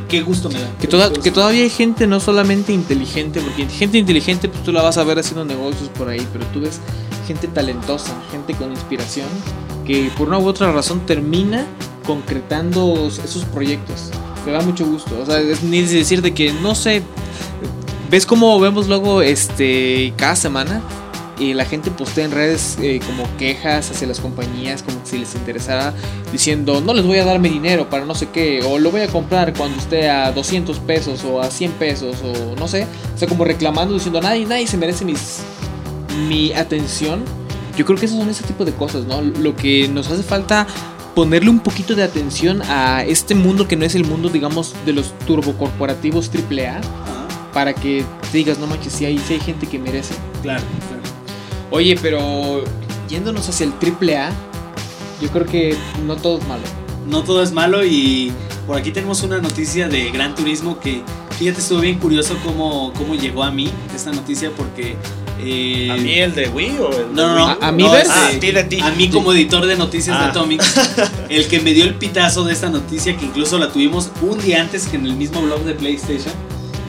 qué gusto me da. Que, toda- que todavía hay gente no solamente inteligente, porque gente inteligente pues tú la vas a ver haciendo negocios por ahí, pero tú ves gente talentosa, gente con inspiración, que por una u otra razón termina concretando esos proyectos. Me da mucho gusto. O sea, es ni decir de que, no sé, ves cómo vemos luego este cada semana y la gente postea en redes eh, como quejas hacia las compañías, como si les interesara, diciendo no les voy a dar mi dinero para no sé qué, o lo voy a comprar cuando esté a 200 pesos o a 100 pesos, o no sé, o sea, como reclamando, diciendo nadie, nadie se merece mis, mi atención. Yo creo que esos son ese tipo de cosas, ¿no? Lo que nos hace falta ponerle un poquito de atención a este mundo que no es el mundo, digamos, de los turbocorporativos AAA, para que te digas, no manches, si hay, sí hay gente que merece. claro, claro. Oye, pero yéndonos hacia el triple A, yo creo que no todo es malo. no todo es malo y por aquí tenemos una noticia de Gran Turismo que fíjate estuvo bien curioso cómo, cómo llegó a mí esta noticia porque eh, ¿A mí el de Wii o el de no, no, no? A- a mí no, Ah, de ti. a mí como editor de noticias de Ah. Atomics el que me dio el pitazo de esta noticia que incluso la tuvimos un día antes que en el mismo blog de PlayStation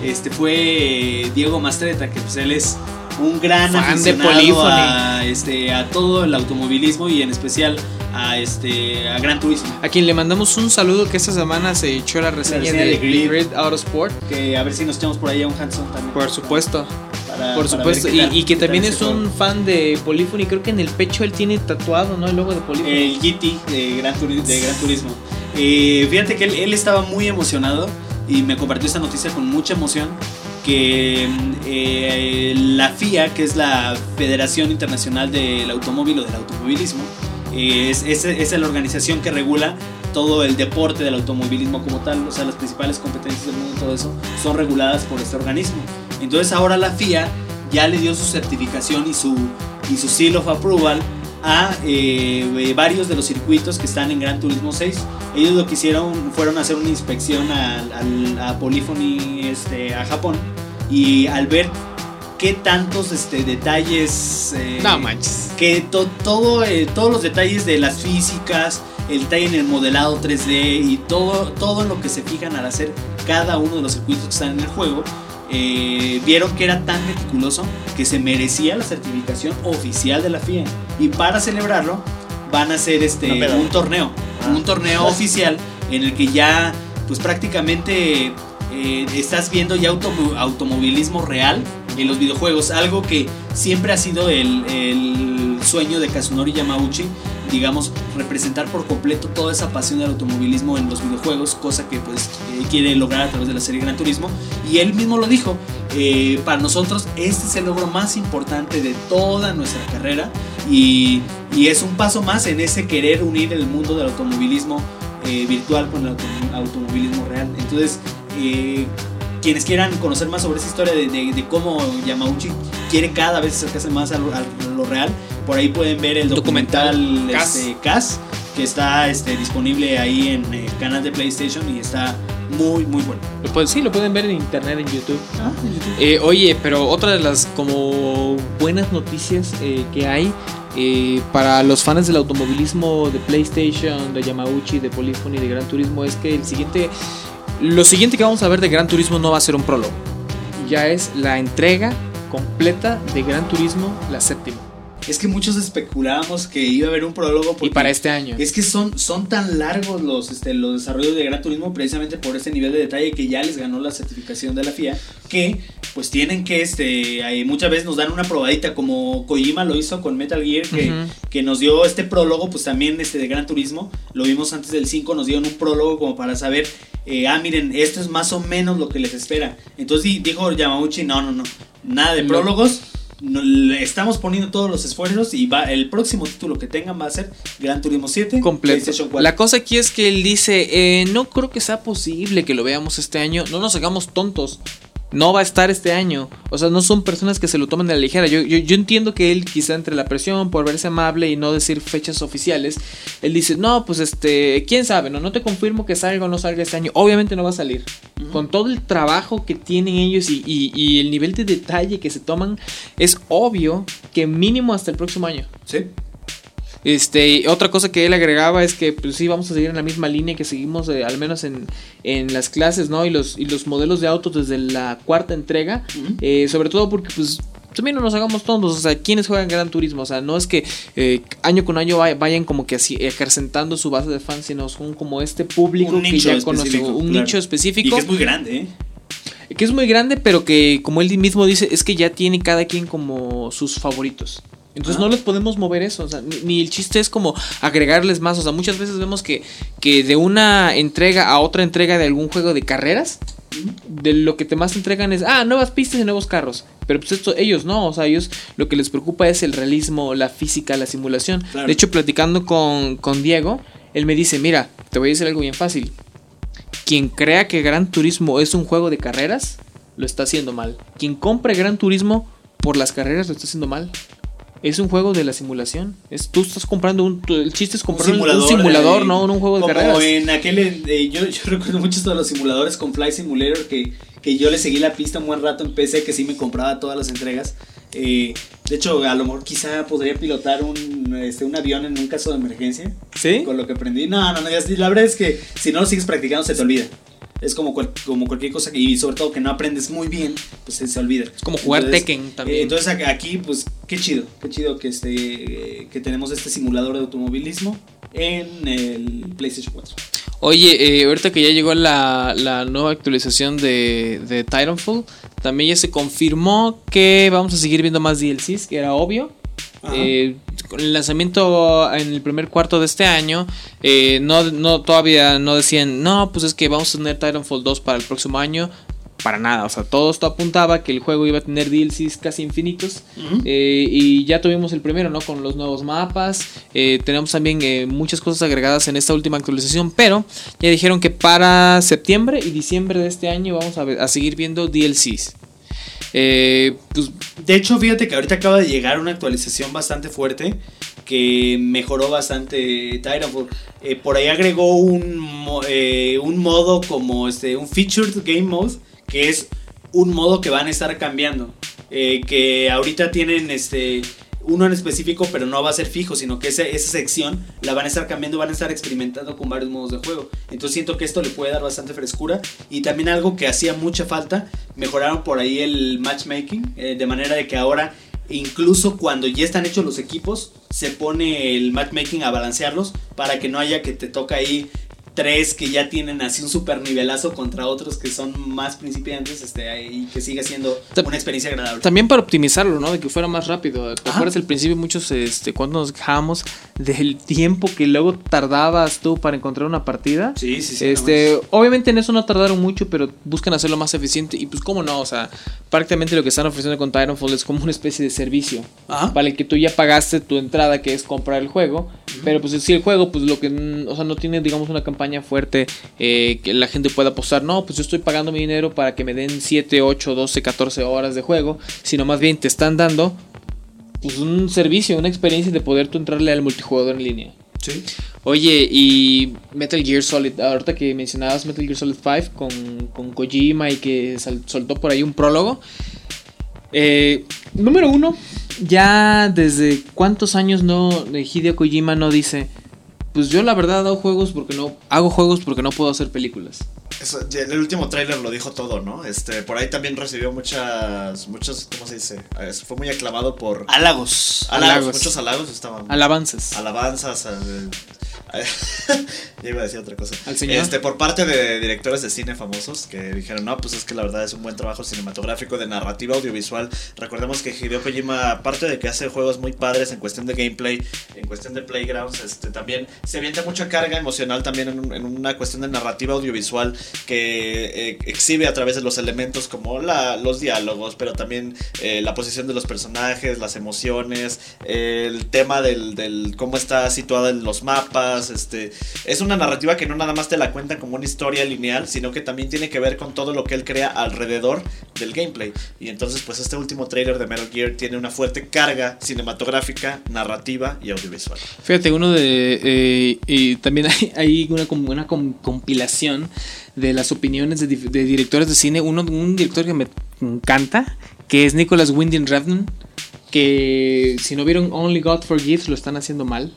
este fue Diego Mastreta que pues él es un gran Fan de aficionado Polyphony. a, este, a todo el automovilismo y en especial a, este, a Gran Turismo A quien le mandamos un saludo que esta semana se echó la reseña, reseña de, de Grid. Autosport. que a ver si nos echamos por ahí a un Hanson también. Por supuesto, Para- por supuesto. Y, tal- y que también es un juego. fan de Polyphony. Creo que en el pecho él tiene tatuado, ¿no? El logo de Polyphony. El GT de Gran, Turi- de Gran Turismo. Eh, fíjate que él, él estaba muy emocionado y me compartió esta noticia con mucha emoción que eh, la FIA, que es la Federación Internacional del Automóvil o del Automovilismo, eh, es, es, es la organización que regula todo el deporte del automovilismo como tal, o sea, las principales competencias del mundo y todo eso son reguladas por este organismo. Entonces ahora la FIA ya le dio su certificación y su, y su seal of approval a eh, varios de los circuitos que están en Gran Turismo 6. Ellos lo que hicieron fueron a hacer una inspección al- al- a Polyphony este, a Japón y al ver qué tantos este, detalles... eh, no manches. que to- todo, eh, todos los detalles de las físicas, el detalle en el modelado 3D y todo, todo en lo que se fijan al hacer cada uno de los circuitos que están en el juego, eh, vieron que era tan meticuloso que se merecía la certificación oficial de la FIA. Y para celebrarlo van a hacer este, un torneo, Ah. un torneo oficial en el que ya pues prácticamente eh, estás viendo ya automo- automovilismo real en los videojuegos, algo que siempre ha sido el, el sueño de Kazunori Yamauchi, digamos, representar por completo toda esa pasión del automovilismo en los videojuegos, cosa que pues eh, quiere lograr a través de la serie Gran Turismo, y él mismo lo dijo, eh, para nosotros este es el logro más importante de toda nuestra carrera y, y es un paso más en ese querer unir el mundo del automovilismo eh, virtual con el autom- automovilismo real. Entonces, eh, quienes quieran conocer más sobre esa historia de, de- de cómo Yamauchi quiere cada vez acercarse más a lo, a lo real, por ahí pueden ver el Documental documental, este, Caz, que está este, disponible ahí en el canal de PlayStation y está muy, muy bueno. Lo pueden- sí, lo pueden ver en internet, en YouTube. Eh, oye, pero otra de las como buenas noticias eh, que hay eh, para los fans del automovilismo de PlayStation, de Yamauchi, de Polyphony, de Gran Turismo es que el siguiente, lo siguiente que vamos a ver de Gran Turismo no va a ser un prólogo, ya es la entrega completa de Gran Turismo, la séptima, Es que muchos especulábamos que iba a haber un prólogo y para este año. Es que son, son tan largos los, este, los desarrollos de Gran Turismo precisamente por este nivel de detalle que ya les ganó la certificación de la FIA que pues tienen que este ahí muchas veces nos dan una probadita como Kojima lo hizo con Metal Gear que, Ujú. que nos dio este prólogo pues también este de Gran Turismo lo vimos antes del 5 nos dieron un prólogo como para saber eh, ah miren esto es más o menos lo que les espera entonces di- dijo Yamauchi no no no nada de Lo- prólogos no- le estamos poniendo todos los esfuerzos y va el próximo título que tengan va a ser Gran Turismo 7 completo. PlayStation 4. La cosa aquí es que él dice, eh, no creo que sea posible que lo veamos este año, no nos hagamos tontos. No va a estar este año. O sea, no son personas que se lo tomen a la ligera. Yo, yo, yo entiendo que él, quizá entre la presión por verse amable y no decir fechas oficiales, él dice, no, pues este, quién sabe, no, no te confirmo que salga o no salga este año. Obviamente no va a salir. Con todo el trabajo que tienen ellos y, y- y el nivel de detalle que se toman, es obvio que mínimo hasta el próximo año. Sí. Este, otra cosa que él agregaba es que pues sí vamos a seguir en la misma línea que seguimos eh, al menos en, en las clases, ¿no? Y los, y los modelos de autos desde la cuarta entrega, eh, sobre todo porque pues también no nos hagamos tontos, o sea, ¿quiénes juegan Gran Turismo? O sea, no es que eh, año con año vay- vayan como que así acrecentando su base de fans, sino son como este público Un que ya conoce, un claro. nicho Y específico. que es muy grande, ¿eh? Que es muy grande, pero que como él mismo dice, es que ya tiene cada quien como sus favoritos. Entonces Ah. no les podemos mover eso, o sea, ni, ni el chiste es como agregarles más, o sea, muchas veces vemos que, que de una entrega a otra entrega de algún juego de carreras, de lo que te más entregan es, ah, nuevas pistas y nuevos carros. Pero pues esto, ellos no, o sea, ellos lo que les preocupa es el realismo, la física, la simulación. Claro. De hecho, platicando con, con Diego, él me dice, mira, te voy a decir algo bien fácil. Quien crea que Gran Turismo es un juego de carreras, lo está haciendo mal. Quien compre Gran Turismo por las carreras, lo está haciendo mal. Es un juego de la simulación. Es, tú estás comprando un. El chiste es comprar un simulador, un simulador eh, no un juego de como carreras. en aquel. eh, yo, yo recuerdo muchos de los simuladores con Fly Simulator que, que yo le seguí la pista un buen rato en PC, que sí me compraba todas las entregas. Eh, de hecho, a lo mejor quizá podría pilotar un, este, un avión en un caso de emergencia. ¿Sí? Con lo que aprendí. No, no, no. La verdad es que si no lo sigues practicando, se te olvida. Es como, cual- como cualquier cosa que, y sobre todo que no aprendes muy bien, pues se, se olvida. Es como jugar Entonces, Tekken también. eh, entonces aquí, pues, qué chido, qué chido que este que tenemos este simulador de automovilismo en el PlayStation 4. Oye, eh, ahorita que ya llegó la, la nueva actualización de, de Titanfall, también ya se confirmó que vamos a seguir viendo más DLCs, que era obvio. Eh, con el lanzamiento en el primer cuarto de este año, eh, no, no todavía no decían, no, pues es que vamos a tener Titanfall 2 para el próximo año. Para nada, o sea, todo esto apuntaba que el juego iba a tener DLCs casi infinitos. Eh, y ya tuvimos el primero, ¿no? Con los nuevos mapas. Eh, tenemos también muchas cosas agregadas en esta última actualización. Pero ya dijeron que para septiembre y diciembre de este año vamos a, ver- a seguir viendo DLCs. Eh, pues De hecho, fíjate que ahorita acaba de llegar una actualización bastante fuerte que mejoró bastante Titanfall. Eh, por ahí agregó un, eh, un modo como este, un featured game mode, que es un modo que van a estar cambiando. Que ahorita tienen este uno en específico, pero no va a ser fijo, sino que esa, esa sección la van a estar cambiando, van a estar experimentando con varios modos de juego. Entonces siento que esto le puede dar bastante frescura. Y también algo que hacía mucha falta, mejoraron por ahí el matchmaking, eh, de manera de que ahora, incluso cuando ya están hechos los equipos, se pone el matchmaking a balancearlos para que no haya que te toca ahí tres que ya tienen así un super nivelazo contra otros que son más principiantes este, y que siga siendo una experiencia agradable. también para optimizarlo, ¿no? De que fuera más rápido. ¿Te Ajá. acuerdas al principio muchos, este, cuando nos quejábamos del tiempo que luego tardabas tú para encontrar una partida? Sí, sí, sí. Este, obviamente en eso no tardaron mucho, pero buscan hacerlo más eficiente. Y pues, ¿cómo no? O sea, prácticamente lo que están ofreciendo con Titanfall es como una especie de servicio. Ajá. Vale, que tú ya pagaste tu entrada, que es comprar el juego. Pero pues si el juego, pues lo que, o sea, no tiene, digamos, una campaña fuerte eh, que la gente pueda apostar. No, pues yo estoy pagando mi dinero para que me den 7, 8, 12, 14 horas de juego. Sino más bien te están dando pues un servicio, una experiencia de poder tú entrarle al multijugador en línea. Sí. Oye, y Metal Gear Solid, ahorita que mencionabas Metal Gear Solid 5 con, con Kojima y que sal- soltó por ahí un prólogo. Eh, número uno, ya desde cuántos años no eh, Hideo Kojima no dice, pues yo la verdad hago juegos porque no hago juegos porque no puedo hacer películas. Eso, en el último tráiler lo dijo todo, ¿no? Este, por ahí también recibió muchas, muchos, ¿cómo se dice? Eh, Fue muy aclamado por Halagos. halagos, muchos halagos estaban. Alabanzas. alabanzas. ya iba a decir otra cosa. Al señor. Este, por parte de directores de cine famosos que dijeron, no, pues es que la verdad es un buen trabajo cinematográfico de narrativa audiovisual. Recordemos que Hideo Kojima, aparte de que hace juegos muy padres en cuestión de gameplay, en cuestión de playgrounds, este, también se avienta mucha carga emocional también en una cuestión de narrativa audiovisual que eh, exhibe a través de los elementos como la, los diálogos, pero también eh, la posición de los personajes, las emociones, el tema del, del cómo está situada en los mapas, este, es una narrativa que no nada más te la cuenta como una historia lineal, sino que también tiene que ver con todo lo que él crea alrededor del gameplay. Y entonces, pues este último trailer de Metal Gear tiene una fuerte carga cinematográfica, narrativa y audiovisual. Fíjate, uno de. eh, y también hay, hay una, una com- compilación de las opiniones de, directores de cine. Uno, un director que me encanta, que es Nicholas Winding Refn. Que si no vieron Only God Forgives, lo están haciendo mal.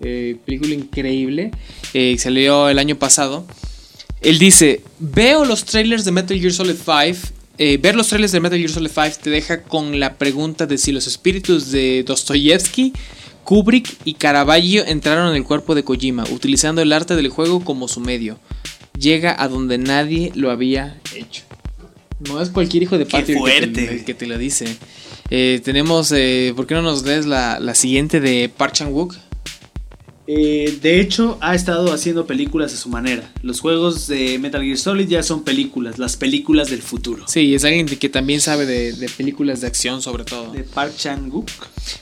Eh, película increíble. eh, salió el año pasado. Él dice: Veo los trailers de Metal Gear Solid 5. eh, ver los trailers de Metal Gear Solid 5 te deja con la pregunta de si los espíritus de Dostoyevsky, Kubrick y Caravaggio entraron en el cuerpo de Kojima, utilizando el arte del juego como su medio. Llega a donde nadie lo había hecho. No es cualquier hijo de patio el que te- fuerte. el que te lo dice. Eh, tenemos, eh, ¿por qué no nos lees la, la siguiente de Park Chan-wook? Eh, de hecho, ha estado haciendo películas a su manera. Los juegos de Metal Gear Solid ya son películas, las películas del futuro. Sí, es alguien que también sabe de, de películas de acción sobre todo. De Park Chan-wook.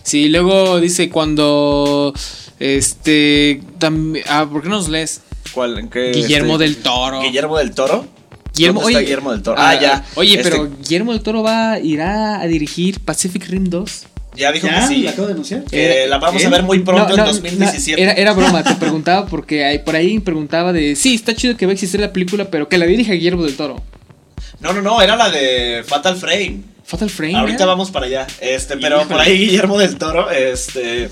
Sí, luego dice cuando... Este... tam- ah, ¿Por qué no nos lees? ¿Cuál? ¿En qué? Guillermo este, del Toro. Guillermo del Toro. Guillermo, ¿Dónde está oye, Guillermo del Toro? Ah, ya. Oye, Este- pero Guillermo del Toro va irá a dirigir Pacific Rim 2. Ya dijo ¿Ya? que sí. ¿La acabo de anunciar? Que la vamos a ¿Eh? ver muy pronto No, en no, 2017. no, era, era broma, te preguntaba porque hay- por ahí preguntaba de, sí, está chido que va a existir la película, pero que la dirija Guillermo del Toro. No, no, no, era la de Fatal Frame. Fatal Frame. Ahorita ¿eh? vamos para allá. Este, pero por ahí Guillermo del Toro, este.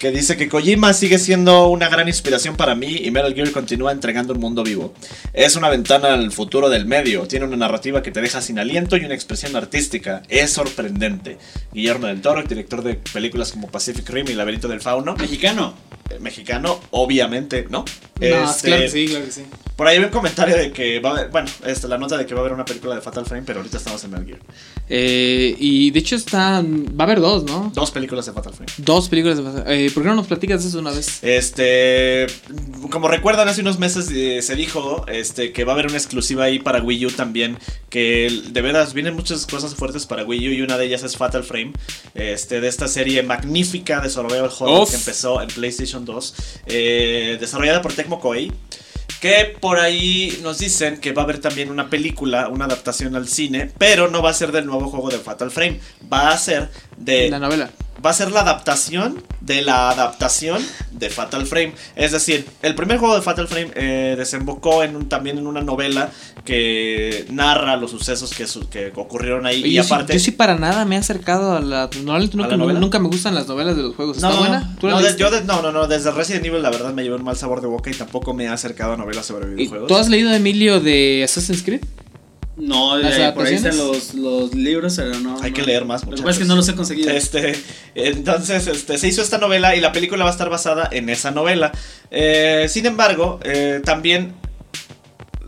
Que dice que Kojima sigue siendo una gran inspiración para mí y Metal Gear continúa entregando un mundo vivo. Es una ventana al futuro del medio, tiene una narrativa que te deja sin aliento y una expresión artística. Es sorprendente. Guillermo del Toro, director de películas como Pacific Rim y Laberinto del Fauno. Mexicano. eh, Mexicano, obviamente, ¿no? No, Este, claro que sí, claro que sí. Por ahí hay un comentario de que va a haber, bueno, este, la nota de que va a haber una película de Fatal Frame, pero ahorita estamos en Metal Gear. Eh, y de hecho están, va a haber dos, ¿no? Dos películas de Fatal Frame. Dos películas de eh, ¿Por qué no nos platicas de eso una vez? Este, como recuerdan, hace unos meses eh, se dijo este, que va a haber una exclusiva ahí para Wii U también. Que de veras vienen muchas cosas fuertes para Wii U y una de ellas es Fatal Frame. Este, de esta serie magnífica de Survival Horror Uf. que empezó en PlayStation 2, eh, desarrollada por Tecmo Koei. Que por ahí nos dicen que va a haber también una película, una adaptación al cine, pero no va a ser del nuevo juego de Fatal Frame, va a ser de la novela. Va a ser la adaptación de la adaptación de Fatal Frame. Es decir, el primer juego de Fatal Frame eh, desembocó en un- también en una novela que narra los sucesos que, su- que ocurrieron ahí. Oye, y yo, sí- aparte... yo sí para nada me he acercado a la... Normalmente ¿A nunca, la novela? nunca me gustan las novelas de los juegos. ¿Está no, buena? ¿Tú la no, de- leíste? yo de- no, no, no, desde Resident Evil la verdad me llevó un mal sabor de boca y tampoco me he acercado a novelas sobre ¿Y videojuegos. ¿Tú has leído Emilio de Assassin's Creed? No, ¿Las eh, por ahí están los, los libros, pero no. Hay no. que leer más, Lo que pasa es que no los he conseguido. Este, entonces, este, se hizo esta novela y la película va a estar basada en esa novela. Eh, sin embargo, eh, también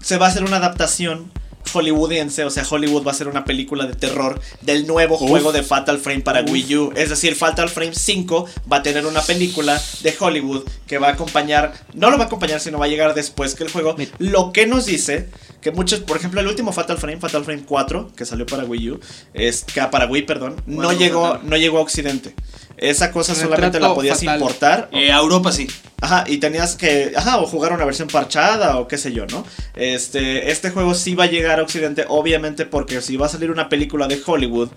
se va a hacer una adaptación hollywoodiense, o sea, Hollywood va a hacer una película de terror del nuevo juego de Fatal Frame para Wii U. Es decir, Fatal Frame 5 va a tener una película de Hollywood que va a acompañar, no lo va a acompañar, sino va a llegar después que el juego. Lo que nos dice que muchos, por ejemplo, el último Fatal Frame, Fatal Frame 4, que salió para Wii U, es que para Wii, perdón, no llegó, no llegó a Occidente. Esa cosa solamente la podías fatal. importar. Eh, a Europa sí. Ajá, y tenías que, ajá, o jugar una versión parchada o qué sé yo, ¿no? Este, este juego sí va a llegar a Occidente, obviamente porque si va a salir una película de Hollywood,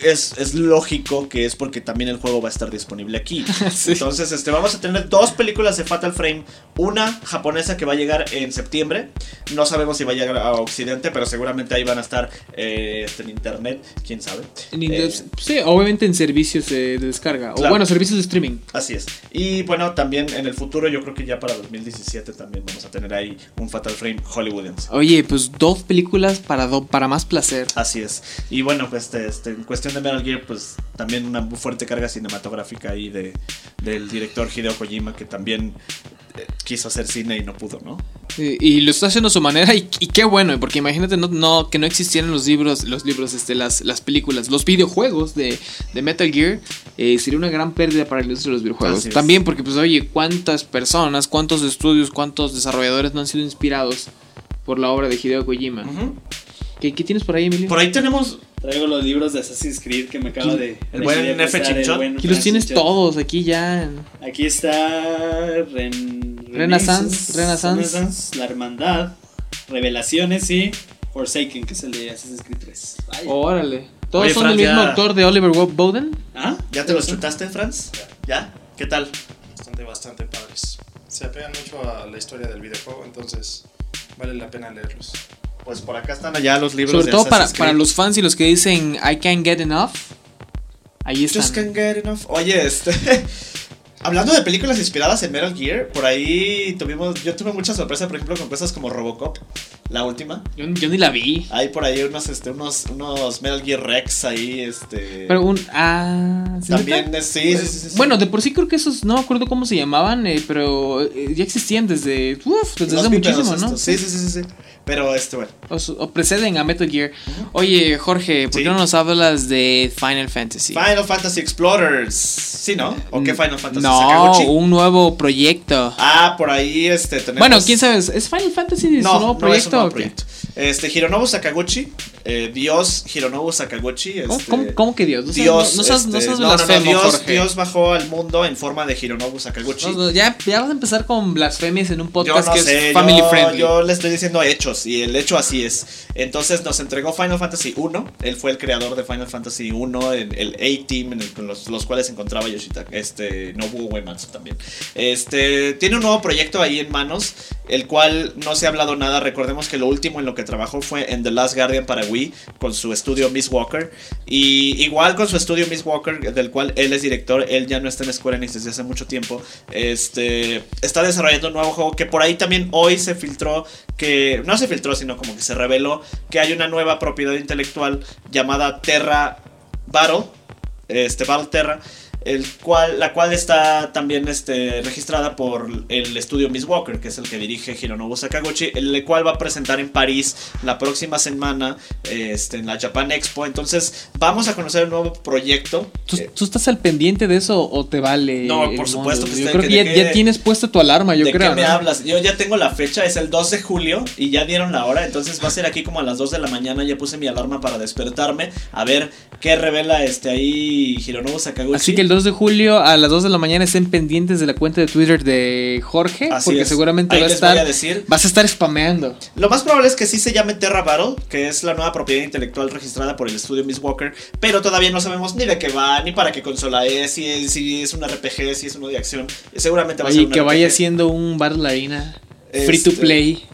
es, es lógico que es porque también el juego va a estar disponible aquí. Sí. Entonces, este, vamos a tener dos películas de Fatal Frame, una japonesa que va a llegar en septiembre, no sabemos si va a llegar a Occidente, pero seguramente ahí van a estar eh, este, en internet, quién sabe. En Eh, sí, obviamente en servicios de descarga. O bueno, servicios de streaming. Así es. Y bueno, también en el futuro, yo creo que ya para 2017 también vamos a tener ahí un Fatal Frame hollywoodiense. Oye, pues dos películas para, do- para más placer. Así es. Y bueno, pues este, este, cuestión de Metal Gear, pues también una fuerte carga cinematográfica ahí de, del director Hideo Kojima, que también eh, quiso hacer cine y no pudo, ¿no? Y, y lo está haciendo a su manera y, y qué bueno, porque imagínate no, no, que no existieran los libros, los libros, este, las, las películas, los videojuegos de, de Metal Gear, eh, sería una gran pérdida para la industria de los videojuegos. También porque, pues, oye, cuántas personas, cuántos estudios, cuántos desarrolladores no han sido inspirados por la obra de Hideo Kojima. ¿Qué, qué tienes por ahí, Emilio? Por ahí tenemos. Traigo los libros de Assassin's Creed que me acaba de. El buen de F. buen Aquí los tienes todos, aquí ya. Aquí está Ren- Renaissance, Renaissance. La Hermandad, Revelaciones y Forsaken, que es el de Assassin's Creed 3. Ay. Órale. ¿Todos Oye, son del mismo ya- autor de Oliver Bowden? ¿Ah? ¿Ya te los chutaste, Franz? ¿Ya? ¿Qué tal? bastante, bastante padres. Se apegan mucho a la historia del videojuego, entonces vale la pena leerlos. Pues por acá están allá los libros Sobre de todo para, Assassin's para los fans y los que dicen I can't get enough. Ahí están. Just can't get enough. Oye, este. Hablando de películas inspiradas en Metal Gear, por ahí tuvimos. Yo tuve mucha sorpresa, por ejemplo, con cosas como Robocop, la última. Yo, yo ni la vi. Hay por ahí unos, este, unos, unos Metal Gear Rex ahí, este. Pero un. Ah. ¿sí también, es- sí, sí, sí, sí, sí. Bueno, de por sí creo que esos. No me acuerdo cómo se llamaban, eh, pero eh, ya existían desde. Uf, desde Los hace muchísimo, ¿no? estos. Sí, sí, sí, sí, sí. Pero este, bueno. O, preceden a Metal Gear. Oye, Jorge, ¿por qué no nos hablas de Final Fantasy? Final Fantasy Explorers. ¿Sí, no? ¿O qué Final Fantasy? No, Sakaguchi? un nuevo proyecto. Ah, por ahí este tenemos. bueno, quién sabe, ¿es Final Fantasy su No, nuevo no es un proyecto? nuevo proyecto. Este, Hironobu Sakaguchi, eh, Dios Hironobu Sakaguchi. ¿Cómo, este, cómo- cómo que Dios? No Dios, no, no seas, no este, seas no, no, no, Dios, Jorge. Dios bajó al mundo en forma de Hironobu Sakaguchi. Ya, ya vas a empezar con blasfemias en un podcast que sé, es family yo, friendly. yo le estoy diciendo hechos y el hecho así es. Entonces nos entregó Final Fantasy 1. Él fue el creador de Final Fantasy 1, el, el A-Team, en con los, los cuales se encontraba Yoshitaka, este, Nobuo Uematsu también. Este, tiene un nuevo proyecto ahí en manos, el cual no se ha hablado nada. Recordemos que lo último en lo que trabajó fue en The Last Guardian para Wii, con su estudio Miss Walker. Y igual con su estudio Miss Walker, del cual él es director, él ya no está en Square Enix desde hace mucho tiempo. Este, está desarrollando un nuevo juego que por ahí también hoy se filtró que no se filtró, sino como que se reveló que hay una nueva propiedad intelectual llamada Terra Battle, este Battle Terra, el cual, la cual está también este, registrada por el estudio Miss Walker, que es el que dirige Hironobu Sakaguchi, el cual va a presentar en París la próxima semana este, en la Japan Expo. Entonces vamos a conocer un nuevo proyecto. ¿Tú, Eh, tú estás al pendiente de eso o te vale? No, el por supuesto que Yo estoy- creo que que ya, tienes puesta tu alarma, yo ¿De creo. qué me ¿no? hablas? Yo ya tengo la fecha, es el 2 de julio y ya dieron la hora, entonces va a ser aquí como a las 2 de la mañana, ya puse mi alarma para despertarme, a ver qué revela este ahí Hironobu Sakaguchi. Así que el 2 de julio a las 2 de la mañana estén pendientes de la cuenta de Twitter de Jorge, Así porque es. seguramente Ahí va a estar, voy a decir. vas a estar spameando. Lo más probable es que sí se llame Terra Battle, que es la nueva propiedad intelectual registrada por el estudio Miss Walker, pero todavía no sabemos ni de qué va, ni para qué consola es, si es, si es un RPG, si es uno de acción. Seguramente va a ser un que vaya siendo un Battle Arena free to Este- play.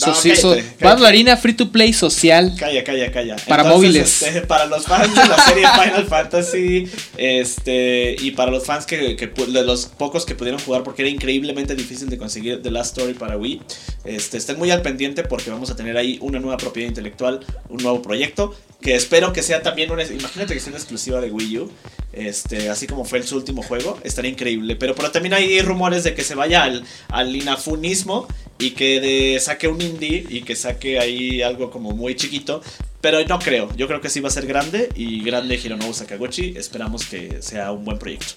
No, cállate, so- cállate. Free to play social. Calla, calla, calla. Para móviles. este, para los fans de la serie Final Fantasy, este, y para los fans que, de los pocos que pudieron jugar, porque era increíblemente difícil de conseguir The Last Story para Wii, este, estén muy al pendiente porque vamos a tener ahí una nueva propiedad intelectual, un nuevo proyecto, que espero que sea también una, imagínate que sea una exclusiva de Wii U, este, así como fue el, su último juego, estaría increíble. Pero, pero también hay rumores de que se vaya al, al inafunismo y que de- saque un indie y que saque ahí algo como muy chiquito. Pero no creo, yo creo que sí va a ser grande y grande Hironobu Sakaguchi. Esperamos que sea un buen proyecto.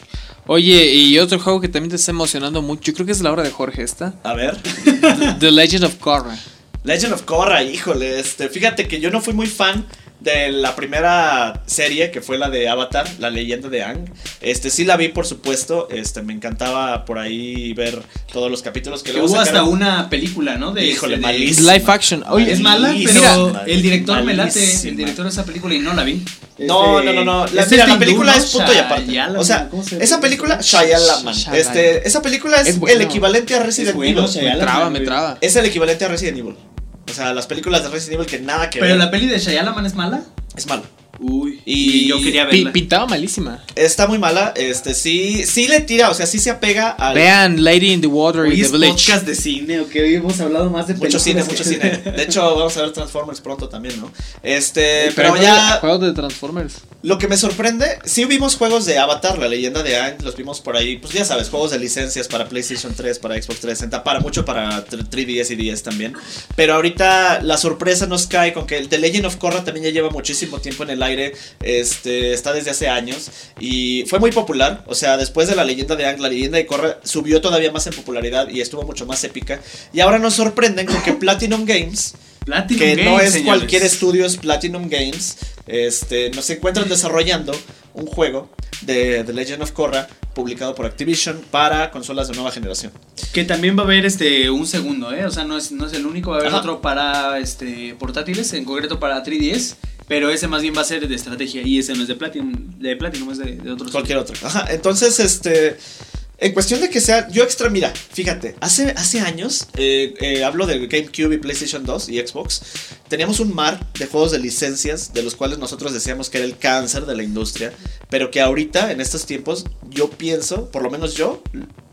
Oye, y otro juego que también te está emocionando mucho, yo creo que es la hora de Jorge esta. A ver, The Legend of Korra. Legend of Korra, híjole, este, fíjate que yo no fui muy fan de la primera serie que fue la de Avatar, la leyenda de Aang. Este sí la vi por supuesto, este me encantaba por ahí ver todos los capítulos que Que luego hubo hasta una película, ¿no? De, Híjole, de- malísima. Live action. Oye, Es mala, pero Mira, el director me late, el director de esa película y no la vi. No, no, no, no. La, mira, este la película es punto y aparte. O sea, ¿cómo se esa película, Shyamalan. Este, esa película es, Es bueno. el equivalente a Resident bueno, Evil. Me traba, me traba. Es el equivalente a Resident Evil. O sea, las películas de Resident Evil que nada que Pero ver. la peli de Shyamalan es mala. Es malo. Uy, Y- y yo quería verla. pintaba malísima. Está muy mala, este sí, sí le tira, o sea, sí se apega al Vean Lady in the Water y The Village. podcast de cine, ok, hoy hemos hablado más de mucho cine, mucho que- cine. De hecho, vamos a ver Transformers pronto también, ¿no? Este, Eh, pero juego- ya Juegos de Transformers. Lo que me sorprende, sí vimos juegos de Avatar, la leyenda de Aang, los vimos por ahí, pues ya sabes, juegos de licencias para PlayStation 3, para Xbox 360, para mucho para 3DS y 10 también. Pero ahorita la sorpresa nos cae con que el The Legend of Korra también ya lleva muchísimo tiempo en el aire, este, está desde hace años y fue muy popular, o sea, después de la leyenda de Aang, la leyenda de Korra subió todavía más en popularidad y estuvo mucho más épica. Y ahora nos sorprenden con que Platinum Games Platinum que no Games, es señores. cualquier estudio, es Platinum Games. Este, nos encuentran desarrollando un juego de The Legend of Korra publicado por Activision para consolas de nueva generación. Que también va a haber este un segundo, ¿eh? O sea, no es, no es el único, va a haber Ajá. otro para este portátiles, en concreto para 3DS. Pero ese más bien va a ser de estrategia y ese no es de Platinum, de Platinum es de, otros. Cualquier otro. Ajá, entonces, este. En cuestión de que sea. Yo extra. Mira, fíjate. Hace, hace años. eh, eh, hablo del GameCube y PlayStation 2 y Xbox. Teníamos un mar de juegos de licencias. De los cuales nosotros decíamos que era el cáncer de la industria. Pero que ahorita, en estos tiempos. Yo pienso, por lo menos yo.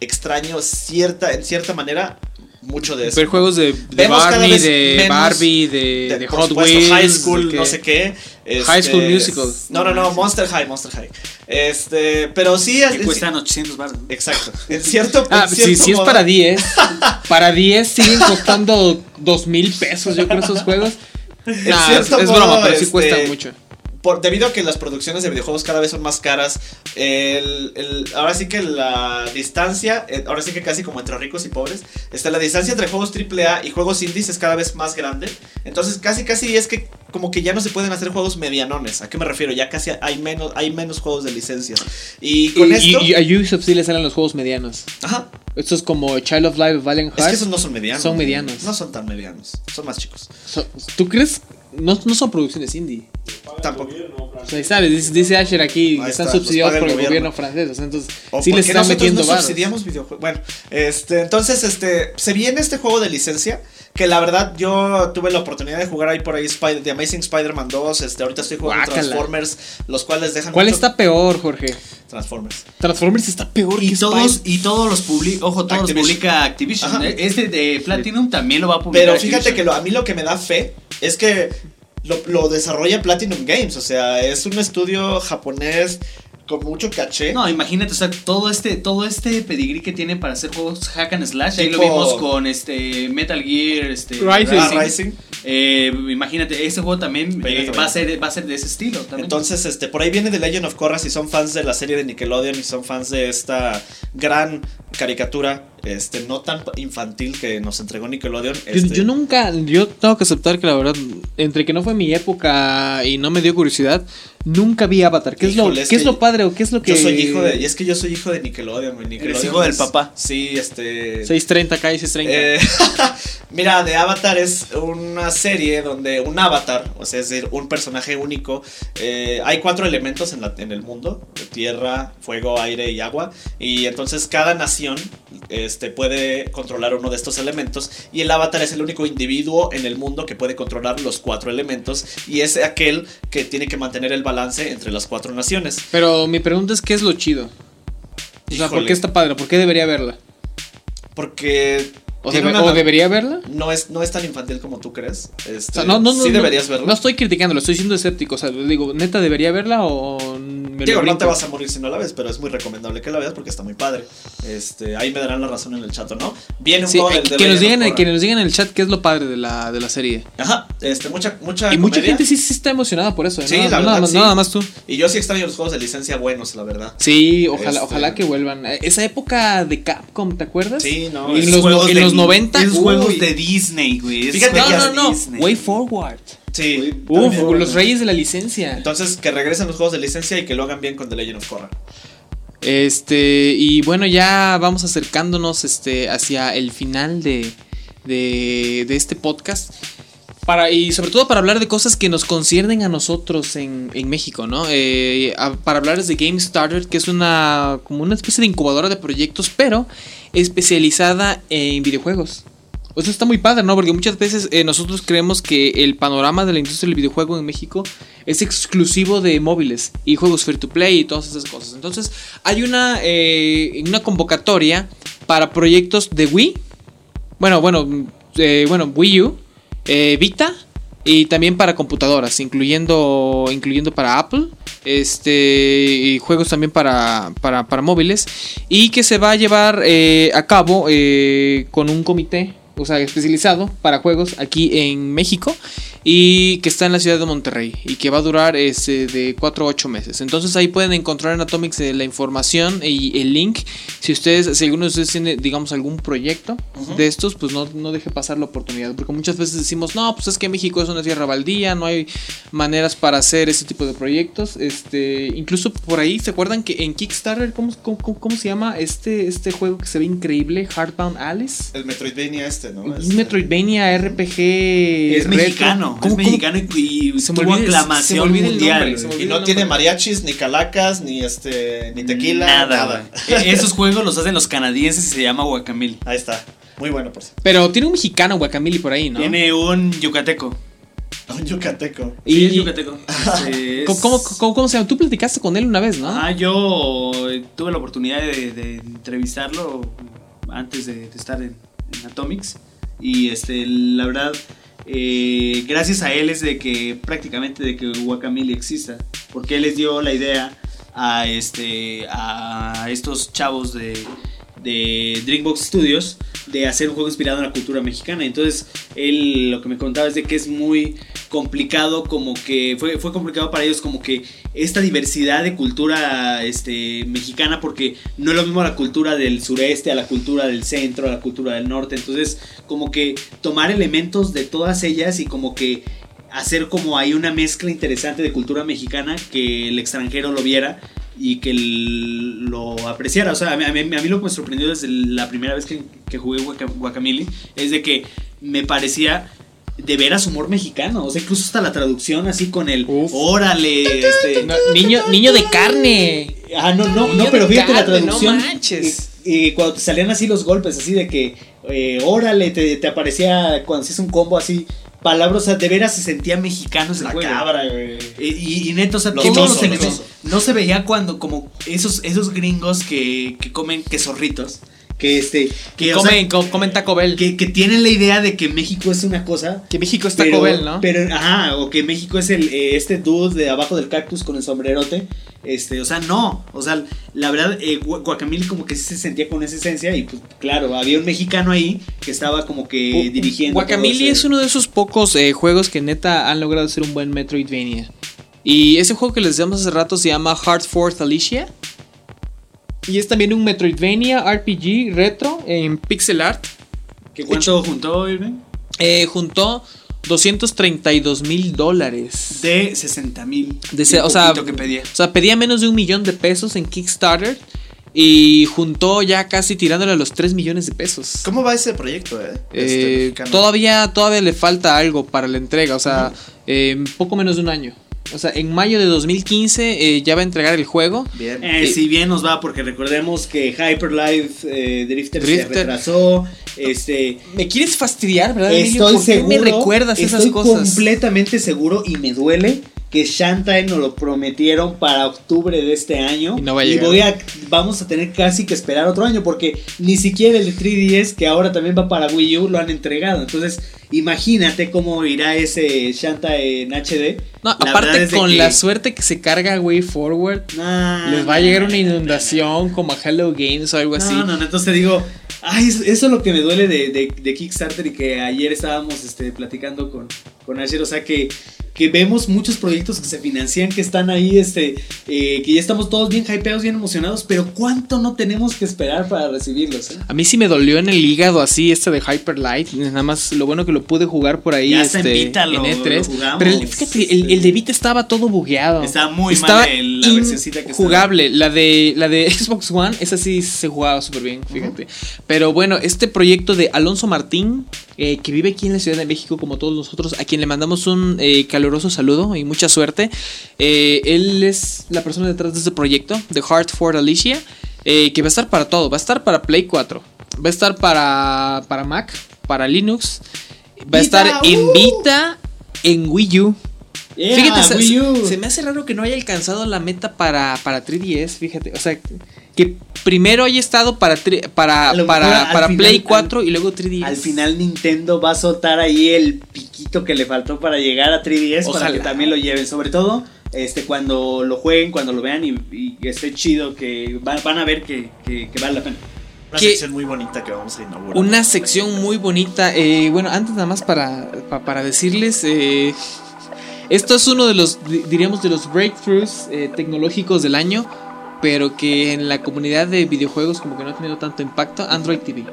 Extraño cierta. En cierta manera. Mucho de eso. Ver juegos de, de Barney, de menos Barbie, de, de- de Hot supuesto, Wheels. High School, no sé qué. High este, School Musical. No, no, no, Monster High, Monster High. Este, pero sí. Que cuestan 800 baros. Exacto. En cierto, Ah, en si, cierto si es modo- para 10, para 10 siguen costando 2 mil pesos, yo creo, esos juegos. Nah, es, cierto es modo, broma, pero sí este, cuestan mucho. Por, debido a que las producciones de videojuegos cada vez son más caras, el, el- ahora sí que la distancia, eh, ahora sí que casi como entre ricos y pobres, está la distancia entre juegos AAA y juegos indies es cada vez más grande. Entonces casi casi es que como que ya no se pueden hacer juegos medianones. ¿A qué me refiero? Ya casi hay menos, hay menos juegos de licencias. Y con Y, esto... y- y a Ubisoft sí le salen los juegos medianos. ajá. Estos es como Child of Life, Valiant Es Hearts. que esos no son medianos. Son medianos. No son tan medianos. Son más chicos. So- ¿Tú crees? No, no son producciones indie. Tampoco. Sea, ahí sale, dice, dice Asher aquí, están está, subsidiados por el gobierno. gobierno francés. o sea, entonces, O sí les están metiendo no subsidiamos videojuegos. Bueno, este, entonces, este, se viene este juego de licencia que la verdad yo tuve la oportunidad de jugar ahí por ahí Spider, The Amazing Spider-Man 2. Este, ahorita estoy jugando Guácala. Transformers, los cuales dejan ¿Cuál mucho- está peor, Jorge? Transformers. Transformers está peor Y que todos, y todos los publica, ojo, todos Activision. publica Activision. Ajá. ¿eh? Este de Platinum también lo va a publicar. Pero fíjate Activision. que lo- a mí lo que me da fe es que lo, lo desarrolla Platinum Games. O sea, es un estudio japonés con mucho caché. No, imagínate, o sea, todo este, todo este pedigrí que tiene para hacer juegos hack and slash. Ahí lo vimos con este Metal Gear, este Rising. Ah, Rising. Eh, imagínate, este juego también eh, va, a ser, va a ser de ese estilo también. Entonces, este, por ahí viene The Legend of Korra. Si son fans de la serie de Nickelodeon y son fans de esta gran caricatura, este, no tan infantil que nos entregó Nickelodeon. Yo, este, yo nunca, yo tengo que aceptar que la verdad, entre que no fue mi época y no me dio curiosidad, nunca vi Avatar. ¿Qué, es, lo, es ¿qué es lo padre o qué es lo que... Yo soy hijo de. Y es que yo soy hijo de Nickelodeon, güey. Nickelodeon hijo del es- papá. Sí, este. 630 acá y 630. Eh, mira, The Avatar es una serie donde un avatar, o sea, es decir, un personaje único. eh, hay cuatro elementos en, la- en el mundo: tierra, fuego, aire y agua. Y entonces cada nación este, puede controlar uno de estos elementos. Y el avatar es el único individuo en el mundo que puede controlar los cuatro elementos. Y es aquel que tiene que mantener el balance entre las cuatro naciones. Pero mi pregunta es, ¿qué es lo chido? O sea, ¿por qué está padre? ¿Por qué debería verla? Porque. ¿O, tiene debe- una- o debería verla? no, es, no es tan infantil como tú crees. Este, O sea, no, no, no, sí no, deberías verlo. No estoy criticándolo, estoy siendo escéptico. O sea, digo, ¿neta debería verla o me Digo, no te vas a morir si no la ves, pero es muy recomendable que la veas porque está muy padre. Este, ahí me darán la razón en el chat, ¿o ¿no? Viene un Sí, juego eh, que, nos digan, Korra. que nos digan en el chat qué es lo padre de la, de la serie. Ajá, este, mucha, mucha Y mucha gente sí, sí está emocionada por eso. ¿eh? Sí, nada, la no, nada verdad, más, sí. nada más tú. Y yo sí extraño los juegos de licencia buenos, la verdad. Sí, ojalá, Este- ojalá que vuelvan. Eh, Esa época de Capcom, ¿te acuerdas? Sí, no. Y no- en los 90. Es juegos de Disney, güey. Fíjate No, no, no. Disney. Way forward. Sí. Uf, también. los reyes de la licencia. Entonces, que regresen los juegos de licencia y que lo hagan bien con The Legend of Korra. Este, y bueno, ya vamos acercándonos este, hacia el final de, de, de este podcast. Para, y sobre todo para hablar de cosas que nos conciernen a nosotros en, en México, ¿no? Eh, para hablarles de Game Starter, que es una, como una especie de incubadora de proyectos, pero especializada en videojuegos. Eso está muy padre, ¿no? Porque muchas veces eh, nosotros creemos que el panorama de la industria del videojuego en México es exclusivo de móviles y juegos free to play y todas esas cosas. Entonces, hay una, eh, una convocatoria para proyectos de Wii. Bueno, bueno, eh, bueno, Wii U, eh, Vita y también para computadoras, incluyendo, incluyendo para Apple. Este, y juegos también para, para, para móviles. Y que se va a llevar eh, a cabo eh, con un comité o sea, especializado para juegos aquí en México y que está en la ciudad de Monterrey y que va a durar este, de 4 a 8 meses. Entonces ahí pueden encontrar en Atomics eh, la información y el link. Si ustedes, si alguno de ustedes tiene, digamos, algún proyecto de estos, pues no, no deje pasar la oportunidad. Porque muchas veces decimos, no, pues es que México es una tierra baldía, no hay maneras para hacer ese tipo de proyectos. Este, incluso por ahí, ¿se acuerdan que en Kickstarter, ¿cómo, cómo, cómo- cómo se llama este, este juego que se ve increíble? Hardbound Alice. El Metroidvania este, ¿no? Es Metroidvania RPG. Es mexicano, ¿Cómo- es cómo- mexicano y, y Se tuvo aclamación mundial. nombre, se. Y no tiene mariachis, ni calacas, ni este, ni tequila, Nada. E- Esos juegos los hacen los canadienses y se llama Guacamil. Ahí está. Muy bueno, por cierto. Pero tiene un mexicano, Guacamili, por ahí, ¿no? Tiene un yucateco. Un yucateco. Y- Sí, es yucateco. Este, es- ¿Cómo, cómo, cómo- se llama? Tú platicaste con él una vez, ¿no? Ah, yo tuve la oportunidad de, de entrevistarlo antes de, de estar en, en Atomics. Y este, la verdad, eh, gracias a él es de que prácticamente de que Guacamole exista. Porque él les dio la idea a, este, a estos chavos de, de Drinkbox Studios de hacer un juego inspirado en la cultura mexicana. Entonces, él lo que me contaba es de que es muy complicado, como que fue, fue complicado para ellos, como que esta diversidad de cultura este, mexicana, porque no es lo mismo la cultura del sureste, a la cultura del centro, a la cultura del norte. Entonces, como que tomar elementos de todas ellas y como que hacer como ahí una mezcla interesante de cultura mexicana que el extranjero lo viera y que el- lo apreciara. O sea, a mí, a mí- a mí lo que me sorprendió desde la primera vez que, que jugué Guaca- Guacamole es de que me parecía de veras humor mexicano. O sea, incluso hasta la traducción así con el Uf. órale, este... No, niño, niño de carne. Ah, no, no, Niño no, pero fíjate la carne, no traducción. manches. Y, cuando te salían así los golpes, así de que, eh, órale, te, te aparecía cuando hacías un combo así, palabras, o sea, de veras se sentía mexicano ese La juego. cabra, güey. Y, y, neto, o sea, todos los elementos- no se veía cuando como esos, esos gringos que, que comen quesorritos, que este, que, o sea, Comen, co- comen Taco Bell. que, que tienen la idea de que México es una cosa. Que México es Taco Pero, Bell, ¿no? pero, ajá, o que México es el, eh, este dude de abajo del cactus con el sombrerote. Este, o sea, no. O sea, la verdad, eh, Gua- Guacamole como que sí se sentía con esa esencia. Y pues, claro, había un mexicano ahí que estaba como que dirigiendo. Ese- es uno de esos pocos eh, juegos que neta han logrado ser un buen Metroidvania. Y ese juego que les decíamos hace rato se llama Hard Force Alicia. Y es también un Metroidvania RPG retro en pixel art. ¿Que ¿Cuánto juntó, Irving? Eh, juntó 232 mil dólares. De 60 mil. O sea, que pedía. O sea, pedía menos de un millón de pesos en Kickstarter. Y juntó ya casi tirándole a los 3 millones de pesos. ¿Cómo va ese proyecto, eh? Este Eh, mexicano. todavía, todavía le falta algo para la entrega, o sea, eh, poco menos de un año. O sea, en mayo de 2015 eh, ya va a entregar el juego. Bien. Eh, Eh, si bien nos va, porque recordemos que Hyper Life eh, Drifter, se Drifter. retrasó. Este, Me quieres fastidiar, ¿verdad? Emilio? estoy ¿Por qué seguro. me recuerdas esas estoy cosas? completamente seguro y me duele que Shantae nos lo prometieron para octubre de este año. Y no va a voy a, vamos a tener casi que esperar otro año porque ni siquiera el de 3DS, que ahora también va para Wii U, lo han entregado. Entonces, imagínate cómo irá ese Shantae en HD. No, La verdad aparte con que- la suerte que se carga Way Forward, Nah, les va a llegar una nah, nah, inundación como a Hello Games o algo así. No, no, no, entonces digo, ay, eso, eso es lo que me duele de, de- de Kickstarter y que ayer estábamos este, platicando con, con Asher, o sea que, que vemos muchos proyectos que se financian, que están ahí, este, eh, que ya estamos todos bien hypeados, bien emocionados, pero ¿cuánto no tenemos que esperar para recibirlos? eh? A mí sí me dolió en el hígado así este de Hyper Light. Nada más lo bueno que lo pude jugar por ahí Ya está en este, Vita, lo- en E3. lo jugamos, pero el- fíjate, el, este. el de Vita estaba todo bugueado. Estaba muy Estaba mal el- la versioncita que jugable. La de, la de Xbox One, esa sí se jugaba súper bien, fíjate. Pero bueno, este proyecto de Alonso Martín, eh, que vive aquí en la Ciudad de México como todos nosotros, a quien le mandamos un eh, caluroso saludo y mucha suerte. Eh, él es la persona detrás de este proyecto, de Heart for Alicia, que va a estar para todo. Va a estar para Play 4, va a estar para, para Mac, para Linux. Va a estar en Vita en Wii U. Yeah, fíjate, se- Wii U. se me hace raro que no haya alcanzado la meta para, para 3DS, fíjate. O sea, que primero haya estado para, tri- para, para, mejor al para final- Play al- 4 y luego 3DS. Al final Nintendo va a soltar ahí el piquito que le faltó para llegar a 3DS para que también lo lleven. Sobre todo este cuando lo jueguen, cuando lo vean y, y que esté chido, que van, van a ver que, que- que vale la pena. Una ¿Qué? sección muy bonita que vamos a inaugurar. Una sección muy bonita. eh, bueno, antes nada más para, pa- para decirles. eh, esto es uno de los, di- diríamos, de los breakthroughs eh, tecnológicos del año. Pero que en la comunidad de videojuegos como que no ha tenido tanto impacto. Android TV.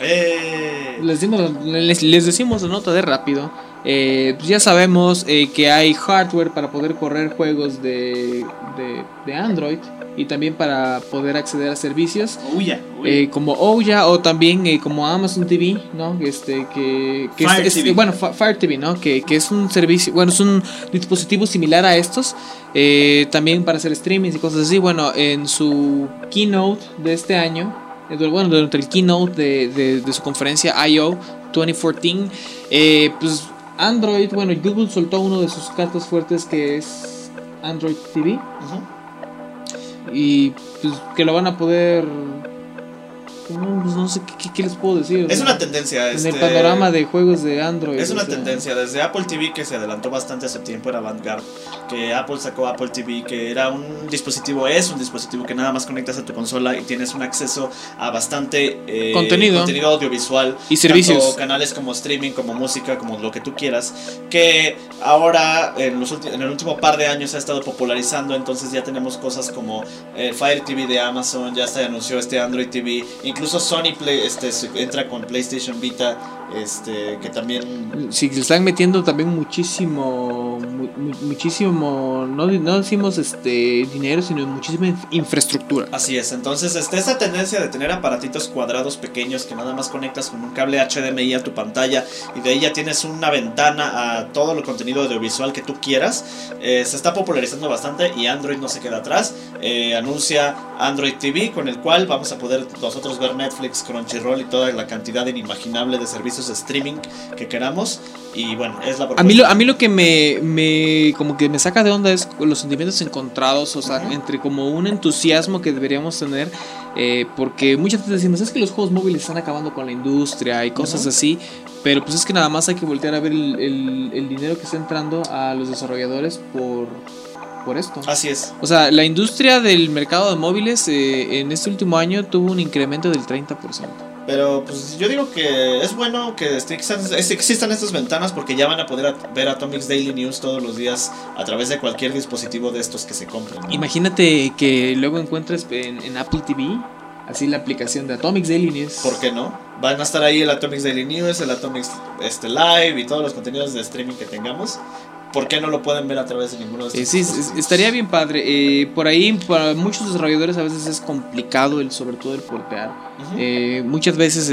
¡Eh! Les, dimos- les, les decimos la nota de rápido. Eh, pues ya sabemos que hay hardware para poder correr juegos de, de, de Android. Y también para poder acceder a servicios. Eh, como Ouya o también eh, como Amazon TV, ¿no? Este que, que Fire es, es- TV. bueno Fa- Fire TV, ¿no? Que, que es un servicio, bueno es un dispositivo similar a estos, eh, también para hacer streamings y cosas así. Bueno, en su keynote de este año, eh, bueno durante el keynote de, de- de su conferencia I.O. 2014, eh, pues Android, bueno Google soltó uno de sus cartas fuertes que es Android TV y pues que lo van a poder no, pues, no sé qué, qué- les puedo decir. Es ¿no? una tendencia. en este, el panorama de juegos de Android. Es una o sea, tendencia. Desde Apple TV, que se adelantó bastante hace tiempo, era Vanguard. Que Apple sacó Apple TV, que era un dispositivo, es un dispositivo que nada más conectas a tu consola y tienes un acceso a bastante eh, Contenido. contenido audiovisual. Y servicios. Tanto canales como streaming, como música, como lo que tú quieras. Que ahora, en, los en el último par de años, se ha estado popularizando. Entonces ya tenemos cosas como el Fire TV de Amazon, ya se anunció este Android TV. Incluso Sony Play, este, entra con PlayStation Vita, este, que también Sí, le están metiendo también muchísimo, mu- mu- muchísimo, no, no decimos este dinero, sino muchísima inf- infraestructura. Así es, entonces este, esa tendencia de tener aparatitos cuadrados pequeños que nada más conectas con un cable HDMI a tu pantalla y de ahí ya tienes una ventana a todo el contenido audiovisual que tú quieras, eh, se está popularizando bastante y Android no se queda atrás. Eh, anuncia Android TV con el cual vamos a poder nosotros ver Netflix, Crunchyroll y toda la cantidad inimaginable de servicios de streaming que queramos y bueno, es la A mí, lo, propuesta. a mí lo que me, me como que me saca de onda es los sentimientos encontrados, o sea, entre como un entusiasmo que deberíamos tener, eh, porque muchas veces decimos, es que los juegos móviles están acabando con la industria y cosas así, pero pues es que nada más hay que voltear a ver el, el- el dinero que está entrando a los desarrolladores por, por esto. Así es. O sea, la industria del mercado de móviles eh, en este último año tuvo un incremento del 30%. Pero pues yo digo que es bueno que este- existan, es- existan estas ventanas porque ya van a poder at- ver Atomics Daily News todos los días a través de cualquier dispositivo de estos que se compren. ¿no? Imagínate que luego encuentres en, en Apple TV así la aplicación de Atomics Daily News. ¿Por qué no? Van a estar ahí el Atomics Daily News, el Atomics este, Live y todos los contenidos de streaming que tengamos. ¿Por qué no lo pueden ver a través de ninguno de estos Eh, sí, estaría bien padre. Eh, por ahí, para muchos desarrolladores a veces es complicado, el, sobre todo el portear. Eh, muchas veces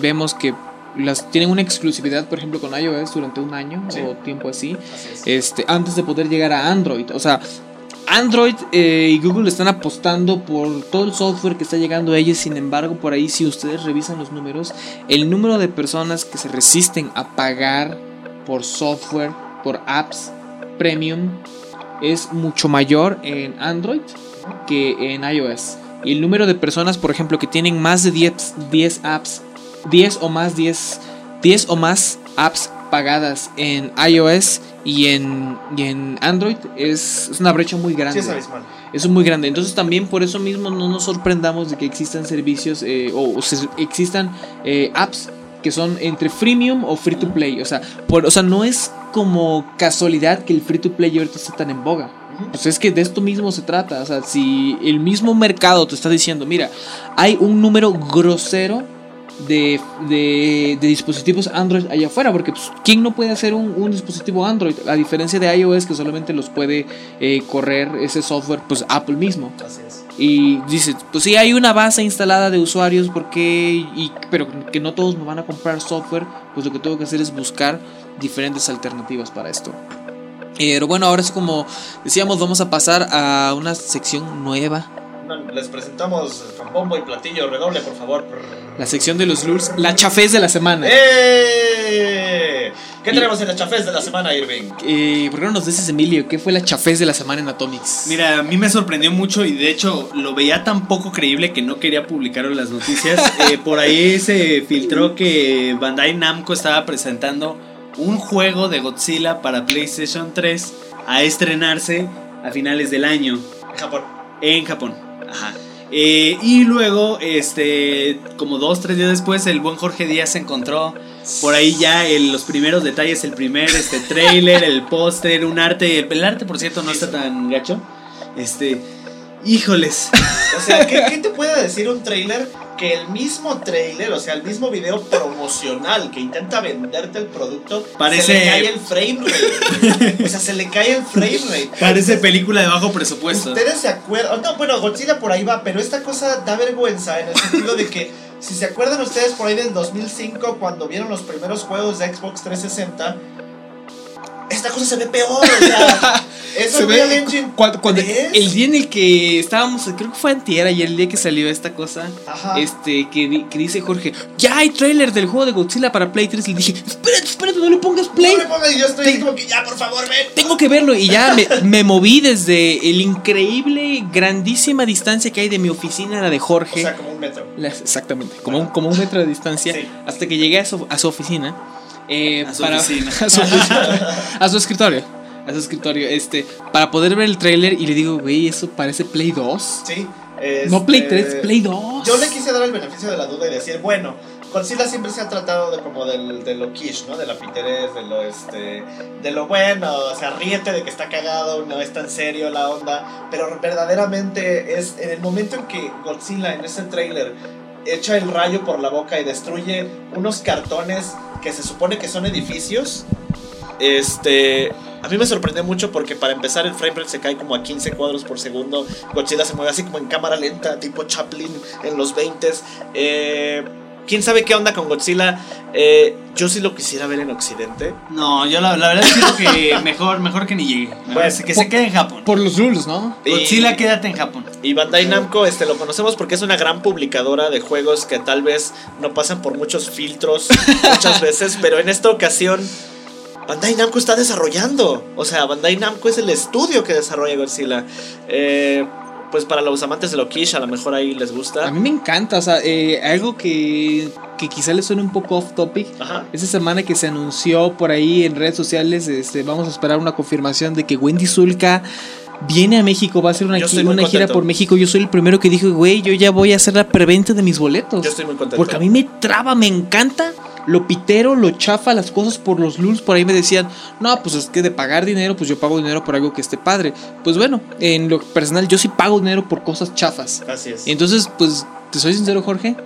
vemos que las tienen una exclusividad, por ejemplo, con iOS durante un año Sí. o tiempo así. Así es. este, antes de poder llegar a Android. O sea, Android eh, y Google están apostando por todo el software que está llegando a ellos. Sin embargo, por ahí, si ustedes revisan los números, el número de personas que se resisten a pagar por software, por apps premium, es mucho mayor en Android que en iOS. Y el número de personas, por ejemplo, que tienen más de 10, 10 apps, 10 o más 10, 10 o más apps pagadas en iOS y en, y en Android es, es una brecha muy Sí, grande. es abismal. es muy grande. Entonces también por eso mismo no nos sorprendamos de que existan servicios eh, o, o se- existan eh, apps que son entre freemium o free to play. O sea, por, o sea, no es como casualidad que el free to play ahorita esté tan en boga. Pues es que de esto mismo se trata. O sea, si el mismo mercado te está diciendo, mira, hay un número grosero de, de- de dispositivos Android allá afuera. Porque pues, ¿quién no puede hacer un, un dispositivo Android? A diferencia de iOS que solamente los puede eh, correr ese software, pues Apple mismo. Así es. Y dice, pues sí, hay una base instalada de usuarios, porque y, pero que no todos me van a comprar software, pues lo que tengo que hacer es buscar diferentes alternativas para esto. Pero bueno, ahora es como decíamos, vamos a pasar a una sección nueva les presentamos con bombo y platillo, redoble, por favor. La sección de los lulz, la chafez de la semana. ¡Eh! ¿Qué tenemos en la chafés de la semana, Irving? Eh, ¿Por qué no nos dices, Emilio, qué fue la chafez de la semana en Atomics? Mira, a mí me sorprendió mucho y de hecho lo veía tan poco creíble que no quería publicarlo en las noticias. Eh, por ahí se filtró que Bandai Namco estaba presentando un juego de Godzilla para PlayStation 3 a estrenarse a finales del año En Japón. en Japón. Ajá. Eh, y luego, este, como dos, tres días después, el buen Jorge Díaz encontró por ahí ya el- los primeros detalles, el primer este, trailer, el póster, un arte. El, el arte, por cierto, no está tan gacho. Este, híjoles. O sea, ¿qué, qué te puede decir un trailer que el mismo trailer, o sea, el mismo video promocional que intenta venderte el producto, Parece- se le cae el frame rate? O sea, se le cae el frame rate. Parece película de bajo presupuesto. Ustedes se acuerdan, no, bueno, Godzilla por ahí va, pero esta cosa da vergüenza en el sentido de que si se acuerdan ustedes por ahí del 2005 cuando vieron los primeros juegos de Xbox 360, esta cosa se ve peor, o sea, es Se ve Engine cuando, cuando- 3. el día en el que estábamos, creo que fue antier ayer, el día que salió esta cosa, Ajá. este, que, di- que dice Jorge, ya hay trailer del juego de Godzilla para Play 3, le dije, espérate, espérate, no le pongas Play, No le pongas, y yo estoy Ten- como que ya, por favor, ven. tengo que verlo, y ya me, me moví desde el increíble, grandísima distancia que hay de mi oficina a la de O Jorge. sea, como un metro. La- exactamente, como un, como un metro de distancia, Sí. hasta que llegué a su, a su oficina. Eh, A su para, oficina. a su oficina, a su escritorio. A su escritorio, este, para poder ver el tráiler y le digo, güey, eso parece Play 2. Sí. No Play este, 3, Play 2. Yo le quise dar el beneficio de la duda y decir, bueno, Godzilla siempre se ha tratado de como del, de lo quiche, ¿no? De la piterez, de lo este. De lo bueno, o sea, ríete de que está cagado, no es tan serio la onda. Pero verdaderamente es en el momento en que Godzilla en ese trailer echa el rayo por la boca y destruye unos cartones que se supone que son edificios. Este. A mí me sorprendió mucho porque para empezar el frame rate se cae como a 15 cuadros por segundo. Godzilla se mueve así como en cámara lenta, tipo Chaplin en los 20 eh, ¿Quién sabe qué onda con Godzilla? Eh, yo sí lo quisiera ver en Occidente. No, yo la, la verdad creo que mejor, mejor que ni llegue. Bueno, que se quede en Japón. Por los rules, ¿no? Godzilla, Y- quédate en Japón. Y Bandai Namco este, lo conocemos porque es una gran publicadora de juegos que tal vez no pasan por muchos filtros muchas veces, pero en esta ocasión Bandai Namco está desarrollando. O sea, Bandai Namco es el estudio que desarrolla Godzilla. Eh, pues para los amantes de lo quiche, a lo mejor ahí les gusta. A mí me encanta, o sea, eh, algo que, que quizá le suene un poco off topic. Ajá. Esa semana que se anunció por ahí en redes sociales, este, vamos a esperar una confirmación de que Wendy Zulka viene a México, va a hacer una, una gira contento. por México. Yo soy el primero que dijo, güey, yo ya voy a hacer la preventa de mis boletos. Yo estoy muy contento. Porque a mí me traba, me encanta lo pitero, lo chafa, las cosas por los lulz. Por ahí me decían, no, pues es que de pagar dinero, pues yo pago dinero por algo que esté padre. Pues bueno, en lo personal, yo sí pago dinero por cosas chafas. Así es. Entonces, pues, te soy sincero, Jorge.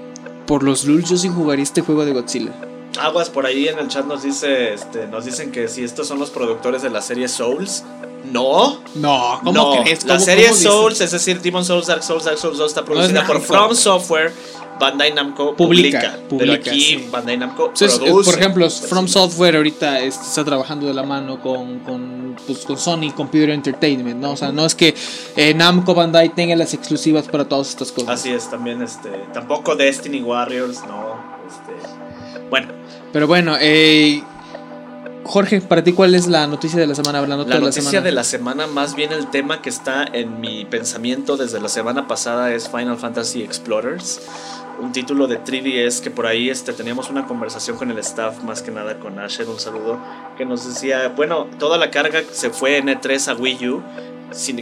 Por los lulz, yo sí jugaría este juego de Godzilla. Aguas por ahí en el chat nos dice, este, nos dicen que si estos son los productores de la serie Souls. No, No, ¿cómo no. crees? La ¿Cómo- serie dices? Souls, es decir, Demon Souls, Dark Souls, Dark Souls 2 está producida por. From Software. Bandai Namco Publica, publica. publica, pero aquí sí. Bandai Namco Entonces, produce. por ejemplo, From Software ahorita está trabajando de la mano con, con, pues, con Sony Computer Entertainment, ¿no? O sea, no es que eh, Namco Bandai tenga las exclusivas para todas estas cosas. Así es, también este, tampoco Destiny Warriors, no. Este, bueno, Pero bueno, eh, Jorge, para ti, ¿cuál es la noticia de la semana? La, nota la de la noticia semana. de la semana, más bien el tema que está en mi pensamiento desde la semana pasada es Final Fantasy Explorers. Un título de 3DS que por ahí este, teníamos una conversación con el staff, más que nada con Asher, un saludo, que nos decía, bueno, toda la carga se fue en E3 a Wii U.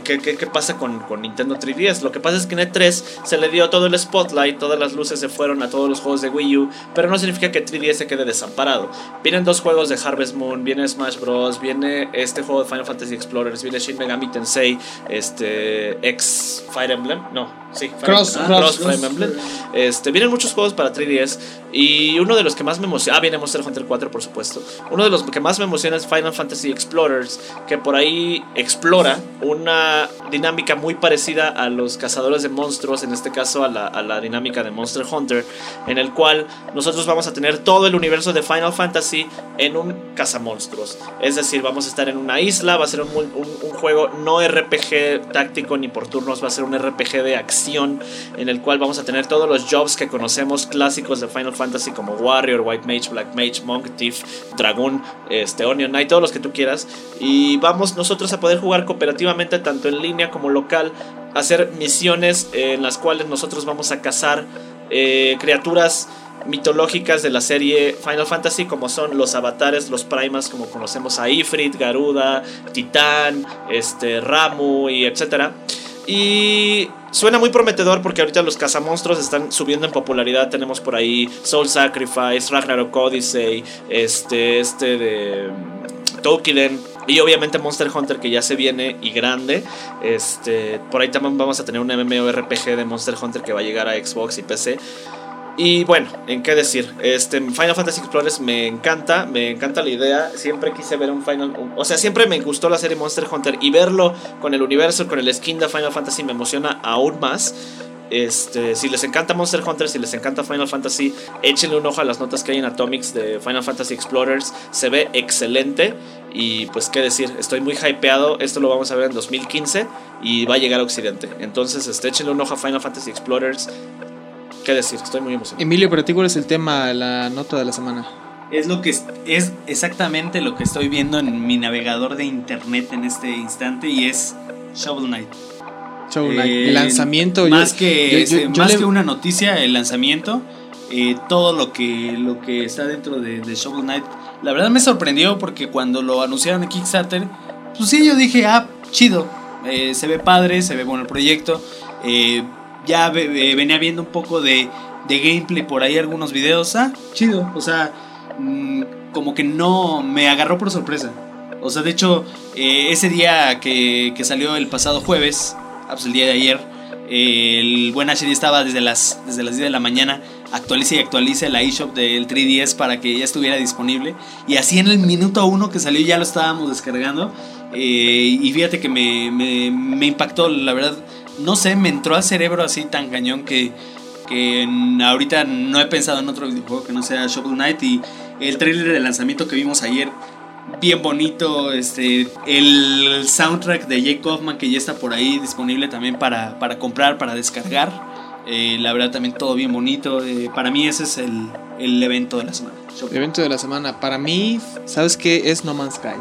¿Qué, qué, qué pasa con, con Nintendo 3DS? Lo que pasa es que en E3 se le dio todo el spotlight, todas las luces se fueron a todos los juegos de Wii U, pero no significa que 3DS se quede desamparado. Vienen dos juegos de Harvest Moon, viene Smash Bros, viene este juego de Final Fantasy Explorers, viene Shin Megami Tensei, este X Fire Emblem, no, sí, Fire Cross- Emblem, ah, Cross- Cross Fire Emblem. Este, vienen muchos juegos para 3DS y uno de los que más me emociona, ah, viene Monster Hunter 4 por supuesto. Uno de los que más me emociona es Final Fantasy Explorers, que por ahí explora una dinámica muy parecida a los cazadores de monstruos, en este caso a la, dinámica de Monster Hunter, en el cual nosotros vamos a tener todo el universo de Final Fantasy en un cazamonstruos. Es decir, vamos a estar en una isla, va a ser un, juego no RPG táctico ni por turnos, va a ser un RPG de acción en el cual vamos a tener todos los jobs que conocemos clásicos de Final Fantasy como Warrior, White Mage, Black Mage, Monk, Thief, Dragoon, este, Onion Knight, todos los que tú quieras. Y vamos nosotros a poder jugar cooperativamente tanto en línea como local, hacer misiones en las cuales nosotros vamos a cazar eh, criaturas mitológicas de la serie Final Fantasy como son los avatares, los primas como conocemos a Ifrit, Garuda, Titán, este, Ramu y etcétera. Y suena muy prometedor porque ahorita los cazamonstruos están subiendo en popularidad. Tenemos por ahí Soul Sacrifice, Ragnarok Odyssey, este, este de mm, Tokiden. Y obviamente Monster Hunter que ya se viene y grande. Este, por ahí también vamos a tener un MMORPG de Monster Hunter que va a llegar a Xbox y PC. Y bueno, en qué decir, este Final Fantasy Explorers me encanta, me encanta la idea, siempre quise ver un Final, o sea, siempre me gustó la serie Monster Hunter y verlo con el universo, con el skin de Final Fantasy me emociona aún más. Este, si les encanta Monster Hunter, si les encanta Final Fantasy, échenle un ojo a las notas que hay en Atomics de Final Fantasy Explorers. Se ve excelente. Y pues qué decir, estoy muy hypeado. Esto lo vamos a ver en 2015 y va a llegar a Occidente. Entonces, este, échenle un ojo a Final Fantasy Explorers. Qué decir, estoy muy emocionado. Emilio, para ti, ¿cuál es el tema, la nota de la semana? Es lo que es, es exactamente lo que estoy viendo en mi navegador de internet en este instante y es Shovel Knight. Shovel Knight. Eh, el lanzamiento. Más, yo- que, yo- este, yo- yo más le- que una noticia, el lanzamiento, eh, todo lo que, lo que está dentro de, de Shovel Knight, la verdad me sorprendió porque cuando lo anunciaron en Kickstarter, pues sí, yo dije, ah, chido, eh, se ve padre, se ve bueno el proyecto, eh, ya ve- venía viendo un poco de, de gameplay por ahí, algunos videos, ah, chido, o sea, mm, como que no me agarró por sorpresa. O sea, de hecho, eh, ese día que, que salió el pasado jueves, ah, pues el día de ayer, el buen Asher estaba desde las, desde las 10 de la mañana, actualiza y actualiza la eShop del 3DS para que ya estuviera disponible. Y así en el minuto uno que salió ya lo estábamos descargando. Eh, y fíjate que me, me, impactó, la verdad, no sé, me entró al cerebro así tan cañón que, que ahorita no he pensado en otro videojuego que no sea Shovel Knight y el trailer de lanzamiento que vimos ayer bien bonito este el soundtrack de Jake Kaufman que ya está por ahí disponible también para, para comprar para descargar Eh, la verdad también todo bien bonito Eh, para mí ese es el, el evento de la semana Shovel Evento de la semana. Para mí, ¿sabes qué? Es No Man's Sky.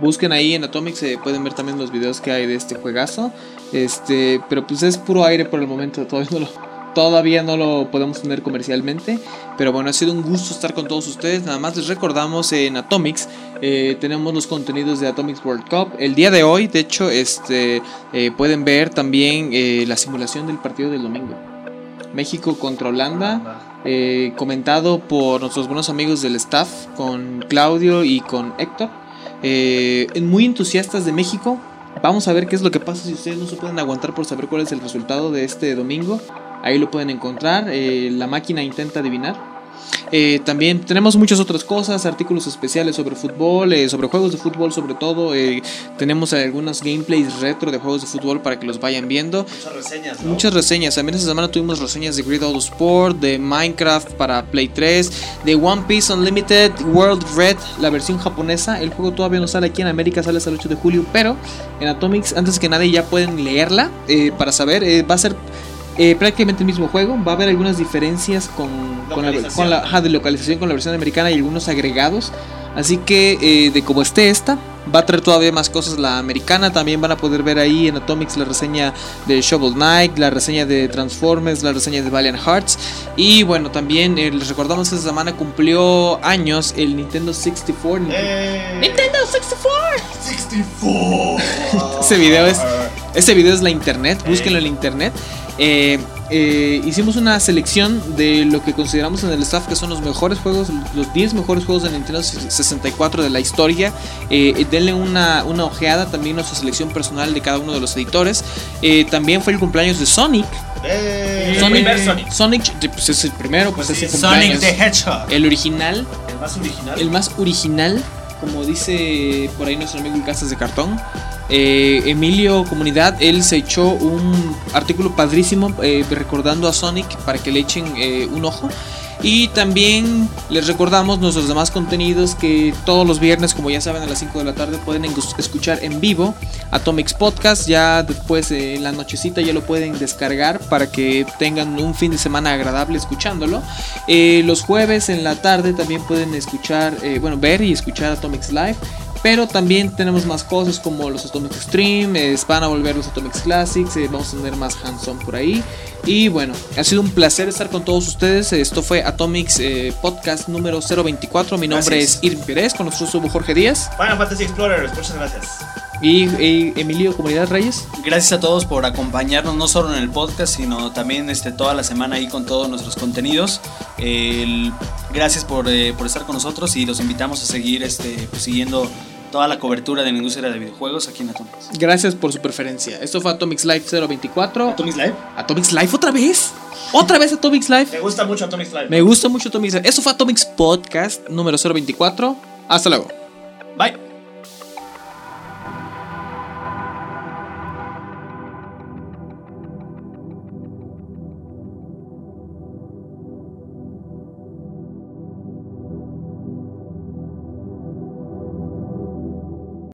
Busquen ahí en Atomics, eh, pueden ver también los videos que hay de este juegazo. Este, pero pues es puro aire por el momento, todavía no lo, todavía no lo podemos tener comercialmente. Pero bueno, ha sido un gusto estar con todos ustedes. Nada más les recordamos en Atomics, eh, tenemos los contenidos de Atomics World Cup. El día de hoy, de hecho, este, eh, pueden ver también eh, la simulación del partido del domingo. México contra Holanda comentado por nuestros buenos amigos del staff, con Claudio y con Héctor. Muy entusiastas de México. Vamos a ver qué es lo que pasa si ustedes no se pueden aguantar por saber cuál es el resultado de este domingo. Ahí lo pueden encontrar. la máquina intenta adivinar. Eh, también tenemos muchas otras cosas, artículos especiales sobre fútbol, eh, sobre juegos de fútbol sobre todo. eh, tenemos algunos gameplays retro de juegos de fútbol para que los vayan viendo. Muchas reseñas, ¿no? Muchas reseñas. También esta semana tuvimos reseñas de Grid Auto Sport, de Minecraft para Play 3, de One Piece Unlimited World Red, la versión japonesa. El juego todavía no sale aquí en América, sale hasta el 8 de julio, pero en Atomics, antes que nadie, ya pueden leerla para saber. va a ser eh, prácticamente el mismo juego. Va a haber algunas diferencias con, con la, con la- ajá, de localización con la versión americana y algunos agregados. Así que eh, de como esté esta, va a traer todavía más cosas la americana. También van a poder ver ahí en Atomics la reseña de Shovel Knight, la reseña de Transformers, la reseña de Valiant Hearts. Y bueno, también eh, les recordamos que esta semana cumplió años el Nintendo 64. Eh, Nintendo 64. 64. Ese video es Este video es la internet, búsquenlo en la internet. Eh, eh, hicimos una selección de lo que consideramos en el staff que son los mejores juegos, los 10 mejores juegos de Nintendo 64 de la historia. Eh, denle una, una ojeada también a nuestra selección personal de cada uno de los editores. Eh, también fue el cumpleaños de Sonic. Eh, Sonic, Sonic. Sonic, pues es el primero, pues, Pues es el sí, Sonic cumpleaños. the Hedgehog El original, El más original. el más original, como dice por ahí nuestro amigo el Casas de Cartón. Eh, Emilio Comunidad, él se echó un artículo padrísimo eh, recordando a Sonic para que le echen eh, un ojo. Y también les recordamos nuestros demás contenidos que todos los viernes, como ya saben, a las 5 de la tarde pueden escuchar en vivo Atomics Podcast. Ya después en la nochecita ya lo pueden descargar para que tengan un fin de semana agradable escuchándolo. Eh, los jueves en la tarde también pueden escuchar, eh, bueno, ver y escuchar Atomics Live. Pero también tenemos más cosas como los Atomics Stream, eh, van a volver los Atomics Classics, eh, vamos a tener más hands-on por ahí. Y bueno, ha sido un placer estar con todos ustedes. Esto fue Atomics eh, Podcast número 024. Mi nombre Gracias. es Irving Pérez, con nosotros estuvo Jorge Díaz Final Fantasy Explorers, muchas gracias. y, y Emilio Comunidad Reyes. Gracias a todos por acompañarnos no solo en el podcast, sino también este, toda la semana ahí con todos nuestros contenidos. El- gracias por, eh, por estar con nosotros y los invitamos a seguir este, pues, siguiendo toda la cobertura de la industria de videojuegos aquí en Atomics. Gracias por su preferencia. Esto fue Atomics Live 024. Atomics Live. Atomics Live otra vez. Otra vez Atomics Live. Me gusta mucho Atomics Live. Me gusta mucho Atomics Live. Esto fue Atomics Podcast número 024. Hasta luego. Bye.